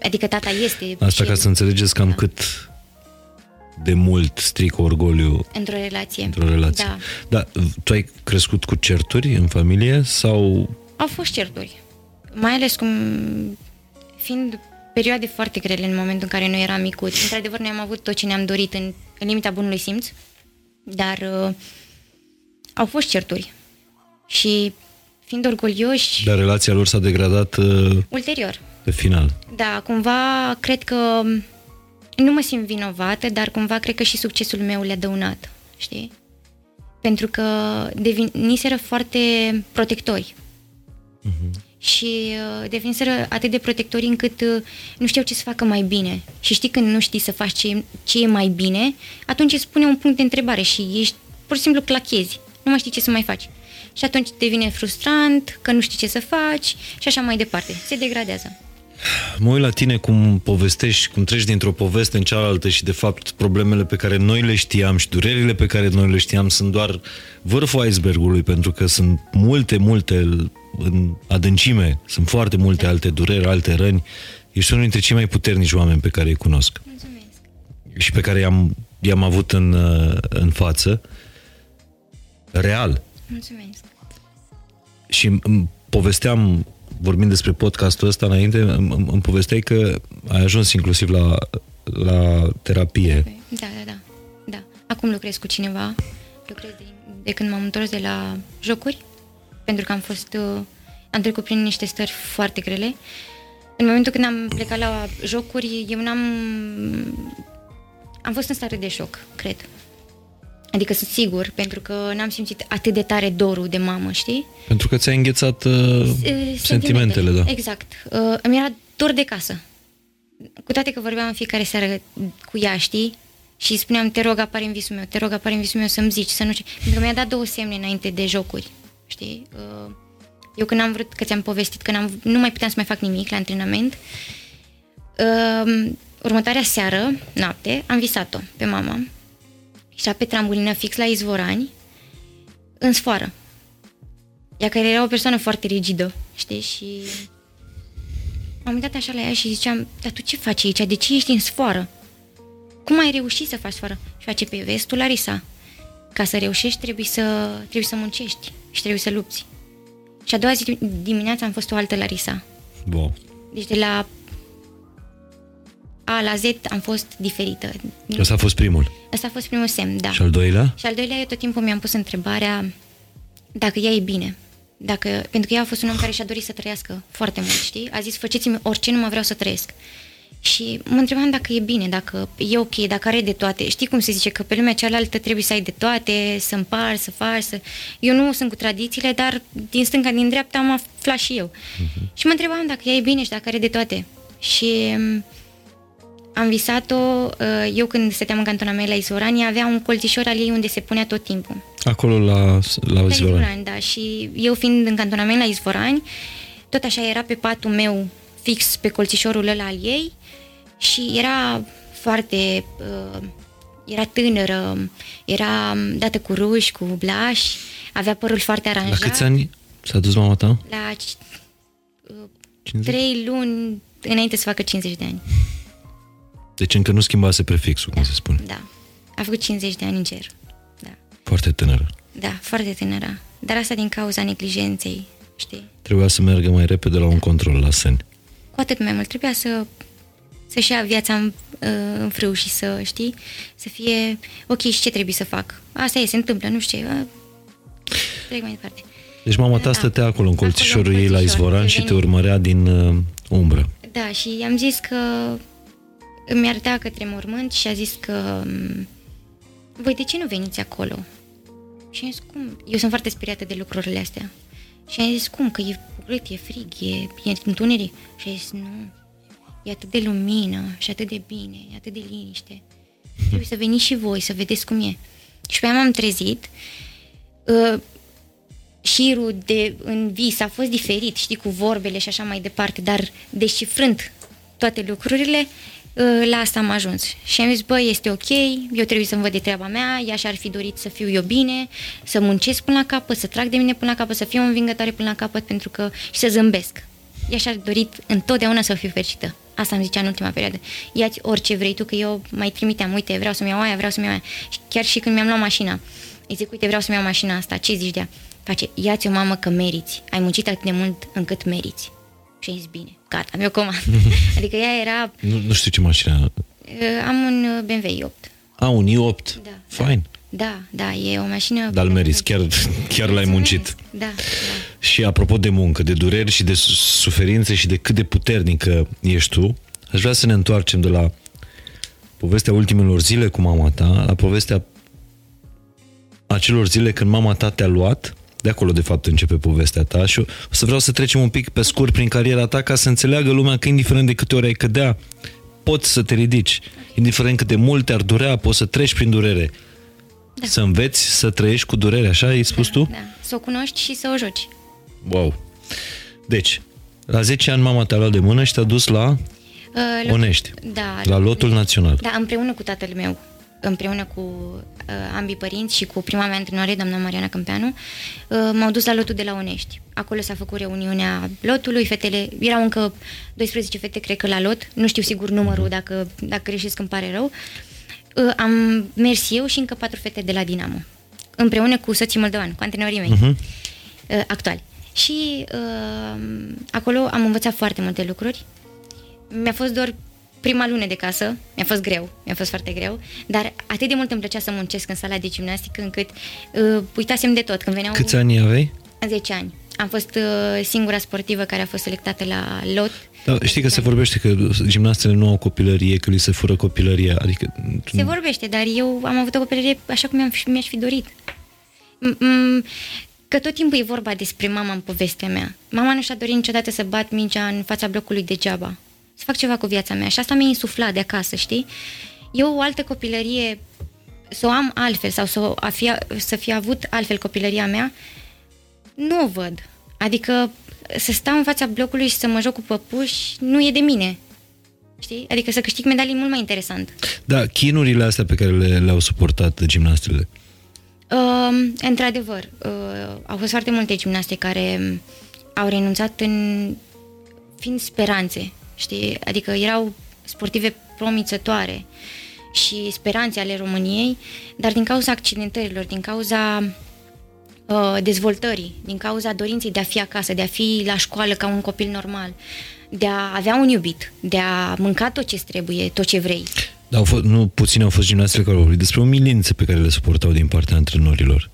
Adică tata este. Asta și ca să înțelegeți cam Da. cât de mult strică orgoliu Într-o relație. într-o relație. Da. Dar tu ai crescut cu certuri în familie sau Au fost certuri. Mai ales cum fiind perioade foarte grele în momentul în care noi eram micuți. Într-adevăr, noi am avut tot ce ne-am dorit în, în limita bunului simț, dar uh, au fost certuri. Și fiind orgolioși, dar relația lor s-a degradat uh, ulterior, pe final? Da, cumva cred că nu mă simt vinovată, dar cumva cred că și succesul meu le-a dăunat, știi? Pentru că deveniseră foarte protectori. Și uh, deveniseră atât de protectori încât uh, nu știau ce să facă mai bine. Și știi când nu știi să faci ce, ce e mai bine, atunci îți pune un punct de întrebare și ești pur și simplu clachezi. Nu mai știi ce să mai faci. Și atunci devine frustrant, că nu știi ce să faci și așa mai departe. Se degradează. Mă uit la tine cum povestești, cum treci dintr-o poveste în cealaltă și de fapt problemele pe care noi le știam și durerile pe care noi le știam sunt doar vârful icebergului pentru că sunt multe, multe în adâncime, sunt foarte multe alte dureri, alte răni. Ești unul dintre cei mai puternici oameni pe care îi cunosc Mulțumesc. și pe care i-am, i-am avut în, uh, în față. Real. Mulțumesc. Și îmi povesteam, vorbind despre podcastul ăsta înainte, îmi, îmi îmi povesteai că ai ajuns inclusiv la, la terapie. Da, da, da. da. Acum lucrez cu cineva. Lucrez de, de când m-am întors de la jocuri, pentru că am fost... Uh, am trecut prin niște stări foarte grele. În momentul când am plecat la jocuri, eu n-am... Am fost în stare de șoc, cred. Adică sunt sigur, pentru că n-am simțit atât de tare dorul de mamă, știi? Pentru că ți-ai înghețat uh, Uh, sentimentele, da. Exact. Uh, îmi era dor de casă. Cu toate că vorbeam în fiecare seară cu ea, știi? Și îi spuneam, te rog, apare în visul meu, te rog, apare în visul meu să-mi zici, să nu știu. Pentru că mi-a dat două semne înainte de jocuri, știi? Uh, eu când am vrut, că ți-am povestit, că n-am, nu mai puteam să mai fac nimic la antrenament, uh, următoarea seară, noapte, am visat-o pe mama. Și pe trambulină fix la izvorani, în sfoară. Ea care era o persoană foarte rigidă, știi, și m-am uitat așa la ea și ziceam, dar tu ce faci aici? De ce ești în sfoară? Cum ai reușit să faci sfoară? Și face pe vezi, tu, Larisa, ca să reușești trebuie să, trebuie să muncești și trebuie să lupți. Și a doua zi dimineața am fost o altă Larisa. Bun. Deci de la A la Z am fost diferită. Ăsta a fost primul. Ăsta a fost primul semn, da. Și al doilea? Și al doilea, eu tot timpul mi-am pus întrebarea dacă ea e bine. Dacă, pentru că ea a fost un om care și-a dorit să trăiască foarte mult, știi? A zis, faceți-mi orice, nu mă vreau să trăiesc. Și mă întrebam dacă e bine, dacă e ok, dacă are de toate. Știi cum se zice, că pe lumea cealaltă trebuie să ai de toate, să împarți, să faci, să... Eu nu sunt cu tradițiile, dar din stânga, din dreapta am aflat și eu. Uh-huh. Și mă întrebam dacă ea e bine și dacă are de toate. Și mm, am visat-o, uh, eu când stăteam în cantonament la Izvorani, avea un colțișor al ei unde se punea tot timpul. Acolo la, la La Izvorani. Izvorani, da. Și eu fiind în cantonament la Izvorani, tot așa era pe patul meu fix pe colțișorul ăla al ei și era foarte... Uh, era tânără, era dată cu ruși, cu blași, avea părul foarte La aranjat. câți ani s-a dus mama ta? La 50? trei luni înainte să facă 50 de ani. Deci încă nu schimbase prefixul, cum se spune. Da. A făcut 50 de ani în cer. Da. Foarte tânără. Da, foarte tânără. Dar asta din cauza neglijenței, știi? Trebuia să meargă mai repede la un control la seni. Cu atât mai mult. Trebuia să să-și ia viața în, uh, în frâu și să, știi, să fie ok și ce trebuie să fac. Asta e, se întâmplă, nu știu ce. Uh, trec mai departe. Deci mama ta Da. stătea acolo în Acolo, în colțișorul ei la colțișor, Izvoran și te deveni. urmărea din uh, umbră. Da, și i-am zis că îmi arătea către mormânt și a zis că m, voi de ce nu veniți acolo? Și am zis, cum? Eu sunt foarte speriată de lucrurile astea. Și am zis, cum? Că e urât, e frig, e, e întuneric. Și a zis, nu, e atât de lumină și atât de bine, e atât de liniște. Trebuie să veniți și voi, să vedeți cum e. Și pe aia m-am trezit. Uh, șirul de, în vis a fost diferit, știi, cu vorbele și așa mai departe, dar descifrând toate lucrurile, uh, la asta am ajuns. Și am zis, băi, este ok, eu trebuie să-mi văd de treaba mea, ea și-ar fi dorit să fiu eu bine, să muncesc până la capăt, să trag de mine până la capăt, să fiu învingătoare până la capăt pentru că și să zâmbesc. Ea și-ar dorit întotdeauna să fiu fericită. Asta îmi zicea în ultima perioadă. Ia-ți orice vrei tu, că eu mai trimiteam, uite, vreau să-mi iau aia, vreau să-mi iau aia. Și chiar și când mi-am luat mașina, îi zic, uite, vreau să-mi iau mașina asta, ce zici de ea? Face, ia-ți o mamă că meriți, ai muncit atât de mult încât meriți. Și am zis, bine, gata, mi-o comand. adică ea era, Nu, nu știu ce mașină. uh, am un uh, BMW 8. A, un i8. Da. Fine. Da, da, e o mașină... Dar îl meriți, chiar, chiar l-ai muncit. Da, da. Și apropo de muncă, de dureri și de su- suferințe și de cât de puternică ești tu, aș vrea să ne întoarcem de la povestea ultimelor zile cu mama ta la povestea acelor zile când mama ta te-a luat, de acolo de fapt începe povestea ta și o să vreau să trecem un pic pe scurt prin cariera ta ca să înțeleagă lumea că indiferent de câte ori ai cădea, poți să te ridici. Indiferent cât de mult te-ar durea, poți să treci prin durere. Da. Să înveți să trăiești cu durere, așa ai spus tu? Da, să o cunoști și să o joci. Wow. Deci, la 10 ani mama te-a luat de mână și te-a dus la Uh, la- Onești, Da, la lotul național. Da, împreună cu tatăl meu, împreună cu uh, ambii părinți și cu prima mea antrenoare, doamna Mariana Câmpeanu, uh, m-au dus la lotul de la Onești. Acolo s-a făcut reuniunea lotului, fetele, erau încă 12 fete, cred că la lot, nu știu sigur numărul, dacă, dacă greșesc îmi pare rău. Uh, am mers eu și încă patru fete de la Dinamo, împreună cu soții moldovan, cu antrenorii mei Mhm. uh, actuali. Și uh, acolo am învățat foarte multe lucruri. Mi-a fost doar prima lună de casă, mi-a fost greu, mi-a fost foarte greu, dar atât de mult îmi plăcea să muncesc în sala de gimnastică încât uh, uitasem de tot. Când veneau Câți ani aveai? 10 ani. Am fost uh, singura sportivă care a fost selectată la lot. Da, știi că se vorbește că gimnastele nu au copilărie, că li se fură copilăria, adică... Se vorbește, dar eu am avut o copilărie așa cum mi-am, mi-aș fi dorit. M- m- că tot timpul e vorba despre mama în povestea mea. Mama nu și-a dorit niciodată să bat mingea în fața blocului degeaba. Să fac ceva cu viața mea și asta mi-a insuflat de acasă, știi? Eu o altă copilărie, să o am altfel sau să, a fi, să fi avut altfel copilăria mea, nu o văd. Adică să stau în fața blocului și să mă joc cu păpuși nu e de mine. Știi? Adică să câștig medalii mult mai interesant. Da, chinurile astea pe care le, le-au suportat gimnastele. Uh, într-adevăr, uh, au fost foarte multe gimnaste care au renunțat în fiind speranțe, știi? Adică erau sportive promițătoare și speranțe ale României, dar din cauza accidentărilor, din cauza uh, dezvoltării, din cauza dorinței de a fi acasă, de a fi la școală ca un copil normal, de a avea un iubit, de a mânca tot ce trebuie, tot ce vrei. Dar au fost, nu puține au fost gimnastele care au vorbit despre umilințe pe care le suportau din partea antrenorilor.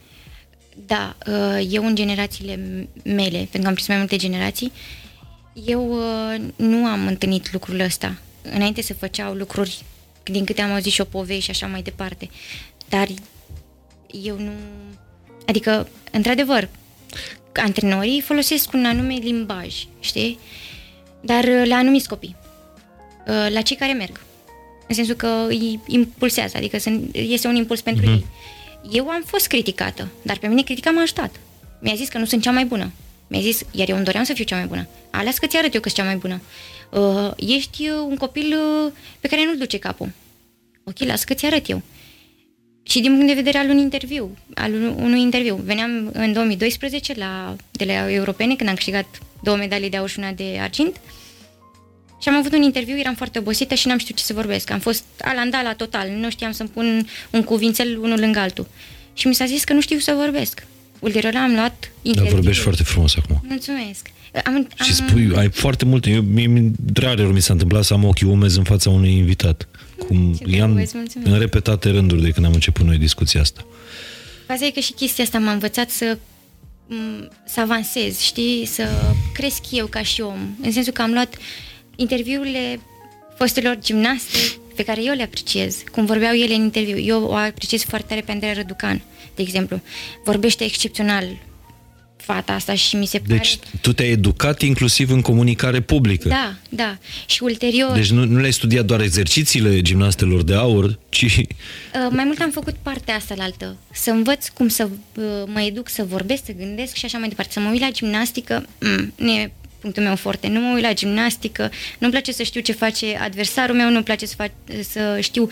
Da, uh, eu în generațiile mele, pentru că am prins mai multe generații, eu uh, nu am întâlnit lucrul ăsta. Înainte se făceau lucruri, din câte am auzit și o povești și așa mai departe. Dar eu nu... Adică, într-adevăr, antrenorii folosesc un anume limbaj, știi? Dar uh, la anumiți copii. La cei care merg. În sensul că îi impulsează, adică este un impuls pentru mm-hmm. ei. Eu am fost criticată, dar pe mine critica m-a ajutat. Mi-a zis că nu sunt cea mai bună. Mi-a zis, iar eu îmi doream să fiu cea mai bună. Ales că ți arăt eu că sunt cea mai bună. Uh, ești uh, un copil uh, pe care nu-l duce capul. Ok, las că ți arăt eu. Și din punct de vedere al unui interviu, al unui interviu. Veneam în 2012 la, de la europene, când am câștigat două medalii de aur și una de argint. Și am avut un interviu, eram foarte obosită și n-am știut ce să vorbesc. Am fost alandala total, nu știam să-mi pun un cuvințel unul lângă altul. Și mi s-a zis că nu știu să vorbesc. Ulterior am luat interviu. Da, vorbești foarte frumos acum. Mulțumesc. Am, am... Și spui, ai foarte multe. Eu, mie, rare ori mi s-a întâmplat să am ochii umezi în fața unui invitat. Cum i-am în repetate rânduri de când am început noi discuția asta. Faza e că și chestia asta m-a învățat să să avansez, știi, să cresc eu ca și om. În sensul că am luat interviurile fostelor gimnaste pe care eu le apreciez, cum vorbeau ele în interviu. Eu o apreciez foarte tare pe Andreea Răducan, de exemplu. Vorbește excepțional fata asta și mi se pare... Deci tu te-ai educat inclusiv în comunicare publică. Da, da. Și ulterior... Deci nu, nu le-ai studiat doar exercițiile gimnastelor de aur, ci... Uh, mai mult am făcut partea asta la altă. Să învăț cum să uh, mă educ, să vorbesc, să gândesc și așa mai departe. Să mă uit la gimnastică, mm, nu e punctul meu foarte. Nu mă uit la gimnastică, nu-mi place să știu ce face adversarul meu, nu-mi place să, fac, să știu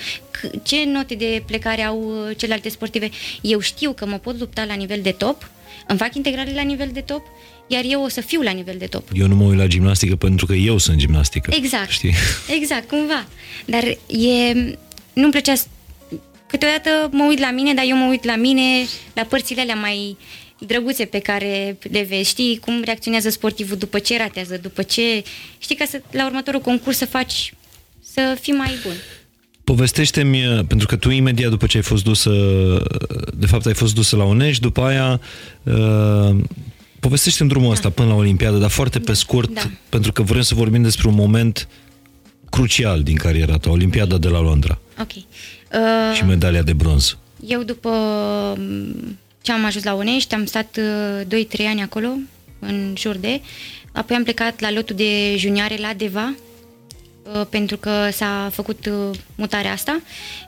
ce note de plecare au uh, celelalte sportive. Eu știu că mă pot lupta la nivel de top, îmi fac integrale la nivel de top, iar eu o să fiu la nivel de top. Eu nu mă uit la gimnastică pentru că eu sunt gimnastică. Exact. Știi? Exact, cumva. Dar e... Nu-mi plăcea... Câteodată mă uit la mine, dar eu mă uit la mine, la părțile alea mai drăguțe pe care le vezi, știi cum reacționează sportivul după ce ratează, după ce... Știi ca să la următorul concurs să faci, să fii mai bun. Povestește-mi, pentru că tu imediat după ce ai fost dusă, de fapt ai fost dusă la Unești, după aia uh, povestește-mi drumul da. ăsta până la Olimpiadă, dar foarte pe scurt, da. pentru că vrem să vorbim despre un moment crucial din cariera ta, Olimpiada de la Londra. Ok. Uh, și medalia de bronz. Eu după ce am ajuns la Unești, am stat 2-3 uh, ani acolo, în jur de, apoi am plecat la lotul de junioare la Deva, uh, pentru că s-a făcut uh, mutarea asta.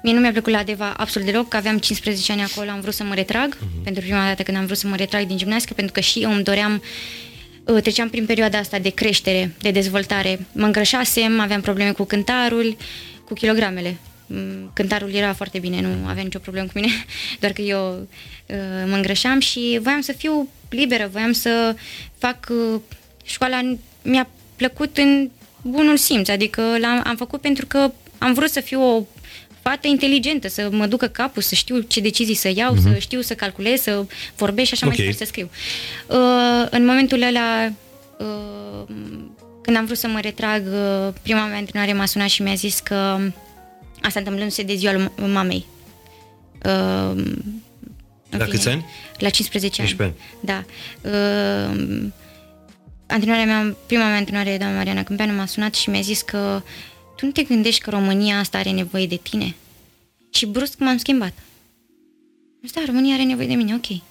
Mie nu mi-a plăcut la Deva absolut deloc, că aveam 15 ani acolo, am vrut să mă retrag, uh-huh. pentru prima dată când am vrut să mă retrag din gimnastică, pentru că și eu îmi doream treceam prin perioada asta de creștere, de dezvoltare. Mă îngrășasem, aveam probleme cu cântarul, cu kilogramele. Mm, cântarul era foarte bine, nu avea nicio problemă cu mine, doar că eu uh, mă îngrășam și voiam să fiu liberă, voiam să fac uh, școala, mi-a plăcut în bunul simț, adică l-am am făcut pentru că am vrut să fiu o fată inteligentă, să mă ducă capul, să știu ce decizii să iau, uh-huh. să știu să calculez, să vorbesc și așa okay. mai departe, să scriu. Uh, în momentul ăla, uh, când am vrut să mă retrag, uh, prima mea antrenare m-a sunat și mi-a zis că Asta întâmplându-se de ziua lui mamei. Uh, În La câți ani? La 15 ani. 15 Da. Uh, antrenoarea mea, prima mea antrenoare, doamna Mariana Câmpeanu, m-a sunat și mi-a zis că tu nu te gândești că România asta are nevoie de tine? Și brusc m-am schimbat. Am zis, da, România are nevoie de mine, ok.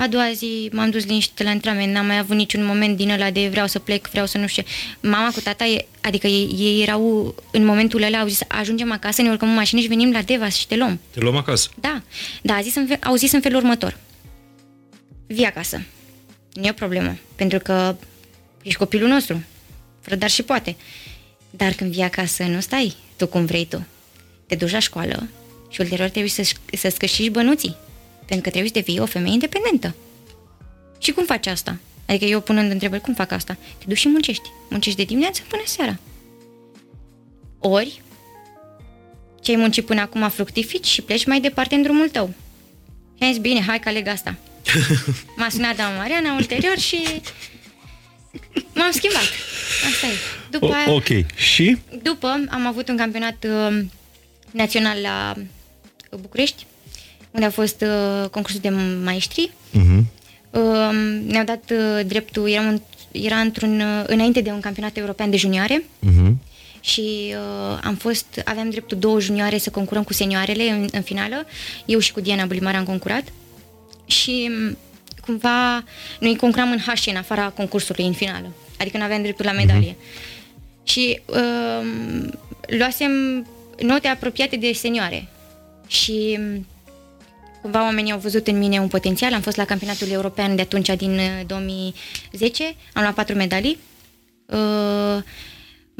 A doua zi m-am dus liniștit la antrenament, n-am mai avut niciun moment din ăla de vreau să plec, vreau să nu știu ce. Mama cu tata, e- adică ei, ei erau în momentul ăla, au zis, ajungem acasă, ne urcăm în mașină și venim la Devas și te luăm. Te luăm acasă. Da, da, a zis în fel, au zis în felul următor. Vii acasă. Nu e o problemă, pentru că ești copilul nostru. Fără dar și poate. Dar când vii acasă, nu stai tu cum vrei tu. Te duci la școală și ulterior trebuie să, să-ți câștigi bănuții. Pentru că trebuie să devii o femeie independentă. Și cum faci asta? Adică eu punând întrebări, cum fac asta? Te duci și muncești. Muncești de dimineață până seara. Ori ce ai muncit până acum fructifici și pleci mai departe în drumul tău. Și am zis, bine, hai că aleg asta. M-a sunat doamna Mariana ulterior și m-am schimbat. Asta e. După, O, aia, ok. Și? după am avut un campionat uh, național la București, unde a fost uh, concursul de maestri. Uh-huh. Uh, ne-au dat uh, dreptul, eram în, era într-un, uh, înainte de un campionat european de junioare Uh-huh. și uh, am fost, aveam dreptul două junioare să concurăm cu senioarele în, în finală. Eu și cu Diana Bulimar am concurat și m, cumva noi concuram în H în afara concursului în finală. Adică nu aveam dreptul la medalie. Și uh, luasem note apropiate de senioare. Și m, cumva oamenii au văzut în mine un potențial. Am fost la campionatul european de atunci din uh, 2010. Am luat patru medalii. Uh,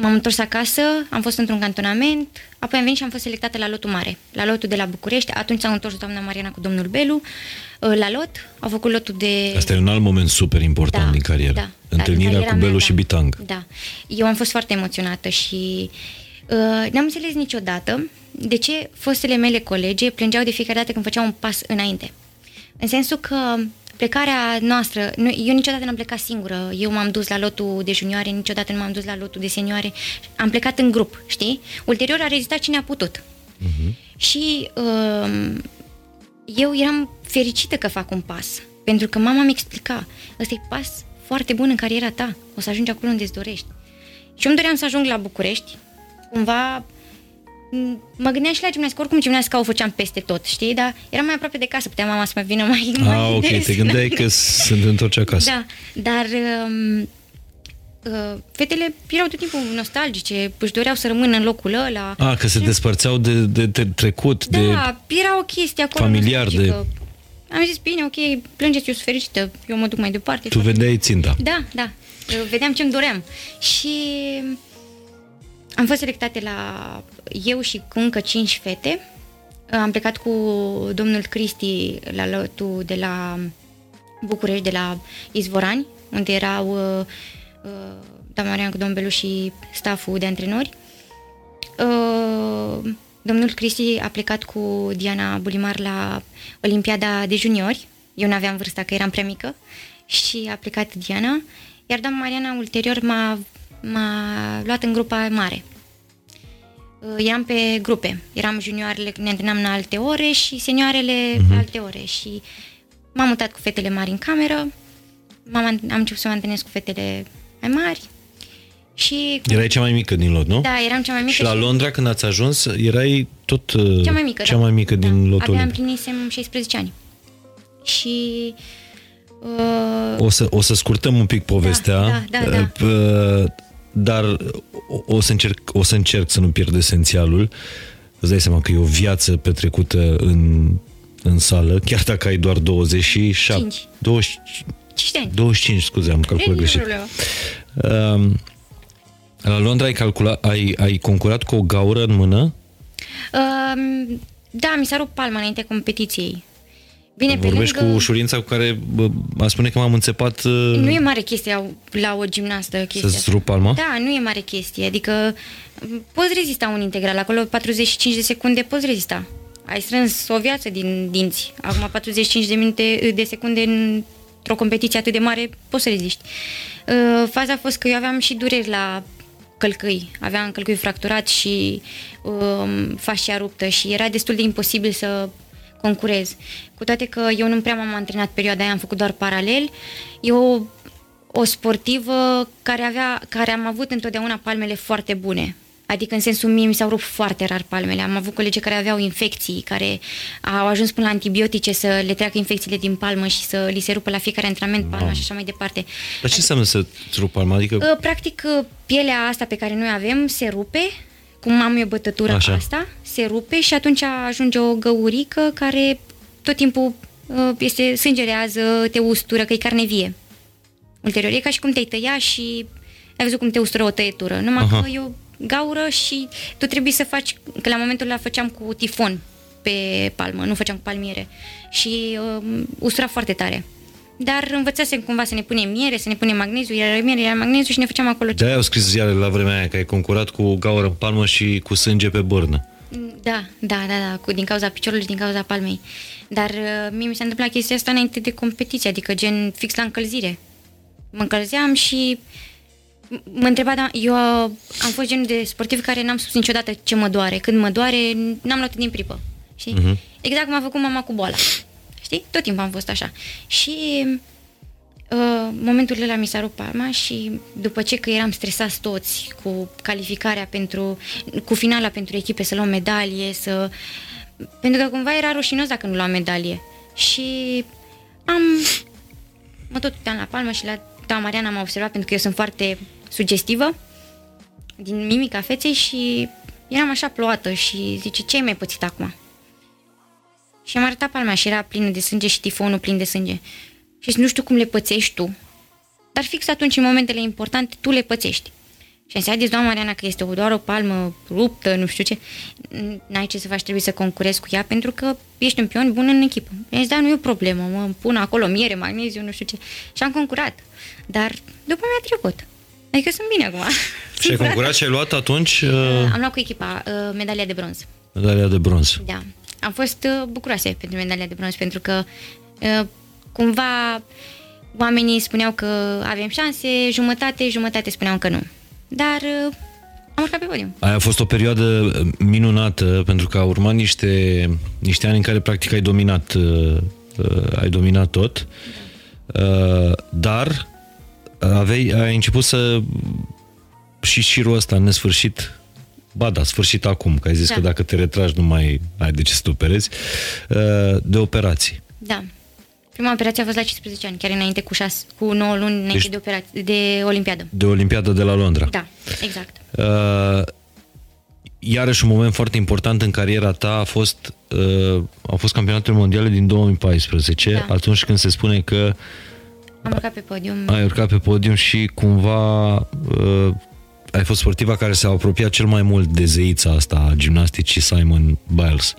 M-am întors acasă, am fost într-un cantonament, apoi am venit și am fost selectată la lotul mare, la lotul de la București. Atunci s-au întors doamna Mariana cu domnul Belu uh, la lot, au făcut lotul de... Asta e un alt moment super important din carieră. Da, Întâlnirea da, din cu cariera Belu mea, și da. Bitang. Da. Eu am fost foarte emoționată și uh, n-am înțeles niciodată de ce fostele mele colege plângeau de fiecare dată când făceau un pas înainte. În sensul că plecarea noastră, nu, eu niciodată n-am plecat singură, eu m-am dus la lotul de junioare, niciodată nu m-am dus la lotul de senioare, am plecat în grup, știi? Ulterior a rezistat cine a putut. Și uh, eu eram fericită că fac un pas, pentru că mama mi explica, ăsta e pas foarte bun în cariera ta, o să ajungi acolo unde îți dorești. Și eu îmi doream să ajung la București, cumva m, mă gândeam și la gimnastică, oricum gimnastica o făceam peste tot, știi, dar eram mai aproape de casă, putea mama să mă vină mai, mai Ah, ok, des te gândeai că sunt întorci acasă. Da, dar um, uh, fetele erau tot timpul nostalgice, își doreau să rămână în locul ăla. Ah, că se despărțeau de, de, de trecut, de... Da, era o chestie acolo familiar nostalgică. Am zis, bine, ok, plângeți, eu sunt fericită, eu mă duc mai departe. Tu vedeai ținta. Da, da, Eu vedeam ce-mi doream. Și am fost selectate la eu și cu încă cinci fete. Am plecat cu domnul Cristi la lotul de la București, de la Izvorani, unde erau uh, uh, doamna Marian cu domnul Belu și staful de antrenori. Uh, domnul Cristi a plecat cu Diana Bulimar la Olimpiada de juniori. Eu nu aveam vârsta, că eram prea mică. Și a plecat Diana. Iar doamna Mariana ulterior m-a, m-a luat în grupa mare. Uh, Eram pe grupe. Eram junioarele, ne antrenam la alte ore și senioarele uh-huh. la alte ore. Și m-am mutat cu fetele mari în cameră. M-am, am început să mă antrenez cu fetele mai mari. Și Erai cea mai mică din lot, nu? da, eram cea mai mică Și la Londra, când ați ajuns, erai tot uh, Cea mai mică, cea da. mai mică da. din lotul Abia olimpic. împlinisem 16 ani. Și... Uh, O să, o să scurtăm un pic povestea, Da, da, da, uh, dar o, o, să încerc, o să încerc să nu pierd esențialul. Îți dai seama că e o viață petrecută în, în sală, chiar dacă ai doar 27... Cinci. 20, 5 ani. 25, scuze, am calculat Nici greșit. problemă. Um, la Londra ai, calcula, ai, ai concurat cu o gaură în mână? Um, da, mi s-a rupt palma înainte competiției. Bine, pe Vorbești lângă... cu ușurința cu care bă, a spune că m-am înțepat uh, Nu e mare chestie la o gimnastă chestia să-ți asta. rup palma? Da, nu e mare chestie. Adică m, poți rezista un integral. Acolo 45 de secunde poți rezista. Ai strâns o viață din dinți. Acum 45 de minute de secunde într-o competiție atât de mare poți să reziști. Uh, Faza a fost că eu aveam și dureri la călcâi. Aveam călcâi fracturat și um, fascia ruptă și era destul de imposibil să concurez. Cu toate că eu nu prea m-am antrenat perioada aia, am făcut doar paralel. Eu o sportivă care, avea, care am avut întotdeauna palmele foarte bune. Adică în sensul mie mi s-au rupt foarte rar palmele. Am avut colegi care aveau infecții, care au ajuns până la antibiotice să le treacă infecțiile din palmă și să li se rupă la fiecare antrenament palma wow. și așa mai departe. Dar ce înseamnă să rup palma? Adică... Uh, practic, uh, pielea asta pe care noi avem se rupe, cum am eu bătătura așa. asta, se rupe și atunci ajunge o găurică care tot timpul uh, este sângerează, te ustură, că e carne vie. Ulterior, e ca și cum te-ai tăia și ai văzut cum te ustură o tăietură. Numai Aha. că eu gaură și tu trebuie să faci, că la momentul ăla făceam cu tifon pe palmă, nu făceam cu palmiere și uh, ustura foarte tare. Dar învățasem cumva să ne punem miere, să ne punem magneziu, iar miere, iar magneziu și ne făceam acolo. De-aia au scris ziare la vremea aia că ai concurat cu gaură în palmă și cu sânge pe bârnă. Da, da, da, da, cu, din cauza piciorului și din cauza palmei. Dar uh, mie mi s-a întâmplat chestia asta înainte de competiție, adică gen fix la încălzire. Mă încălzeam și mă întreba, da, eu am fost genul de sportiv care n-am spus niciodată ce mă doare. Când mă doare, n-am luat din pripă. Știi? Uh-huh. Exact cum a făcut mama cu boala. Știi? Tot timpul am fost așa. Și uh, momentul ăla mi s-a rupt palma și după ce că eram stresați toți cu calificarea pentru, cu finala pentru echipe, să luăm medalie, să... Pentru că cumva era rușinos dacă nu luam medalie. Și am... Mă tot uitam la palmă și la da, Mariana m-a observat pentru că eu sunt foarte sugestivă din mimica feței și eram așa ploată și zice, ce ai mai pățit acum? Și am arătat palma și era plină de sânge și tifonul plin de sânge. Și nu știu cum le pățești tu, dar fix atunci, în momentele importante, tu le pățești. Și am zis, haideți, doamna Mariana, că este doar o palmă ruptă, nu știu ce, n-ai ce să faci, trebuie să concurezi cu ea, pentru că ești un pion bun în echipă. I-am zis, da, nu e o problemă, mă pun acolo miere, magneziu, nu știu ce. Și am concurat. Dar după mi-a trecut. Adică sunt bine acum. Și ai concurat și ai luat atunci? Uh... Am luat cu echipa uh, medalia de bronz. Medalia de bronz. Da. Am fost uh, bucuroasă pentru medalia de bronz, pentru că uh, cumva oamenii spuneau că avem șanse, jumătate, jumătate spuneau că nu. Dar uh, am urcat pe podium. Aia a fost o perioadă minunată, pentru că a urmat niște, niște ani în care practic ai dominat, uh, uh ai dominat tot. Uh, dar aveai, ai început să și șirul ăsta nesfârșit Ba da, sfârșit acum, că ai zis da. că dacă te retragi nu mai ai de ce să te operezi, uh, de operații. Da. Prima operație a fost la 15 ani, chiar înainte cu, 6, cu 9 luni înainte deci, de, operație, de Olimpiadă. De Olimpiadă de la Londra. Da, exact. Uh, iarăși un moment foarte important în cariera ta a fost, uh, a fost campionatul mondiale din 2014, da. atunci când se spune că am urcat pe podium. Ai urcat pe podium și cumva uh, ai fost sportiva care s-a apropiat cel mai mult de zeița asta a gimnasticii Simon Biles.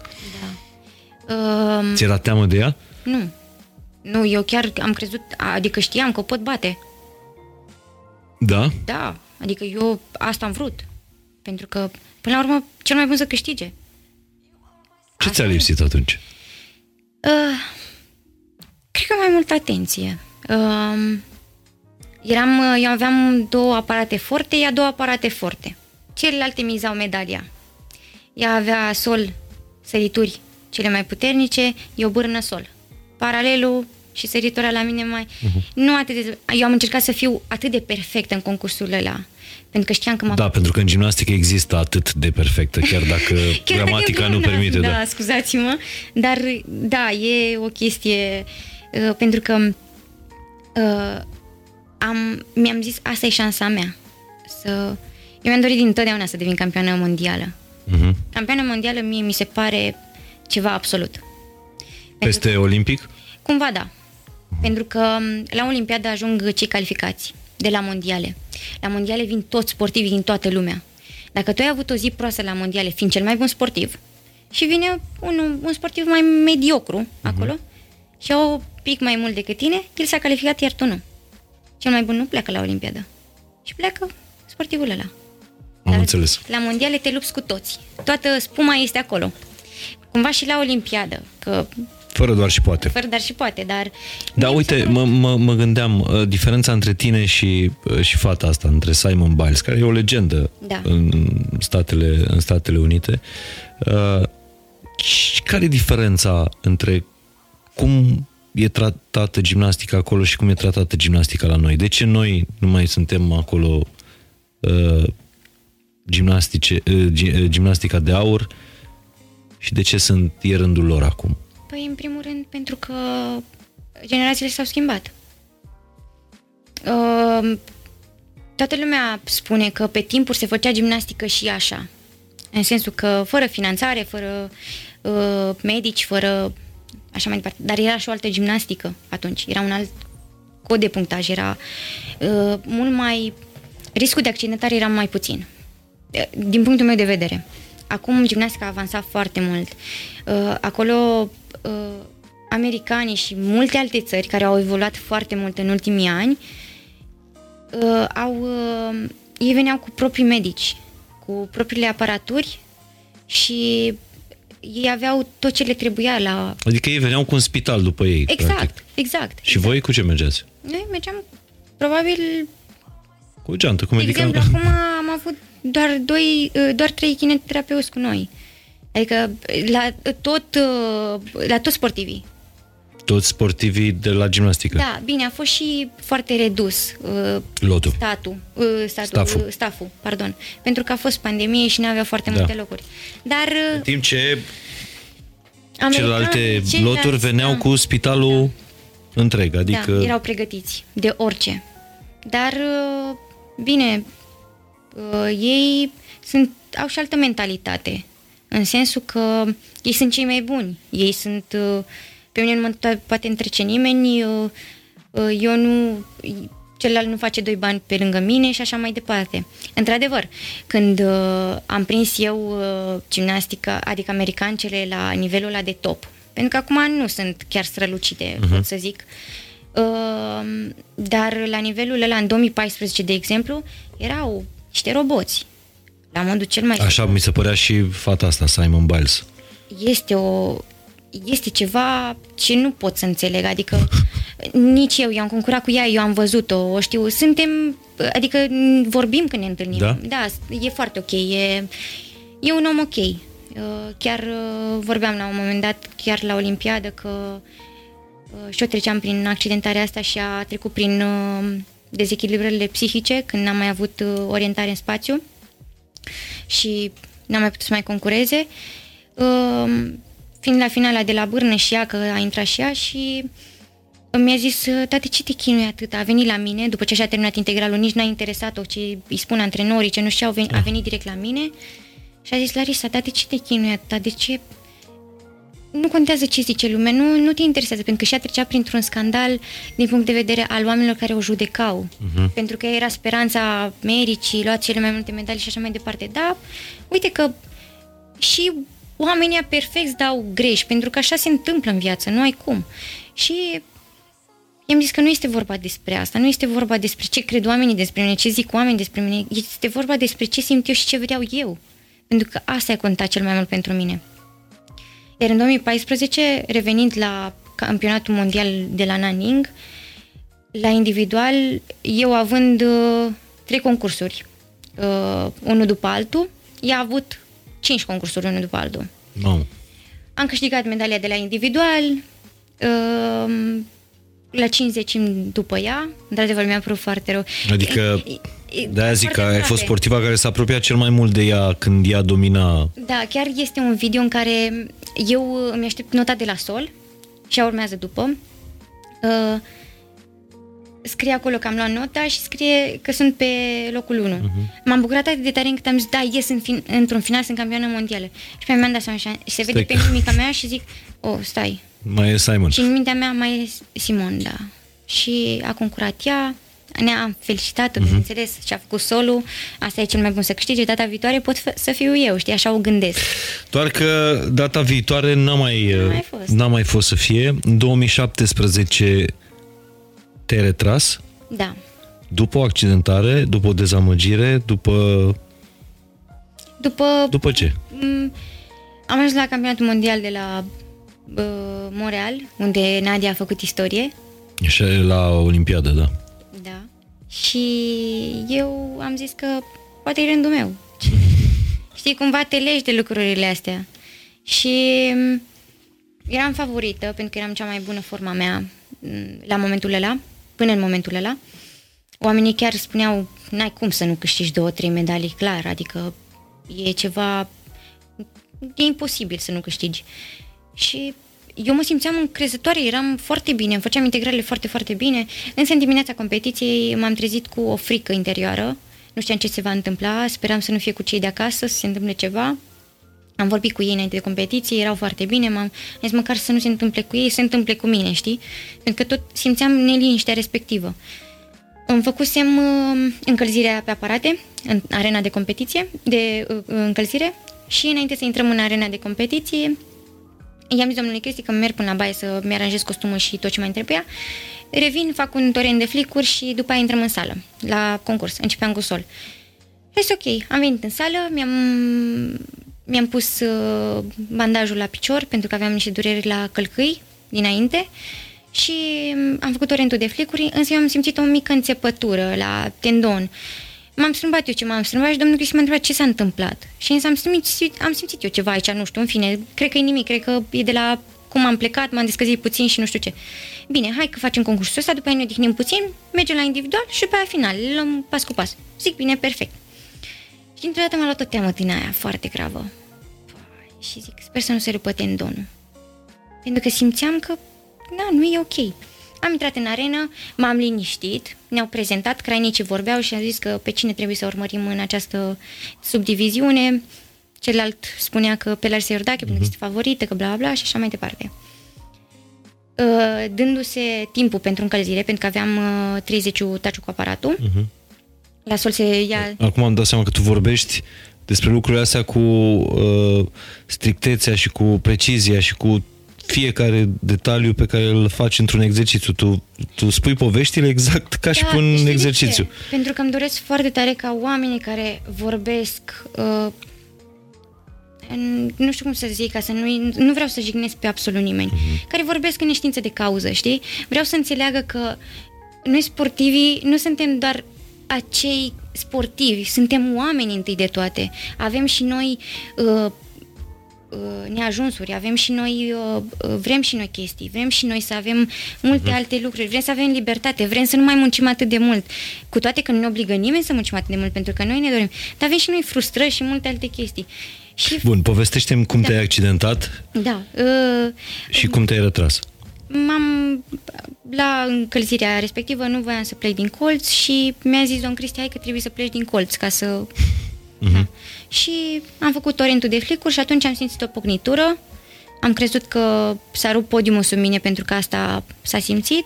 Da. Uh, Ți era teamă de ea? Nu. Nu, eu chiar am crezut, adică știam că o pot bate. Da? Da, adică eu asta am vrut. Pentru că, până la urmă, cel mai bun să câștige. Ce asta ți-a lipsit atunci? Uh, cred că mai multă atenție. Uh, eram, eu aveam două aparate forte, ea două aparate forte. Celelalte mizau medalia. Ea avea sol, sărituri cele mai puternice, eu bârnă sol. Paralelul și săritura la mine mai... Uh-huh. Nu atât de... Eu am încercat să fiu atât de perfectă în concursul ăla. Pentru că știam că mă... Da, pentru că în gimnastică există atât de perfectă, chiar dacă chiar gramatica dacă nu permite. Da, da, scuzați-mă. Dar, da, e o chestie... Uh, pentru că uh, am, mi-am zis, asta e șansa mea. Să... Eu mi-am dorit din totdeauna să devin campioană mondială. Uh-huh. Campioană mondială mie mi se pare ceva absolut. Peste Pentru că, olimpic? Cumva da. Uh-huh. Pentru că la Olimpiadă ajung cei calificați de la mondiale. La mondiale vin toți sportivi din toată lumea. Dacă tu ai avut o zi proastă la mondiale, fiind cel mai bun sportiv, și vine un, un sportiv mai mediocru uh-huh. acolo și au pic mai mult decât tine, el s-a calificat, iar tu nu. Cel mai bun nu pleacă la Olimpiadă. Și pleacă sportivul ăla. Am Dar înțeles. La mondiale te lupți cu toți. Toată spuma este acolo. Cumva și la Olimpiadă, că fără doar și poate. Fără doar și poate, dar... Da, uite, mă, mă, mă gândeam, uh, diferența între tine și, uh, și fata asta, între Simon Biles, care e o legendă da. în, statele, în Statele Unite, uh, care e diferența între cum e tratată gimnastica acolo și cum e tratată gimnastica la noi? De ce noi nu mai suntem acolo uh, gimnastice, uh, uh gimnastica de aur și de ce sunt e rândul lor acum? Păi, în primul rând, pentru că generațiile s-au schimbat. Uh, toată lumea spune că pe timpuri se făcea gimnastică și așa. În sensul că fără finanțare, fără uh, medici, fără așa mai departe. Dar era și o altă gimnastică atunci. Era un alt cod de punctaj. Era uh, mult mai... Riscul de accidentare era mai puțin. Uh, din punctul meu de vedere. Acum gimnastica a avansat foarte mult. Uh, acolo uh, americanii și multe alte țări care au evoluat foarte mult în ultimii ani uh, au, uh, ei veneau cu proprii medici, cu propriile aparaturi și ei aveau tot ce le trebuia la... Adică ei veneau cu un spital după ei. Exact, practic. exact. Și exact. voi cu ce mergeați? Noi mergeam probabil... Cu o geantă, cum de adică... exemplu, acum am avut doar, doi, uh, doar trei kineterapeuți cu noi. Adică la tot, uh, la toți sportivii toți sportivii de la gimnastică. Da, bine, a fost și foarte redus uh, Lotul. statul, uh, statul staful. Uh, staful, pardon, pentru că a fost pandemie și nu avea foarte da. multe locuri. Dar uh, în timp ce celelalte loturi veneau da. cu spitalul da. întreg, adică da, erau pregătiți de orice. Dar uh, bine, uh, ei sunt au și altă mentalitate, în sensul că ei sunt cei mai buni, ei sunt uh, pe mine nu mă poate întrece nimeni, eu, eu nu, celălalt nu face doi bani pe lângă mine și așa mai departe. Într-adevăr, când uh, am prins eu uh, gimnastica, adică americancele la nivelul ăla de top, pentru că acum nu sunt chiar strălucite, uh-huh. pot să zic, uh, dar la nivelul ăla, în 2014, de exemplu, erau niște roboți. La modul cel mai... Așa mi se părea și fata asta, Simon Biles. Este o, este ceva ce nu pot să înțeleg, adică nici eu, eu am concurat cu ea, eu am văzut-o, o știu, suntem, adică vorbim când ne întâlnim. Da? Da, e foarte ok, e, e un om ok. Uh, chiar uh, vorbeam la un moment dat, chiar la Olimpiadă, că uh, și eu treceam prin accidentarea asta și a trecut prin dezechilibrările psihice, când n-am mai avut orientare în spațiu și n-am mai putut să mai concureze fiind la finala de la Bârnă și ea, că a intrat și ea și mi-a zis, tate, ce te chinui atât? A venit la mine, după ce și-a terminat integralul, nici n-a interesat-o ce îi spun antrenorii, ce nu știu, a venit, a venit direct la mine și a zis, Larisa, tate, ce te chinui atât? De ce? Nu contează ce zice lumea, nu, nu te interesează, pentru că și-a trecea printr-un scandal din punct de vedere al oamenilor care o judecau. Uh-huh. Pentru că era speranța Americii, luat cele mai multe medalii și așa mai departe. Da, uite că și oamenii perfect dau greș, pentru că așa se întâmplă în viață, nu ai cum. Și i-am zis că nu este vorba despre asta, nu este vorba despre ce cred oamenii despre mine, ce zic oamenii despre mine, este vorba despre ce simt eu și ce vreau eu. Pentru că asta a contat cel mai mult pentru mine. Iar în 2014, revenind la campionatul mondial de la Nanning, la individual, eu având uh, trei concursuri, uh, unul după altul, ea a avut cinci concursuri unul după altul. Wow. Am câștigat medalia de la individual, uh, la 50 după ea, într-adevăr mi-a părut foarte rău. Adică, de-aia zic că ai fost sportiva care s-a apropiat cel mai mult de ea când ea domina. Da, chiar este un video în care eu îmi aștept nota de la sol și ea urmează după. Uh, scrie acolo că am luat nota și scrie că sunt pe locul 1. Uh-huh. Mhm. M-am bucurat atât de tare încât am zis, da, ies în fin- într-un final, sunt campioană mondială. Și pe mi-am dat seama și se vede stai. pe mimica mea și zic, oh, stai. Mai e Simon. Și în mintea mea mai e Simon, da. Și a concurat ea, ne-am felicitat-o, uh-huh. bineînțeles, și a făcut solul, asta e cel mai bun să câștige, data viitoare pot f- să fiu eu, știi, așa o gândesc. Doar că data viitoare n-a mai, n-a mai, fost. N-a mai fost să fie. În 2017 te-ai retras? Da. După o accidentare, după o dezamăgire, după... După... După ce? M- am ajuns la campionatul mondial de la uh, Montreal, unde Nadia a făcut istorie. Și la Olimpiadă, da. Da. Și eu am zis că poate e rândul meu. Știi, cumva te legi de lucrurile astea. Și mm, eram favorită, pentru că eram cea mai bună forma mea mm, la momentul ăla, până în momentul ăla. Oamenii chiar spuneau, n-ai cum să nu câștigi două, trei medalii, clar, adică e ceva, e imposibil să nu câștigi. Și eu mă simțeam încrezătoare, eram foarte bine, îmi făceam integrările foarte, foarte bine, însă în dimineața competiției m-am trezit cu o frică interioară, nu știam ce se va întâmpla, speram să nu fie cu cei de acasă, să se întâmple ceva. Am vorbit cu ei înainte de competiție, erau foarte bine, m-am zis măcar să nu se întâmple cu ei, să se întâmple cu mine, știi? Pentru că tot simțeam neliniștea respectivă. Îmi făcusem uh, încălzirea pe aparate, în arena de competiție, de uh, încălzire și înainte să intrăm în arena de competiție, i-am zis domnului Cristi că merg până la baie să-mi aranjez costumul și tot ce mai trebuia. Revin, fac un torent de flicuri și după aia intrăm în sală, la concurs. Începeam cu sol. Este ok, am venit în sală, mi-am, mi-am pus uh, bandajul la picior pentru că aveam niște dureri la călcâi dinainte și am făcut torentul de flicuri, însă eu am simțit o mică înțepătură la tendon. M-am strâmbat eu ce m-am strâmbat și domnul Cristi m-a întrebat ce s-a întâmplat. Și am simțit, am simțit eu ceva aici, nu știu, în fine, cred că e nimic, cred că e de la cum am plecat, m-am descăzit puțin și nu știu ce. Bine, hai că facem concursul ăsta, după aia ne odihnim puțin, mergem la individual și după aia final, le luăm pas cu pas. Zic, bine, perfect. Și dintr-o dată m-a luat o teamă din aia foarte gravă. Și zic, sper să nu se rupă tendonul. Pentru că simțeam că, da, nu e ok. Am intrat în arenă, m-am liniștit, ne-au prezentat, crainicii vorbeau și au zis că pe cine trebuie să urmărim în această subdiviziune. Celălalt spunea că pe Larsa Iordache, uh-huh. pentru că mhm. este favorită, că bla bla bla și așa mai departe. Uh, dându-se timpul pentru încălzire, pentru că aveam uh, 30 taciu cu aparatul, uh-huh. la sol se ia... Acum am dat seama că tu vorbești despre lucrurile astea cu uh, strictețea și cu precizia și cu fiecare detaliu pe care îl faci într-un exercițiu. Tu, tu spui poveștile exact ca da, și pe un exercițiu. Pentru că îmi doresc foarte tare ca oamenii care vorbesc uh, nu știu cum să zic, ca să nu, nu vreau să jignesc pe absolut nimeni, uh-huh. care vorbesc în neștiință de cauză, știi? Vreau să înțeleagă că noi sportivii nu suntem doar acei sportivi, suntem oameni întâi de toate. Avem și noi uh, Uh, neajunsuri, avem și noi, uh, uh, vrem și noi chestii, vrem și noi să avem multe uh-huh. alte lucruri, vrem să avem libertate, vrem să nu mai muncim atât de mult, cu toate că nu ne obligă nimeni să muncim atât de mult, pentru că noi ne dorim, dar avem și noi frustrări și multe alte chestii. Și... Bun, povestește-mi cum da. te-ai accidentat da, uh, și cum te-ai retras. M-am, la încălzirea respectivă nu voiam să plec din colț și mi-a zis domn Cristi, hai că trebuie să pleci din colț ca să Uh-huh. Da. Și am făcut torentul de flicuri și atunci am simțit o pocnitură. Am crezut că s-a rupt podiumul sub mine pentru că asta s-a simțit.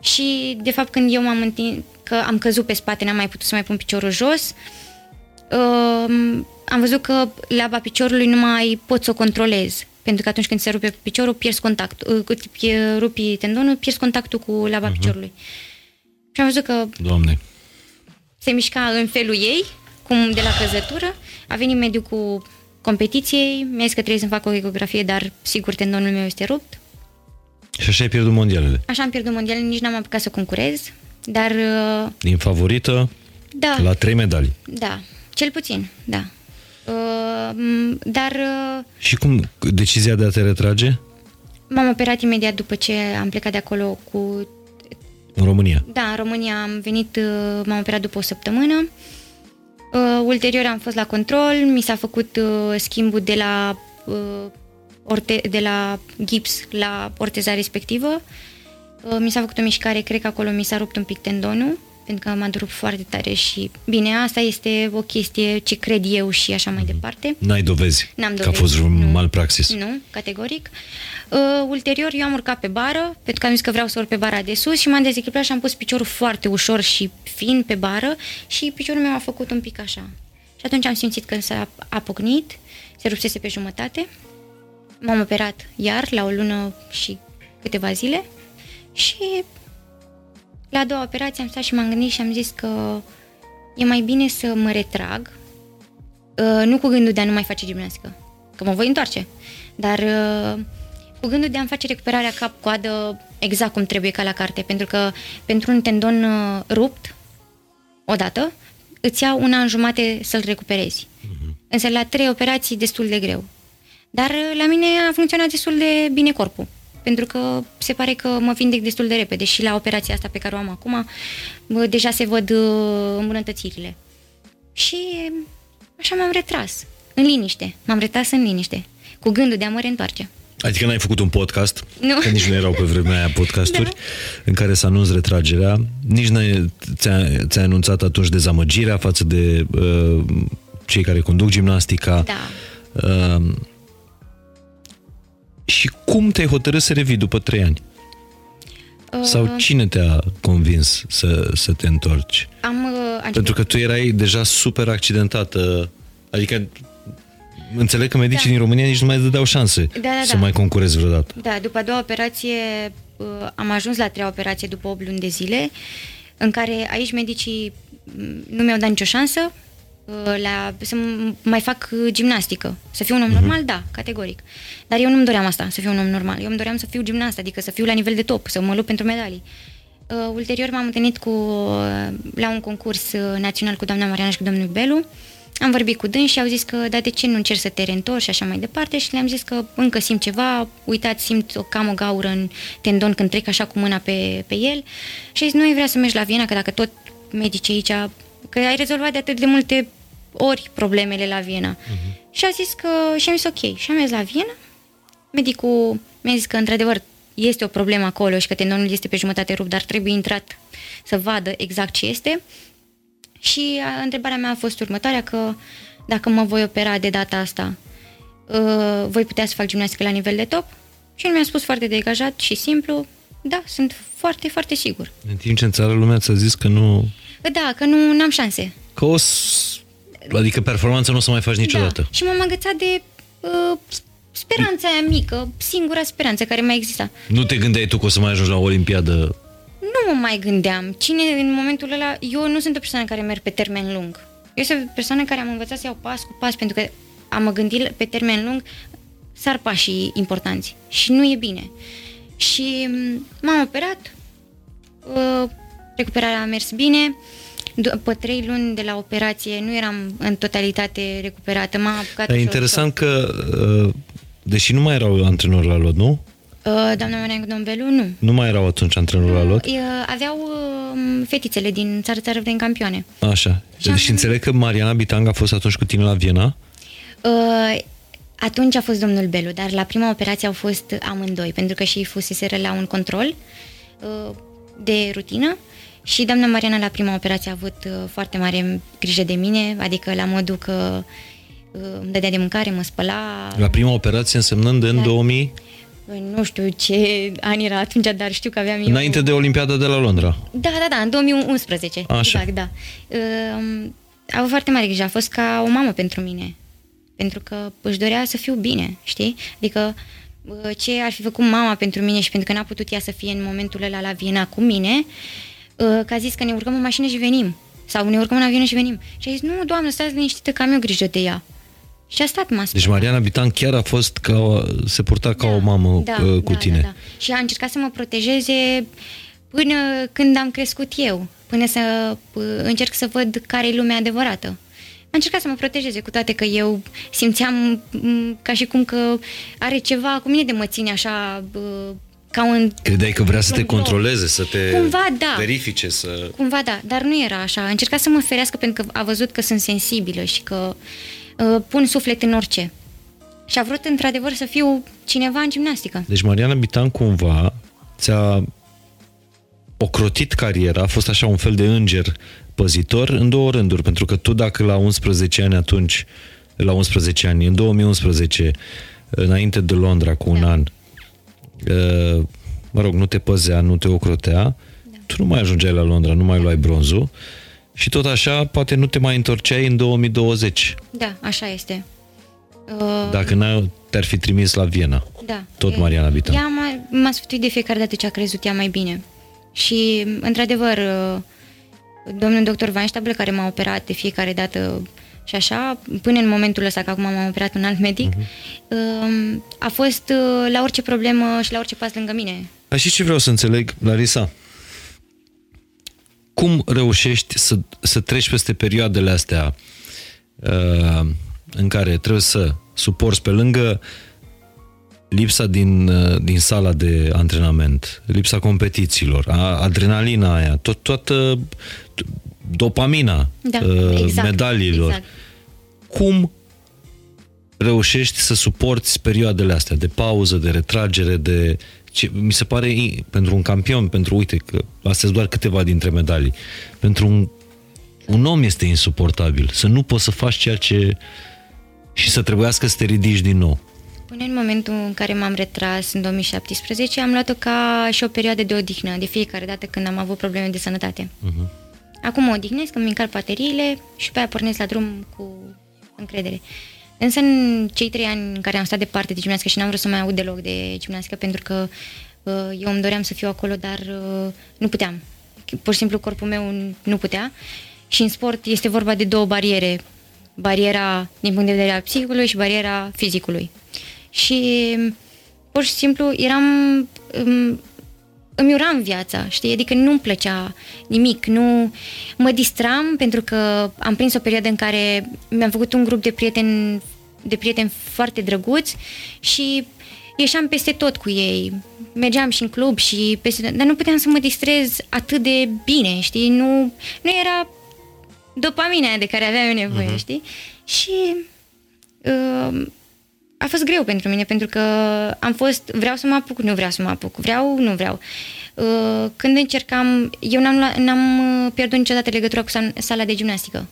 Și, de fapt, când eu m-am întins, că am căzut pe spate, n-am mai putut să mai pun piciorul jos, uh, am văzut că laba piciorului nu mai pot să o controlez. Pentru că atunci când se rupe piciorul, pierzi contactul, uh, rupi tendonul, pierzi contactul cu laba uh-huh. piciorului. Și am văzut că Doamne. se mișca în felul ei cum de la căzătură, a venit mediul cu competiției, mi-a zis că trebuie să fac o ecografie, dar sigur tendonul meu este rupt. Și așa ai pierdut mondialele. Așa am pierdut mondialele, nici n-am apucat să concurez, dar... Uh, Din favorită da, la trei medalii. Da, cel puțin, da. Uh, dar... Uh, și cum decizia de a te retrage? M-am operat imediat după ce am plecat de acolo cu... În România? Da, în România am venit, m-am operat după o săptămână. Uh, ulterior am fost la control, mi s-a făcut uh, schimbul de la, uh, orte, de la gips la orteza respectivă. Uh, mi s-a făcut o mișcare, cred că acolo mi s-a rupt un pic tendonul, pentru că m-a durat foarte tare și bine, asta este o chestie ce cred eu și așa mai mhm. departe. N-ai dovezi, N-am dovezi că a fost vreun malpraxis? Nu, categoric. Uh, ulterior eu am urcat pe bară, pentru că am zis că vreau să urc pe bara de sus și m-am dezechilibrat și am pus piciorul foarte ușor și fin pe bară și piciorul meu a făcut un pic așa. Și atunci am simțit că s-a apocnit, se rupsese pe jumătate. M-am operat iar la o lună și câteva zile și la a doua operație am stat și m-am gândit și am zis că e mai bine să mă retrag, uh, nu cu gândul de a nu mai face gimnastică, că mă voi întoarce, dar uh, cu gândul de a-mi face recuperarea cap-coadă exact cum trebuie ca la carte, pentru că pentru un tendon uh, rupt, odată, îți ia un an jumate să-l recuperezi. Uh-huh. Însă la trei operații destul de greu. Dar uh, la mine a funcționat destul de bine corpul. Pentru că se pare că mă vindec destul de repede și la operația asta pe care o am acum bă, deja se văd uh, îmbunătățirile. Și așa m-am retras, în liniște. M-am retras în liniște, cu gândul de a mă reîntoarce. Adică n-ai făcut un podcast, Nu. că nici nu erau pe vremea aia podcasturi, Da. în care să anunți retragerea, nici n-ai, ți-a, ți-ai anunțat atunci dezamăgirea față de uh, cei care conduc gimnastica. Da. Uh, și cum te-ai hotărât să revii după trei ani? Sau Uh, cine te-a convins să, să te întorci? am, uh, am Pentru că tu erai deja super accidentată, adică înțeleg că medicii Da. din România nici nu mai dădeau șanse Da, da, să da. mai concurezi vreodată. Da, după a doua operație uh, am ajuns la a treia operație după 8 luni de zile, în care aici medicii mm, nu mi-au dat nicio șansă uh, la, să m- mai fac uh, gimnastică. Să fiu un om normal, da, categoric. Dar eu nu-mi doream asta, să fiu un om normal. Eu îmi doream să fiu gimnast, adică să fiu la nivel de top, să mă lupt pentru medalii. Uh, ulterior m-am întâlnit cu, uh, la un concurs uh, național cu doamna Mariana și cu domnul Belu. Am vorbit cu dâns și au zis că, da, de ce nu încerci să te reîntorci și așa mai departe și le-am zis că încă simt ceva, uitați, simt o, cam o gaură în tendon când trec așa cu mâna pe, pe el și a zis, nu ai vrea să mergi la Viena, că dacă tot medicii aici, că ai rezolvat de atât de multe ori problemele la Viena. Uh-huh. Și a zis că, și am zis ok, și am mers la Viena, medicul mi-a zis că într-adevăr este o problemă acolo și că tendonul este pe jumătate rupt, dar trebuie intrat să vadă exact ce este. Și a, întrebarea mea a fost următoarea, că dacă mă voi opera de data asta, uh, voi putea să fac gimnastică la nivel de top? Și el mi-a spus foarte degajat și simplu, da, sunt foarte, foarte sigur. În timp ce în țară lumea ți-a zis că nu... Da, că nu am șanse. Că o s- Adică performanță nu o să mai faci niciodată. Da. Și m-am agățat de uh, speranța aia mică, singura speranță care mai exista. Nu te gândeai tu că o să mai ajungi la o olimpiadă? Nu mă mai gândeam. Cine în momentul ăla... Eu nu sunt o persoană care merg pe termen lung. Eu sunt o persoană care am învățat să iau pas cu pas, pentru că am mă gândit pe termen lung, sar pașii importanți. Și nu e bine. Și m, m-am operat, uh, recuperarea a mers bine, după trei luni de la operație nu eram în totalitate recuperată, m-am apucat E ușor, interesant că, uh, deși nu mai erau antrenori la lot, nu? Ușor. Uh, doamna Marian Dombelu, nu. Nu mai erau atunci antrenori la lot? Uh, aveau uh, fetițele din țară țară din campioane. Așa. Și am- Și înțeleg că Mariana Bitang a fost atunci cu tine la Viena? Uh, atunci a fost domnul Belu, dar la prima operație au fost amândoi, pentru că și ei fuseseră la un control uh, de rutină și doamna Mariana la prima operație a avut uh, foarte mare grijă de mine, adică la modul că uh, îmi dădea de mâncare, mă spăla, La prima operație însemnând în Da. 2000, Uh, nu știu ce an era atunci, dar știu că aveam eu... înainte de Olimpiada de la Londra. Da, da, da, în 2011. Așa. Exact, da. Uh, a avut foarte mare grijă, a fost ca o mamă pentru mine. Pentru că își dorea să fiu bine, știi? Adică uh, ce ar fi făcut mama pentru mine și pentru că n-a putut ea să fie în momentul ăla la Viena cu mine, uh, că a zis că ne urcăm în mașină și venim. Sau ne urcăm în avion și venim. Și a zis, nu, doamnă, stați liniștită că am eu grijă de ea. Și a stat m-a Deci Mariana Bitan chiar a fost ca o, se purta ca o mamă da, uh, cu da, tine. Da, da. Și a încercat să mă protejeze până când am crescut eu, până să uh, încerc să văd care e lumea adevărată. A încercat să mă protejeze, cu toate că eu simțeam m, ca și cum că are ceva cu mine de mă ține așa uh, ca un... Credeai că vrea să te un glob. controleze, să te Cumva da. verifice, să... Cumva da, dar nu era așa. A încercat să mă ferească pentru că a văzut că sunt sensibilă și că uh, pun suflet în orice. Și a vrut într-adevăr să fiu cineva în gimnastică. Deci Mariana Bitan cumva ți-a ocrotit cariera, a fost așa un fel de înger păzitor în două rânduri, pentru că tu dacă la 11 ani atunci, la 11 ani, în 2011, înainte de Londra cu un Da. an, uh, mă rog, nu te păzea, nu te ocrotea, Da. tu nu mai ajungeai la Londra, nu mai luai bronzul și tot așa poate nu te mai întorceai în 2020, Da, așa este. Uh, dacă n te-ar fi trimis la Viena. Da. Tot E- Mariana Bitan. Ea m-a, m-a sfătuit de fiecare dată ce a crezut ea mai bine. Și, într-adevăr, uh, domnul doctor Weinstable, care m-a operat de fiecare dată și așa, până în momentul ăsta, că acum m-a operat un alt medic, uh-huh. a fost uh, la orice problemă și la orice pas lângă mine. Dar și ce vreau să înțeleg, Larisa? Cum reușești să, să treci peste perioadele astea uh, în care trebuie să suporți pe lângă lipsa din, uh, din sala de antrenament, lipsa competițiilor, a, adrenalina aia, tot, toată dopamina Da, uh, exact, medaliilor. exact. Cum reușești să suporți perioadele astea de pauză, de retragere, de... Ce, mi se pare, i- pentru un campion, pentru, uite, că astea sunt doar câteva dintre medalii, pentru un, un om este insuportabil să nu poți să faci ceea ce... și să trebuiască să te ridici din nou. Până în momentul în care m-am retras în 2017, am luat-o ca și o perioadă de odihnă, de fiecare dată când am avut probleme de sănătate. Uh-huh. Acum mă odihnesc, îmi încarc bateriile și pe aia pornesc la drum cu încredere. Însă în cei trei ani în care am stat departe de gimnastică și n-am vrut să mai aud deloc de gimnastică pentru că uh, eu îmi doream să fiu acolo, dar uh, nu puteam. Pur și simplu corpul meu nu putea. Și în sport este vorba de două bariere. Bariera din punct de vedere al psihicului și bariera fizicului. Și pur și simplu eram um, îmi uram viața, știi? Adică nu-mi plăcea nimic, nu mă distram pentru că am prins o perioadă în care mi-am făcut un grup de prieteni de prieteni foarte drăguți și ieșeam peste tot cu ei. Mergeam și în club și peste tot, dar nu puteam să mă distrez atât de bine, știi? Nu, nu era dopamina aia de care aveam eu nevoie, uh-huh. știi? Și uh, a fost greu pentru mine, pentru că am fost, vreau să mă apuc, nu vreau să mă apuc, vreau, nu vreau. Uh, Când încercam, eu n-am, lua- n-am uh, pierdut niciodată legătura cu sa- sala de gimnastică.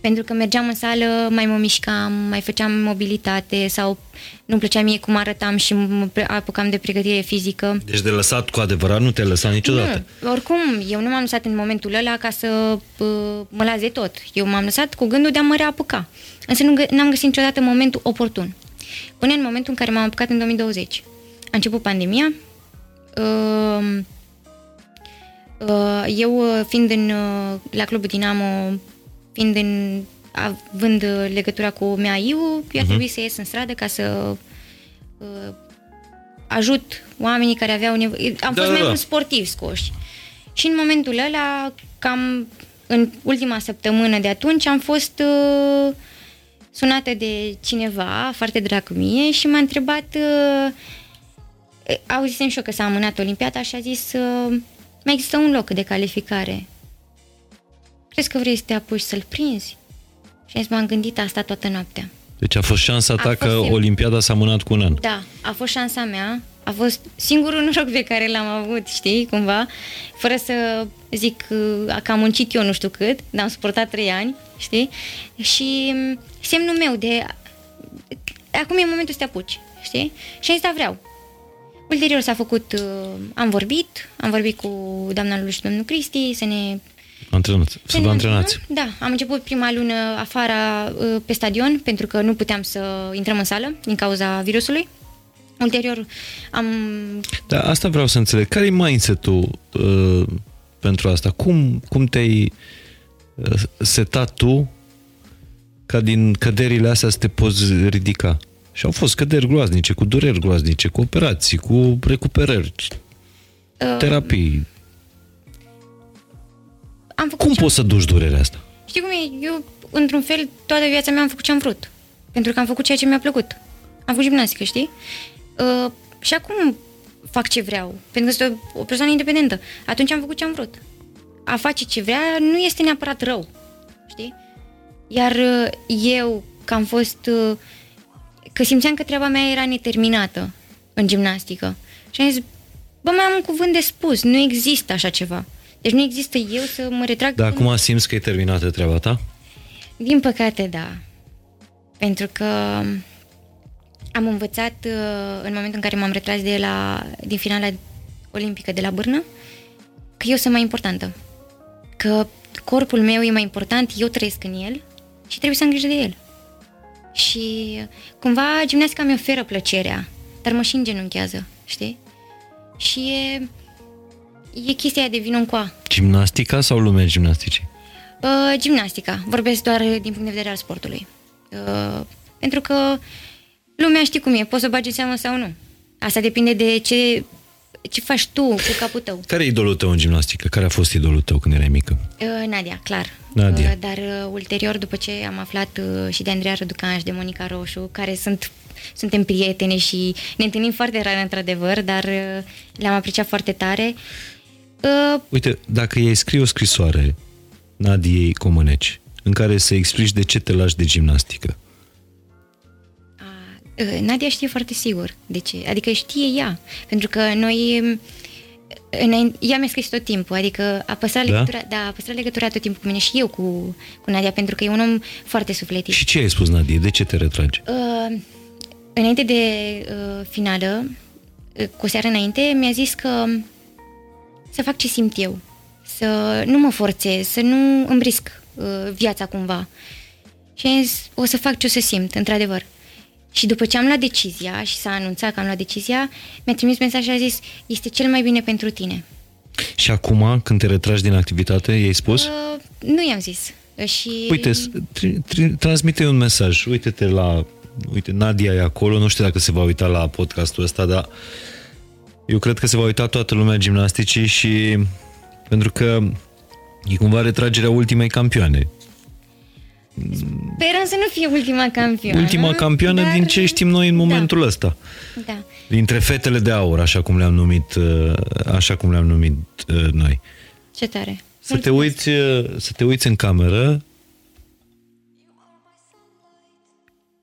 Pentru că mergeam în sală, mai mă mișcam, mai făceam mobilitate sau nu-mi plăcea mie cum arătam și mă pre- apucam de pregătire fizică. Deci de lăsat cu adevărat nu te-ai lăsat niciodată. Nu, oricum, eu nu m-am lăsat în momentul ăla ca să uh, mă las de tot. Eu m-am lăsat cu gândul de a mă reapuca. Însă nu, gă- n-am găsit niciodată momentul oportun. Până în momentul în care m-am apucat în 2020. A început pandemia. Uh, uh, eu uh, fiind în, uh, la clubul Dinamo, fiind în, având uh, legătura cu MAIU, eu a trebuit să ies în stradă ca să uh, ajut oamenii care aveau nevoie. Am Da, fost da, mai da. mult sportiv scoși. Și în momentul ăla, cam în ultima săptămână de atunci, am fost uh, sunată de cineva foarte drag cu mie și m-a întrebat uh, auzisem și eu că s-a amânat Olimpiada și a zis uh, mai există un loc de calificare. Crezi că vrei să te apuci să-l prinzi? Și am zis, m-am gândit asta toată noaptea. Deci a fost șansa ta A că fost- Olimpiada s-a mânat cu un an. Da, a fost șansa mea, a fost singurul noroc pe care l-am avut, știi, cumva, fără să zic uh, că am muncit eu nu știu cât, dar am suportat trei ani, știi, și mm, semnul meu de acum e momentul să te apuci, știi, și am zis, da, vreau. Ulterior s-a făcut, uh, am vorbit, am vorbit cu doamna Lulu și domnul Cristi să ne Antrenați. Să vă antrenați. da, am început prima lună afară uh, pe stadion pentru că nu puteam să intrăm în sală din cauza virusului. Ulterior am... Da, asta vreau să înțeleg. Care e mindset-ul uh, pentru asta? Cum, cum te-ai uh, setat tu ca din căderile astea să te poți ridica? Și au fost căderi groaznice, cu dureri groaznice, cu operații, cu recuperări, Uh, terapii. am făcut Cum ce poți să duci durerea asta? Știi cum e? Eu, într-un fel, toată viața mea am făcut ce am vrut. Pentru că am făcut ceea ce mi-a plăcut. Am făcut gimnastică, știi? Uh, și acum fac ce vreau. Pentru că sunt o, o persoană independentă. Atunci am făcut ce am vrut. A face ce vrea nu este neapărat rău. Știi? Iar uh, eu, că am fost... Uh, că simțeam că treaba mea era neterminată în gimnastică. Și am zis, bă, mai am un cuvânt de spus. Nu există așa ceva. Deci nu există eu să mă retrag... Dar până- acum simți că e terminată treaba ta? din păcate, da. Pentru că am învățat uh, în momentul în care m-am retras de la, din finala olimpică de la Bârnă că eu sunt mai importantă. Că corpul meu e mai important, eu trăiesc în el și trebuie să am grijă de el. Și cumva gimnastica mi oferă plăcerea, dar mă și îngenunchează, știi? Și e, e chestia aia de vin în coa. Gimnastica sau lumea gimnasticii? Uh, gimnastica. Vorbesc doar din punct de vedere al sportului. Uh, pentru că lumea știe cum e, poți să bagi în seamă sau nu. Asta depinde de ce ce faci tu cu capul tău? Care e idolul tău în gimnastică? Care a fost idolul tău când erai mică? Uh, Nadia, clar. Nadia. Uh, dar uh, ulterior, după ce am aflat uh, și de Andreea Răducan și de Monica Roșu, care sunt suntem prietene și ne întâlnim foarte rar, într-adevăr, dar uh, le-am apreciat foarte tare. Uh, Uite, dacă ei scrie o scrisoare Nadiei Comăneci, în care să explici de ce te lași de gimnastică, Uh, Nadia știe foarte sigur de ce. Adică știe ea. Pentru că noi... um, Înainte, ea mi-a scris tot timpul, adică a păstrat, Da? legătura, da, a păstrat legătura tot timpul cu mine și eu cu, cu Nadia, pentru că e un om foarte sufletit. și ce ai spus Nadie? De ce te retragi? Uh, înainte de uh, finală, uh, cu o seară înainte, mi-a zis că să fac ce simt eu, să nu mă forțez, să nu îmi risc uh, viața cumva. Și am zis, o să fac ce o să simt, într-adevăr. Și după ce am luat decizia și s-a anunțat că am luat decizia, mi-a trimis mesaj și a zis, este cel mai bine pentru tine. Și acum, când te retragi din activitate, i-ai spus? Uh, nu i-am zis. Și... Uite, s- tri, tri, transmite un mesaj. Uite-te la... Uite, Nadia e acolo. Nu știu dacă se va uita la podcastul ăsta, dar eu cred că se va uita toată lumea gimnasticii și pentru că e cumva retragerea ultimei campioane. Sperăm să nu fie ultima campioană. Ultima campioană dar- din ce știm noi în momentul ăsta. Da. Dintre fetele de aur, așa cum le-am numit, uh, așa cum le-am numit uh, noi. Ce tare. Să te uiți, uh, să te uiți în cameră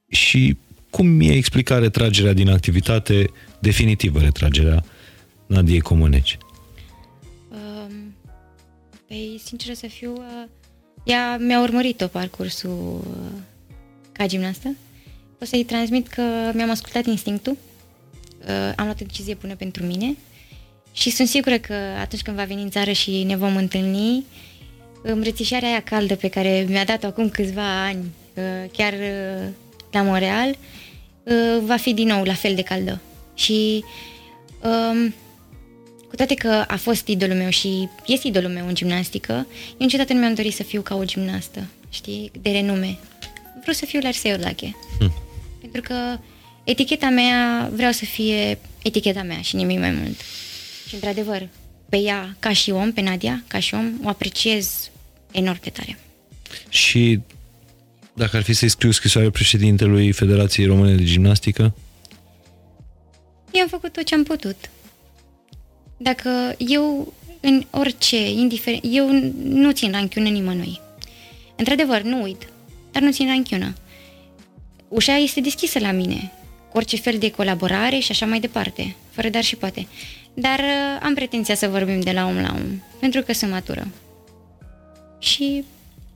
și cum mi-ai explicat retragerea din activitate, definitivă retragerea Nadiei Comăneci? Um, păi, sincer să fiu, uh, ea mi-a urmărit tot parcursul uh, ca gimnastă. O să-i transmit că mi-am ascultat instinctul, uh, am luat o decizie bună pentru mine și sunt sigură că atunci când va veni în țară și ne vom întâlni, îmbrățișarea aia caldă pe care mi-a dat-o acum câțiva ani, uh, chiar uh, la Montreal, uh, va fi din nou la fel de caldă. Și um, cu toate că a fost idolul meu și este idolul meu în gimnastică, eu niciodată nu mi-am dorit să fiu ca o gimnastă, știi, de renume. Vreau să fiu Larsa Iordache. Hm. Pentru că eticheta mea vreau să fie eticheta mea și nimic mai mult. Și într-adevăr, pe ea, ca și om, pe Nadia, ca și om, o apreciez enorm de tare. Și dacă ar fi să-i scriu scrisoare președintelui Federației Române de Gimnastică, Eu am făcut tot ce am putut. Dacă eu, în orice, indiferent, eu nu țin ranchiună nimănui. Într-adevăr, nu uit, dar nu țin ranchiună. Ușa este deschisă la mine, cu orice fel de colaborare și așa mai departe, fără dar și poate. Dar uh, am pretenția să vorbim de la om la om, pentru că sunt matură. Și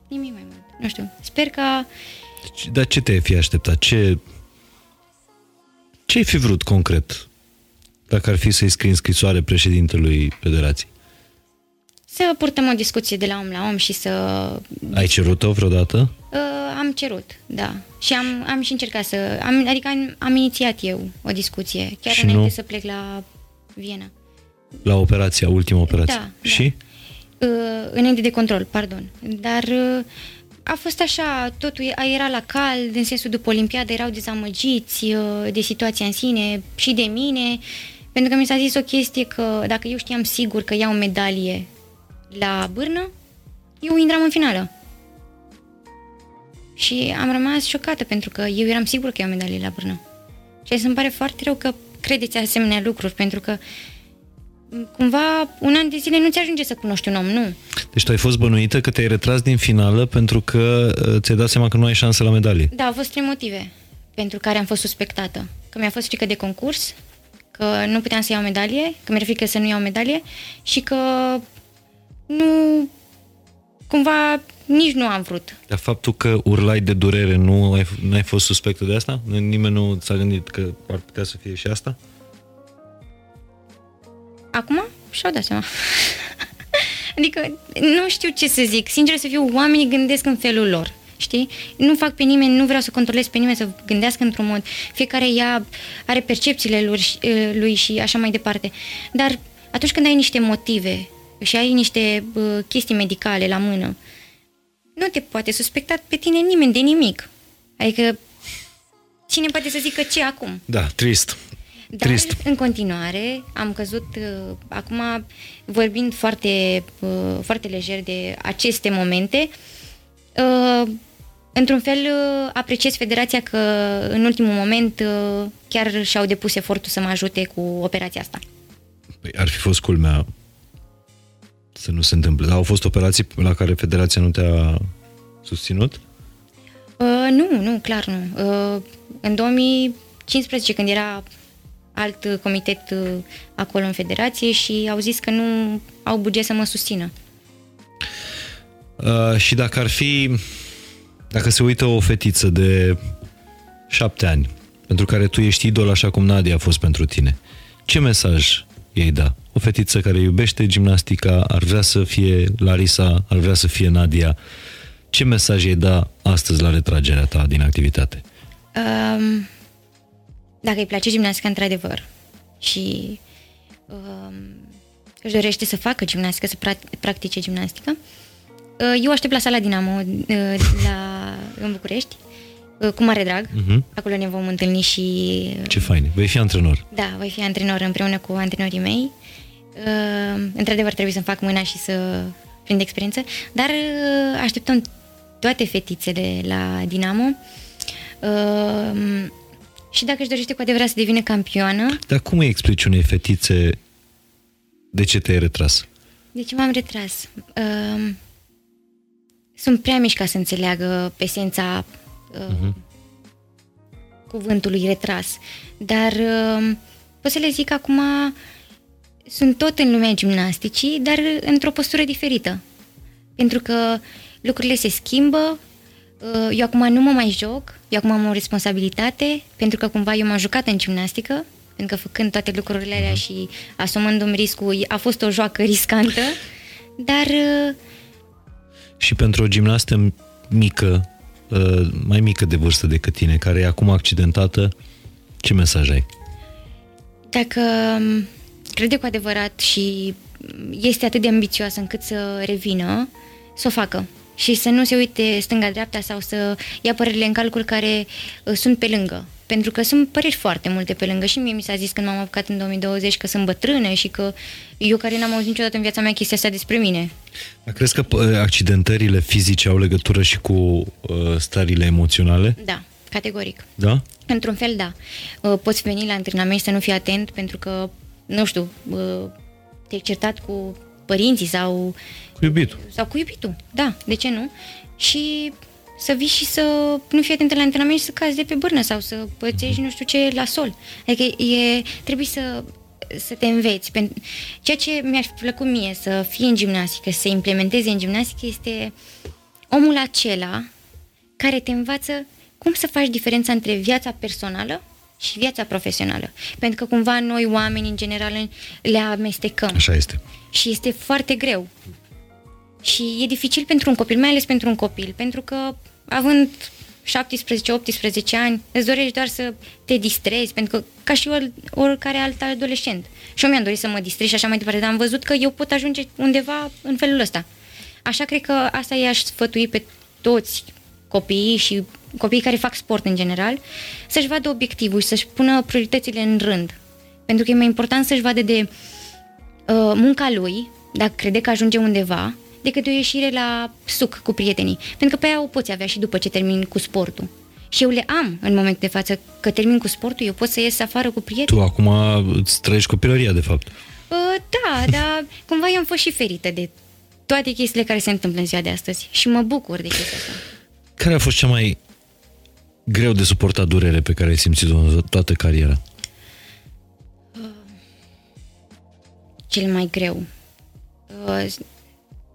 nimic mai mult. Nu știu, sper că Deci, dar ce te-ai fi așteptat? Ce, ce ai fi vrut concret dacă ar fi să-i scrii în scrisoare președintelui Federației? să purtăm o discuție de la om la om și să Ai cerut-o vreodată? Uh, am cerut, da. Și am, am și încercat să... Am, adică am, am inițiat eu o discuție, chiar Și înainte nu? să plec la Viena. La operația, ultima operație. Da, da. Și? Uh, înainte de control, pardon. Dar uh, a fost așa, totul e- era la cald, în sensul după Olimpiadă erau dezamăgiți uh, de situația în sine și de mine, pentru că mi s-a zis o chestie că dacă eu știam sigur că iau medalie la bârnă, eu intram în finală. Și am rămas șocată pentru că eu eram sigură că iau medalie la bârnă. Și îmi pare foarte rău că credeți asemenea lucruri, pentru că m, cumva un an de zile nu ți ajunge să cunoști un om, nu. Deci tu ai fost bănuită că te-ai retras din finală pentru că uh, ți-ai dat seama că nu ai șansă la medalie. Da, au fost trei motive pentru care am fost suspectată. Că mi-a fost frică de concurs, că nu puteam să iau medalie, că mi-era frică să nu iau medalie și că nu... cumva nici nu am vrut. Dar faptul că urlai de durere, nu ai, nu ai fost suspectă de asta? Nimeni nu s-a gândit că ar putea să fie și asta? Acum și-au dat seama. adică nu știu ce să zic. Sincer să fiu, oamenii gândesc în felul lor. Știi? Nu fac pe nimeni, nu vreau să controlez pe nimeni să gândească într-un mod. Fiecare ea are percepțiile lui, lui și așa mai departe. Dar atunci când ai niște motive și ai niște uh, chestii medicale la mână, nu te poate suspecta pe tine nimeni de nimic. Adică cine poate să zică ce acum? Da, trist. Dar, Trist. în continuare, am căzut, uh, acum vorbind foarte, uh, foarte lejer de aceste momente, uh, într-un fel uh, apreciez federația că în ultimul moment uh, chiar și-au depus efortul să mă ajute cu operația asta. Păi ar fi fost culmea să nu se întâmple. Dar au fost operații la care federația nu te-a susținut? Uh, nu, nu, clar nu. Uh, în 2015, când era alt uh, comitet uh, acolo în federație și au zis că nu au buget să mă susțină. Uh, și dacă ar fi, dacă se uită o fetiță de șapte ani, pentru care tu ești idol așa cum Nadia a fost pentru tine, ce mesaj ei da? O fetiță care iubește gimnastica, ar vrea să fie Larisa, ar vrea să fie Nadia. Ce mesaj ei da astăzi la retragerea ta din activitate? Um, dacă îi place gimnastica într-adevăr și um, își dorește să facă gimnastică, să pra- practice gimnastică, uh, eu aștept la sala Dinamo uh, la, în București uh, cu mare drag. Mhm. Acolo ne vom întâlni și uh, Ce fain! Vei fi antrenor. Da, voi fi antrenor împreună cu antrenorii mei. Uh, într-adevăr, trebuie să-mi fac mâna și să prind experiență, dar uh, așteptăm toate fetițele la Dinamo. Uh, și dacă își dorește cu adevărat să devină campioană, Dar cum îi explici unei fetițe de ce te-ai retras? de ce m-am retras? Uh, sunt prea mici ca să înțeleagă esența uh, cuvântului retras. Dar uh, pot să le zic acum sunt tot în lumea gimnasticii, dar într-o postură diferită. Pentru că lucrurile se schimbă, uh, eu acum nu mă mai joc, eu acum am o responsabilitate, pentru că cumva eu m-am jucat în gimnastică, pentru că făcând toate lucrurile alea și asumându-mi riscul, a fost o joacă riscantă, dar uh, Și pentru o gimnastă mică, uh, mai mică de vârstă decât tine, care e acum accidentată, ce mesaj ai? dacă um, crede cu adevărat și este atât de ambițioasă încât să revină, să o facă și să nu se uite stânga-dreapta sau să ia părerile în calcul care uh, sunt pe lângă. Pentru că sunt păreri foarte multe pe lângă și mie mi s-a zis când m-am apucat în 2020 că sunt bătrână și că eu care n-am auzit niciodată în viața mea chestia asta despre mine. Dar crezi că uh, accidentările fizice au legătură și cu uh, stările emoționale? Da, categoric. Da? Într-un fel, da. Uh, Poți veni la antrenament și să nu fii atent pentru că, nu știu, uh, te-ai certat cu părinții sau, Cu iubitul. sau cu iubitul. Da, de ce nu? Și să vii și să nu fii atent la antrenament și să cazi de pe bârnă sau să pățești nu știu ce la sol. Adică e, trebuie să să te înveți. Pen- Ceea ce mi-ar fi plăcut mie să fie în gimnastică, să implementeze în gimnastică este omul acela care te învață cum să faci diferența între viața personală și viața profesională. Pentru că cumva noi oameni în general le amestecăm Așa este. Și este foarte greu. Și e dificil pentru un copil, mai ales pentru un copil, pentru că având 17-18 ani, îți dorești doar să te distrezi, pentru că ca și or, oricare alt adolescent. Și eu mi-am dorit să mă distrez și așa mai departe, dar am văzut că eu pot ajunge undeva în felul ăsta. Așa cred că asta i-aș sfătui pe toți copiii și copiii care fac sport în general, să-și vadă obiectivul și să-și pună prioritățile în rând. Pentru că e mai important să-și vadă de uh, munca lui, dacă crede că ajunge undeva, decât de o ieșire la suc cu prietenii. Pentru că pe aia o poți avea și după ce termin cu sportul. Și eu le am în momentul de față, că termin cu sportul, eu pot să ies afară cu prieteni. Tu acum îți trăiești copilăria, de fapt. Uh, da, dar cumva eu am fost și ferită de toate chestiile care se întâmplă în ziua de astăzi și mă bucur de chestia asta. Care a fost cea mai greu de suportat durere pe care ai simțit-o în toată cariera? Cel mai greu. Uh,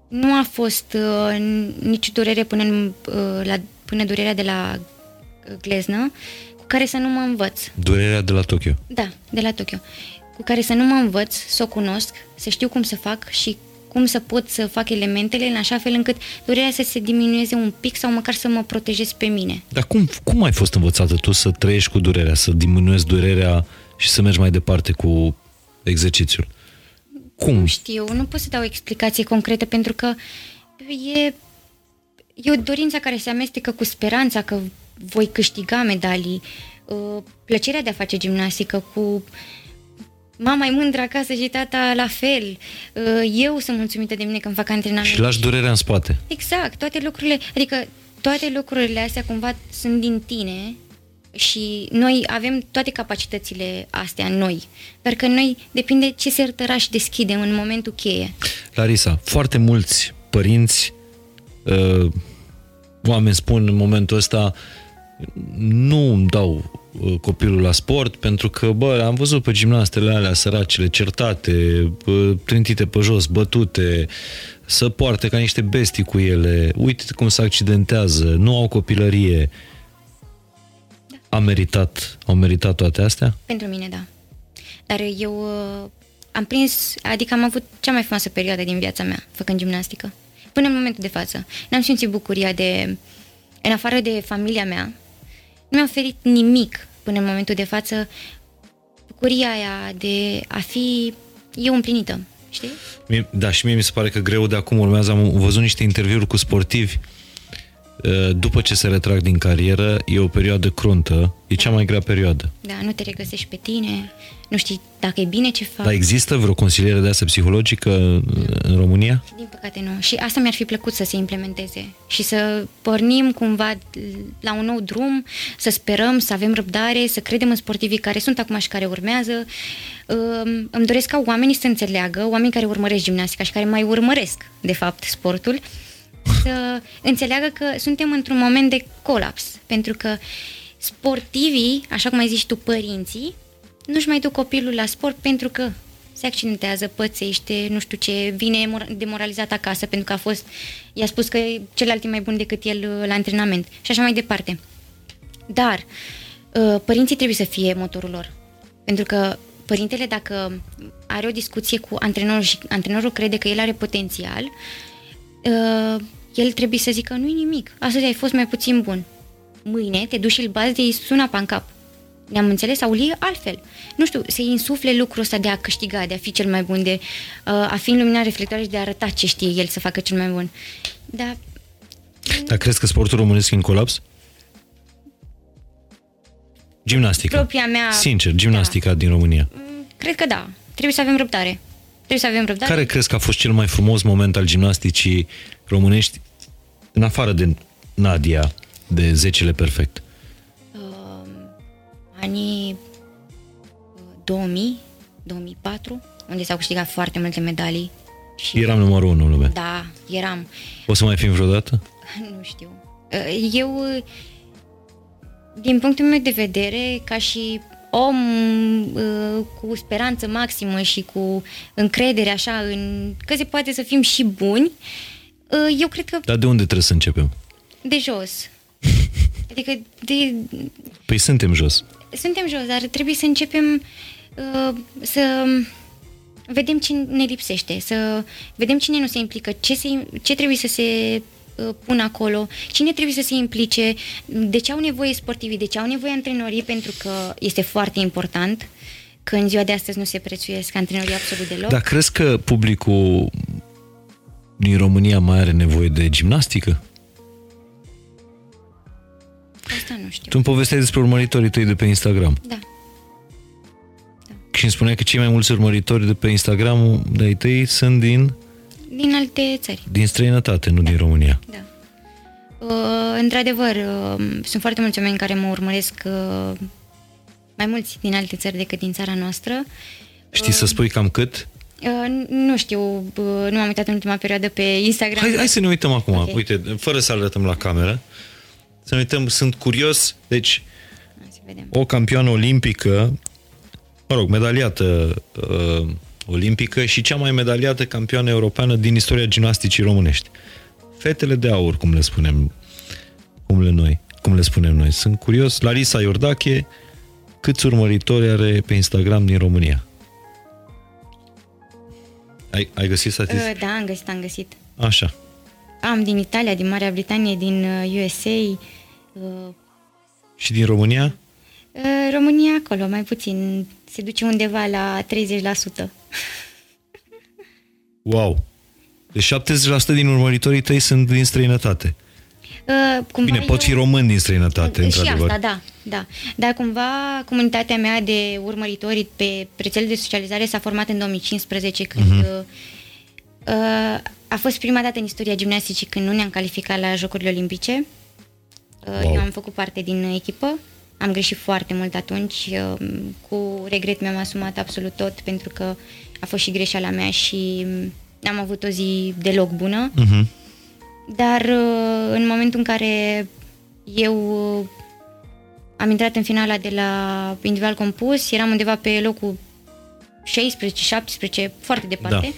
nu a fost uh, nici durere până, în, uh, la, până durerea de la uh, gleznă, cu care să nu mă învăț. Durerea de la Tokyo. Da, de la Tokyo. Cu care să nu mă învăț, să o cunosc, să știu cum să fac și cum să pot să fac elementele în așa fel încât durerea să se diminueze un pic sau măcar să mă protejez pe mine. Dar cum, cum ai fost învățată tu să trăiești cu durerea, să diminuezi durerea și să mergi mai departe cu exercițiul? Cum? Nu știu, nu pot să dau o explicație concretă pentru că e, e o dorință care se amestecă cu speranța că voi câștiga medalii. uh, plăcerea de a face gimnastică, cu mama e mândră acasă și tata la fel. Uh, eu sunt mulțumită de mine când fac antrenament. Și lași durerea în spate. Exact, toate lucrurile, adică toate lucrurile astea cumva sunt din tine și noi avem toate capacitățile astea noi, dar că noi depinde ce sertăraș deschidem în momentul cheie. Larisa, foarte mulți părinți, uh, oameni spun în momentul ăsta, nu îmi dau uh, copilul la sport pentru că, bă, am văzut pe gimnastele alea săracele, certate, uh, trintite pe jos, bătute, să poarte ca niște bestii cu ele, uite cum se accidentează, nu au copilărie. A meritat, au meritat toate astea? Pentru mine, da. Dar eu uh, am prins, adică am avut cea mai frumoasă perioadă din viața mea, făcând gimnastică. Până în momentul de față. N-am simțit bucuria de, în afară de familia mea, nu mi-a oferit nimic până în momentul de față bucuria aia de a fi eu împlinită, știi? Mie, da, și mie mi se pare că greu de acum urmează. Am văzut niște interviuri cu sportivi uh, după ce se retrag din carieră, e o perioadă cruntă, e cea mai grea perioadă. Da, nu te regăsești pe tine, nu știi dacă e bine ce faci. Dar există vreo consiliere de asta psihologică în România? Din păcate nu. Și asta mi-ar fi plăcut să se implementeze și să pornim cumva la un nou drum, să sperăm, să avem răbdare, să credem în sportivii care sunt acum și care urmează. Îmi doresc ca oamenii să înțeleagă, oamenii care urmăresc gimnastica și care mai urmăresc, de fapt, sportul, să înțeleagă că suntem într-un moment de colaps, pentru că sportivii, așa cum ai zis tu, părinții, nu-și mai duc copilul la sport pentru că se accidentează, pățește, nu știu ce, vine demoralizat acasă pentru că a fost, i-a spus că celălalt e mai bun decât el uh, la antrenament și așa mai departe. Dar uh, părinții trebuie să fie motorul lor. Pentru că părintele, dacă are o discuție cu antrenorul și antrenorul crede că el are potențial, uh, el trebuie să zică nu-i nimic, astăzi ai fost mai puțin bun. Mâine te duci și îl bazi de îi sună pa în cap ne-am înțeles sau e altfel. Nu știu, să insufle lucrul ăsta de a câștiga, de a fi cel mai bun, de uh, a fi în lumina reflectoare și de a arăta ce știe el să facă cel mai bun. Dar... Dar crezi că sportul românesc e în colaps? Gimnastica. Propria mea... Sincer, gimnastica da. din România. Mm, cred că da. Trebuie să avem răbdare. Trebuie să avem răbdare. Care crezi că a fost cel mai frumos moment al gimnasticii românești, în afară de Nadia, de zecele perfect? anii 2000, uh, 2004, unde s-au câștigat foarte multe medalii. Și eram numărul unu în lume. Da, eram. O să mai fim vreodată? Nu știu. Uh, eu, din punctul meu de vedere, ca și om uh, cu speranță maximă și cu încredere așa în că se poate să fim și buni, eu cred că... Dar de unde trebuie să începem? De jos. Adică de... Păi suntem jos suntem jos, dar trebuie să începem uh, să vedem ce ne lipsește, să vedem cine nu se implică, ce, se, ce trebuie să se uh, pună acolo, cine trebuie să se implice, de ce au nevoie sportivii, de ce au nevoie antrenorii, pentru că este foarte important că în ziua de astăzi nu se prețuiesc antrenorii absolut deloc. Dar crezi că publicul din România mai are nevoie de gimnastică? Asta nu știu. Tu îmi povesteai despre urmăritorii tăi de pe Instagram. Da. da. Și îmi spuneai că cei mai mulți urmăritori de pe Instagram de ai tăi sunt din... Din alte țări. Din străinătate, nu da. din România. Da. Uh, într-adevăr, uh, sunt foarte mulți oameni care mă urmăresc uh, mai mulți din alte țări decât din țara noastră. Știi uh, să spui cam cât? Uh, nu știu, uh, nu m-am uitat în ultima perioadă pe Instagram. Hai, hai să ne uităm acum, okay. uite, fără să arătăm la cameră. Să ne uităm, sunt curios, deci o campioană olimpică, mă rog, medaliată uh, olimpică și cea mai medaliată campioană europeană din istoria gimnasticii românești. Fetele de aur, cum le spunem, cum le noi, cum le spunem noi. Sunt curios, Larisa Iordache, câți urmăritori are pe Instagram din România? Ai, ai găsit statistic? Uh, da, am găsit, am găsit. Așa. Am din Italia, din Marea Britanie, din USA. Uh, uh, Și din România? Uh, România acolo, mai puțin. Se duce undeva la 30%. Wow! Deci 70% din urmăritorii tăi sunt din străinătate. Uh, cumva Bine, pot eu- fi români din străinătate, și într-adevăr. asta, da, da. Dar cumva comunitatea mea de urmăritori pe rețele de socializare s-a format în 2015 când Mhm. uh, uh, a fost prima dată în istoria gimnasticii când nu ne-am calificat la Jocurile Olimpice. Uh, Wow. Eu am făcut parte din echipă, am greșit foarte mult atunci, uh, cu regret mi-am asumat absolut tot pentru că a fost și greșeala mea și um, n-am avut o zi deloc bună. Mhm. Dar uh, în momentul în care eu uh, am intrat în finala de la individual compus, eram undeva pe locul 16-17, foarte departe. Da.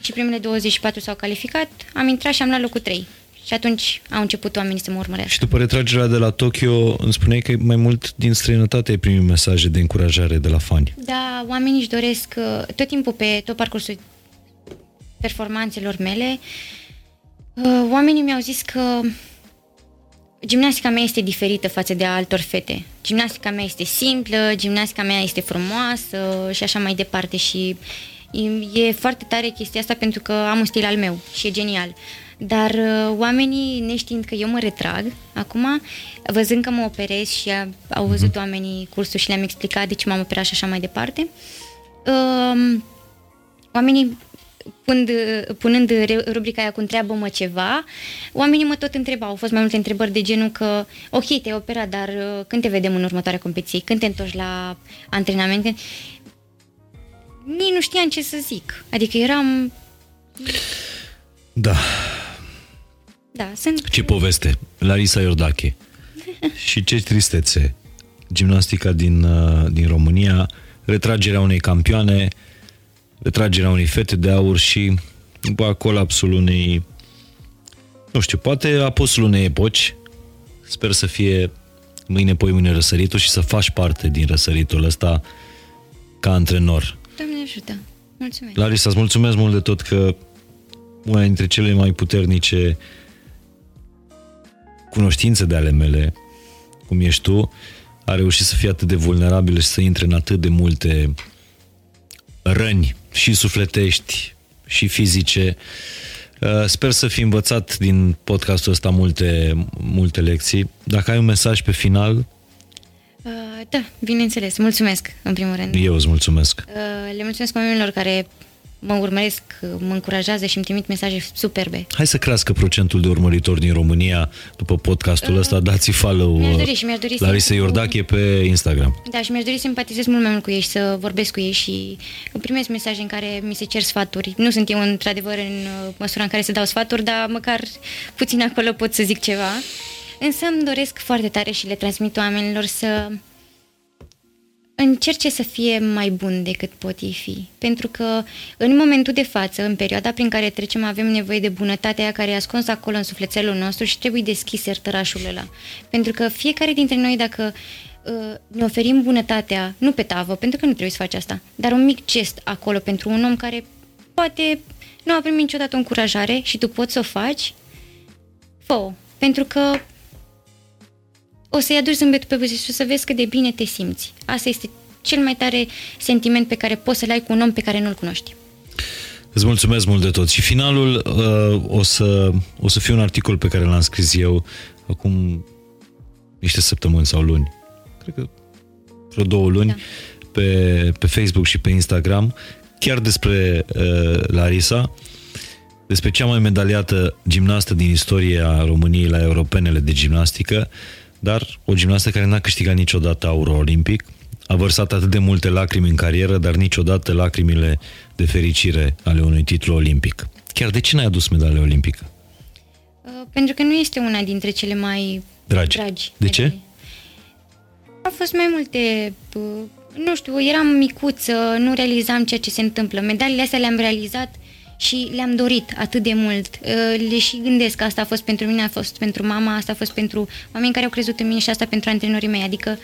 Și primele 24 s-au calificat, am intrat și am luat locul 3. Și atunci au început oamenii să mă urmărească. Și după retragerea de la Tokyo, îmi spuneai că mai mult din străinătate ai primit mesaje de încurajare de la fani. Da, oamenii își doresc uh, tot timpul pe tot parcursul performanțelor mele, uh, oamenii mi-au zis că gimnastica mea este diferită față de a altor fete. Gimnastica mea este simplă, gimnastica mea este frumoasă și așa mai departe și e- e foarte tare chestia asta pentru că am un stil al meu și e genial. Dar uh, oamenii, neștiind că eu mă retrag, acum, văzând că mă operez și a, au văzut oamenii cursul și le-am explicat de ce m-am operat și așa mai departe, um, oamenii punând, punând re- rubrica aia cu întreabă-mă ceva, oamenii mă tot întrebau. Au fost mai multe întrebări de genul că, ok, te-ai operat, dar uh, când te vedem în următoarea competiție? Când te întorci la antrenament? Când... Nici nu știam ce să zic. Adică eram... Da. Da, sunt... Ce poveste. Larisa Iordache. și ce tristețe. Gimnastica din, uh, din România, retragerea unei campioane, retragerea unei fete de aur și după colapsul unei, nu știu, poate aposul unei epoci. Sper să fie mâine, poi mâine răsăritul și să faci parte din răsăritul ăsta ca antrenor. Doamne ajută. Mulțumesc. Larisa, îți mulțumesc mult de tot că una dintre cele mai puternice cunoștințe de ale mele, cum ești tu, a reușit să fie atât de vulnerabilă și să intre în atât de multe răni și sufletești și fizice. Uh, Sper să fi învățat din podcastul ăsta multe, multe lecții. Dacă ai un mesaj pe final, Uh, da, bineînțeles. Mulțumesc, în primul rând. eu îți mulțumesc. Uh, le mulțumesc oamenilor care mă urmăresc, mă încurajează și îmi trimit mesaje superbe. Hai să crească procentul de urmăritori din România după podcastul ăsta. Dați follow mi-aș uh, dori și mi-aș dori să- Larisa Iordache pe Instagram. Da, și mi-aș dori să empatizez mult mai mult cu ei și să vorbesc cu ei și primesc mesaje în care mi se cer sfaturi. Nu sunt eu, într-adevăr, în uh, măsura în care să dau sfaturi, dar măcar puțin acolo pot să zic ceva. Însă îmi doresc foarte tare și le transmit oamenilor să încerce să fie mai bun decât pot ei fi. Pentru că în momentul de față, în perioada prin care trecem, avem nevoie de bunătatea aia care e ascunsă acolo în sufletelul nostru și trebuie deschis sertărașul ăla. Pentru că fiecare dintre noi, dacă uh, ne oferim bunătatea, nu pe tavă, pentru că nu trebuie să faci asta, dar un mic gest acolo pentru un om care poate nu a primit niciodată o încurajare și tu poți să o faci, fă Pentru că o să-i aduci zâmbetul pe buze și o să vezi cât de bine te simți. Asta este cel mai tare sentiment pe care poți să-l ai cu un om pe care nu-l cunoști. Îți mulțumesc mult de tot. Și finalul uh, o, să, o să fie un articol pe care l-am scris eu acum niște săptămâni sau luni. Cred că vreo două luni Da. pe, pe Facebook și pe Instagram chiar despre uh, Larisa despre cea mai medaliată gimnastă din istoria României la europenele de gimnastică, dar o gimnastă care n-a câștigat niciodată aur olimpic, a vărsat atât de multe lacrimi în carieră, dar niciodată lacrimile de fericire ale unui titlu olimpic. Chiar de ce n-ai adus medalia olimpică? Uh, Pentru că nu este una dintre cele mai Dragi. dragi De ce? medalii. Au fost mai multe, uh, nu știu, eram micuță, nu realizam ceea ce se întâmplă. Medaliile astea le-am realizat și le-am dorit atât de mult. Uh, Le și gândesc că asta a fost pentru mine, a fost pentru mama, asta a fost pentru oameni care au crezut în mine și asta pentru antrenorii mei. Adică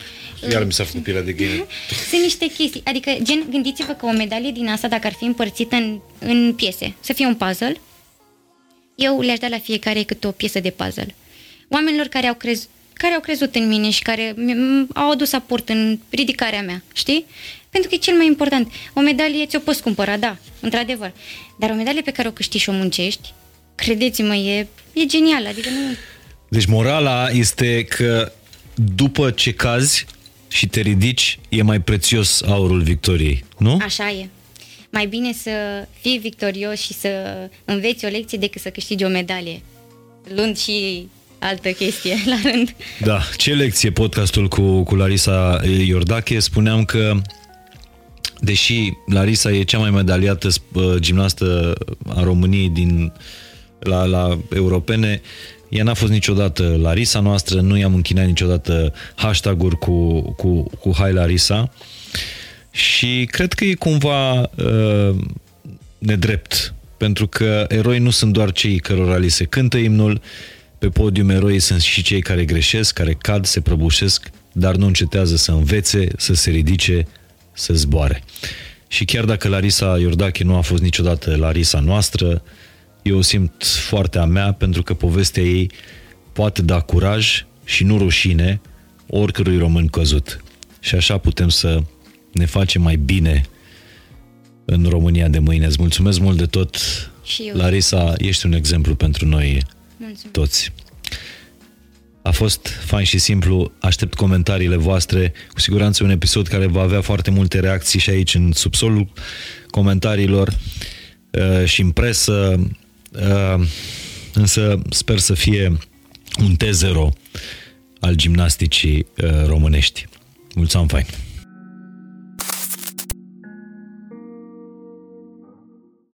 Iar mi s-a făcut pielea de găină. sunt niște chestii. Adică, gen, gândiți-vă că o medalie din asta, dacă ar fi împărțită în, în piese, să fie un puzzle, eu le-aș da la fiecare câte o piesă de puzzle. Oamenilor care au, crez, care au crezut în mine și care mi- au adus aport în ridicarea mea, știi? Pentru că e cel mai important. O medalie ți-o poți cumpăra, da, într-adevăr. Dar o medalie pe care o câștigi și o muncești, credeți-mă, e, e genial, adică nu... Deci morala este că după ce cazi și te ridici, e mai prețios aurul victoriei, nu? Așa e. Mai bine să fii victorios și să înveți o lecție decât să câștigi o medalie. Luând și altă chestie la rând. Da, ce lecție podcastul cu, cu Larisa Iordache? Spuneam că deși Larisa e cea mai medaliată uh, gimnastă a României din, la, la europene, ea n-a fost niciodată Larisa noastră, nu i-am închinat niciodată hashtag-uri cu, cu, cu Hai Larisa. Și cred că e cumva uh, nedrept, pentru că eroi nu sunt doar cei cărora li se cântă imnul, pe podium eroi sunt și cei care greșesc, care cad, se prăbușesc, dar nu încetează să învețe, să se ridice, să zboare. Și chiar dacă Larisa Iordache nu a fost niciodată Larisa noastră, eu o simt foarte a mea pentru că povestea ei poate da curaj și nu rușine oricărui român căzut. Și așa putem să ne facem mai bine în România de mâine. Îți mulțumesc mult de tot. Și eu. Larisa, ești un exemplu pentru noi Mulțumesc. toți. A fost fain și simplu, aștept comentariile voastre, cu siguranță un episod care va avea foarte multe reacții și aici în subsolul comentariilor uh, și în presă, uh, însă sper să fie un T0 al gimnasticii uh, românești. Mulțumim fain!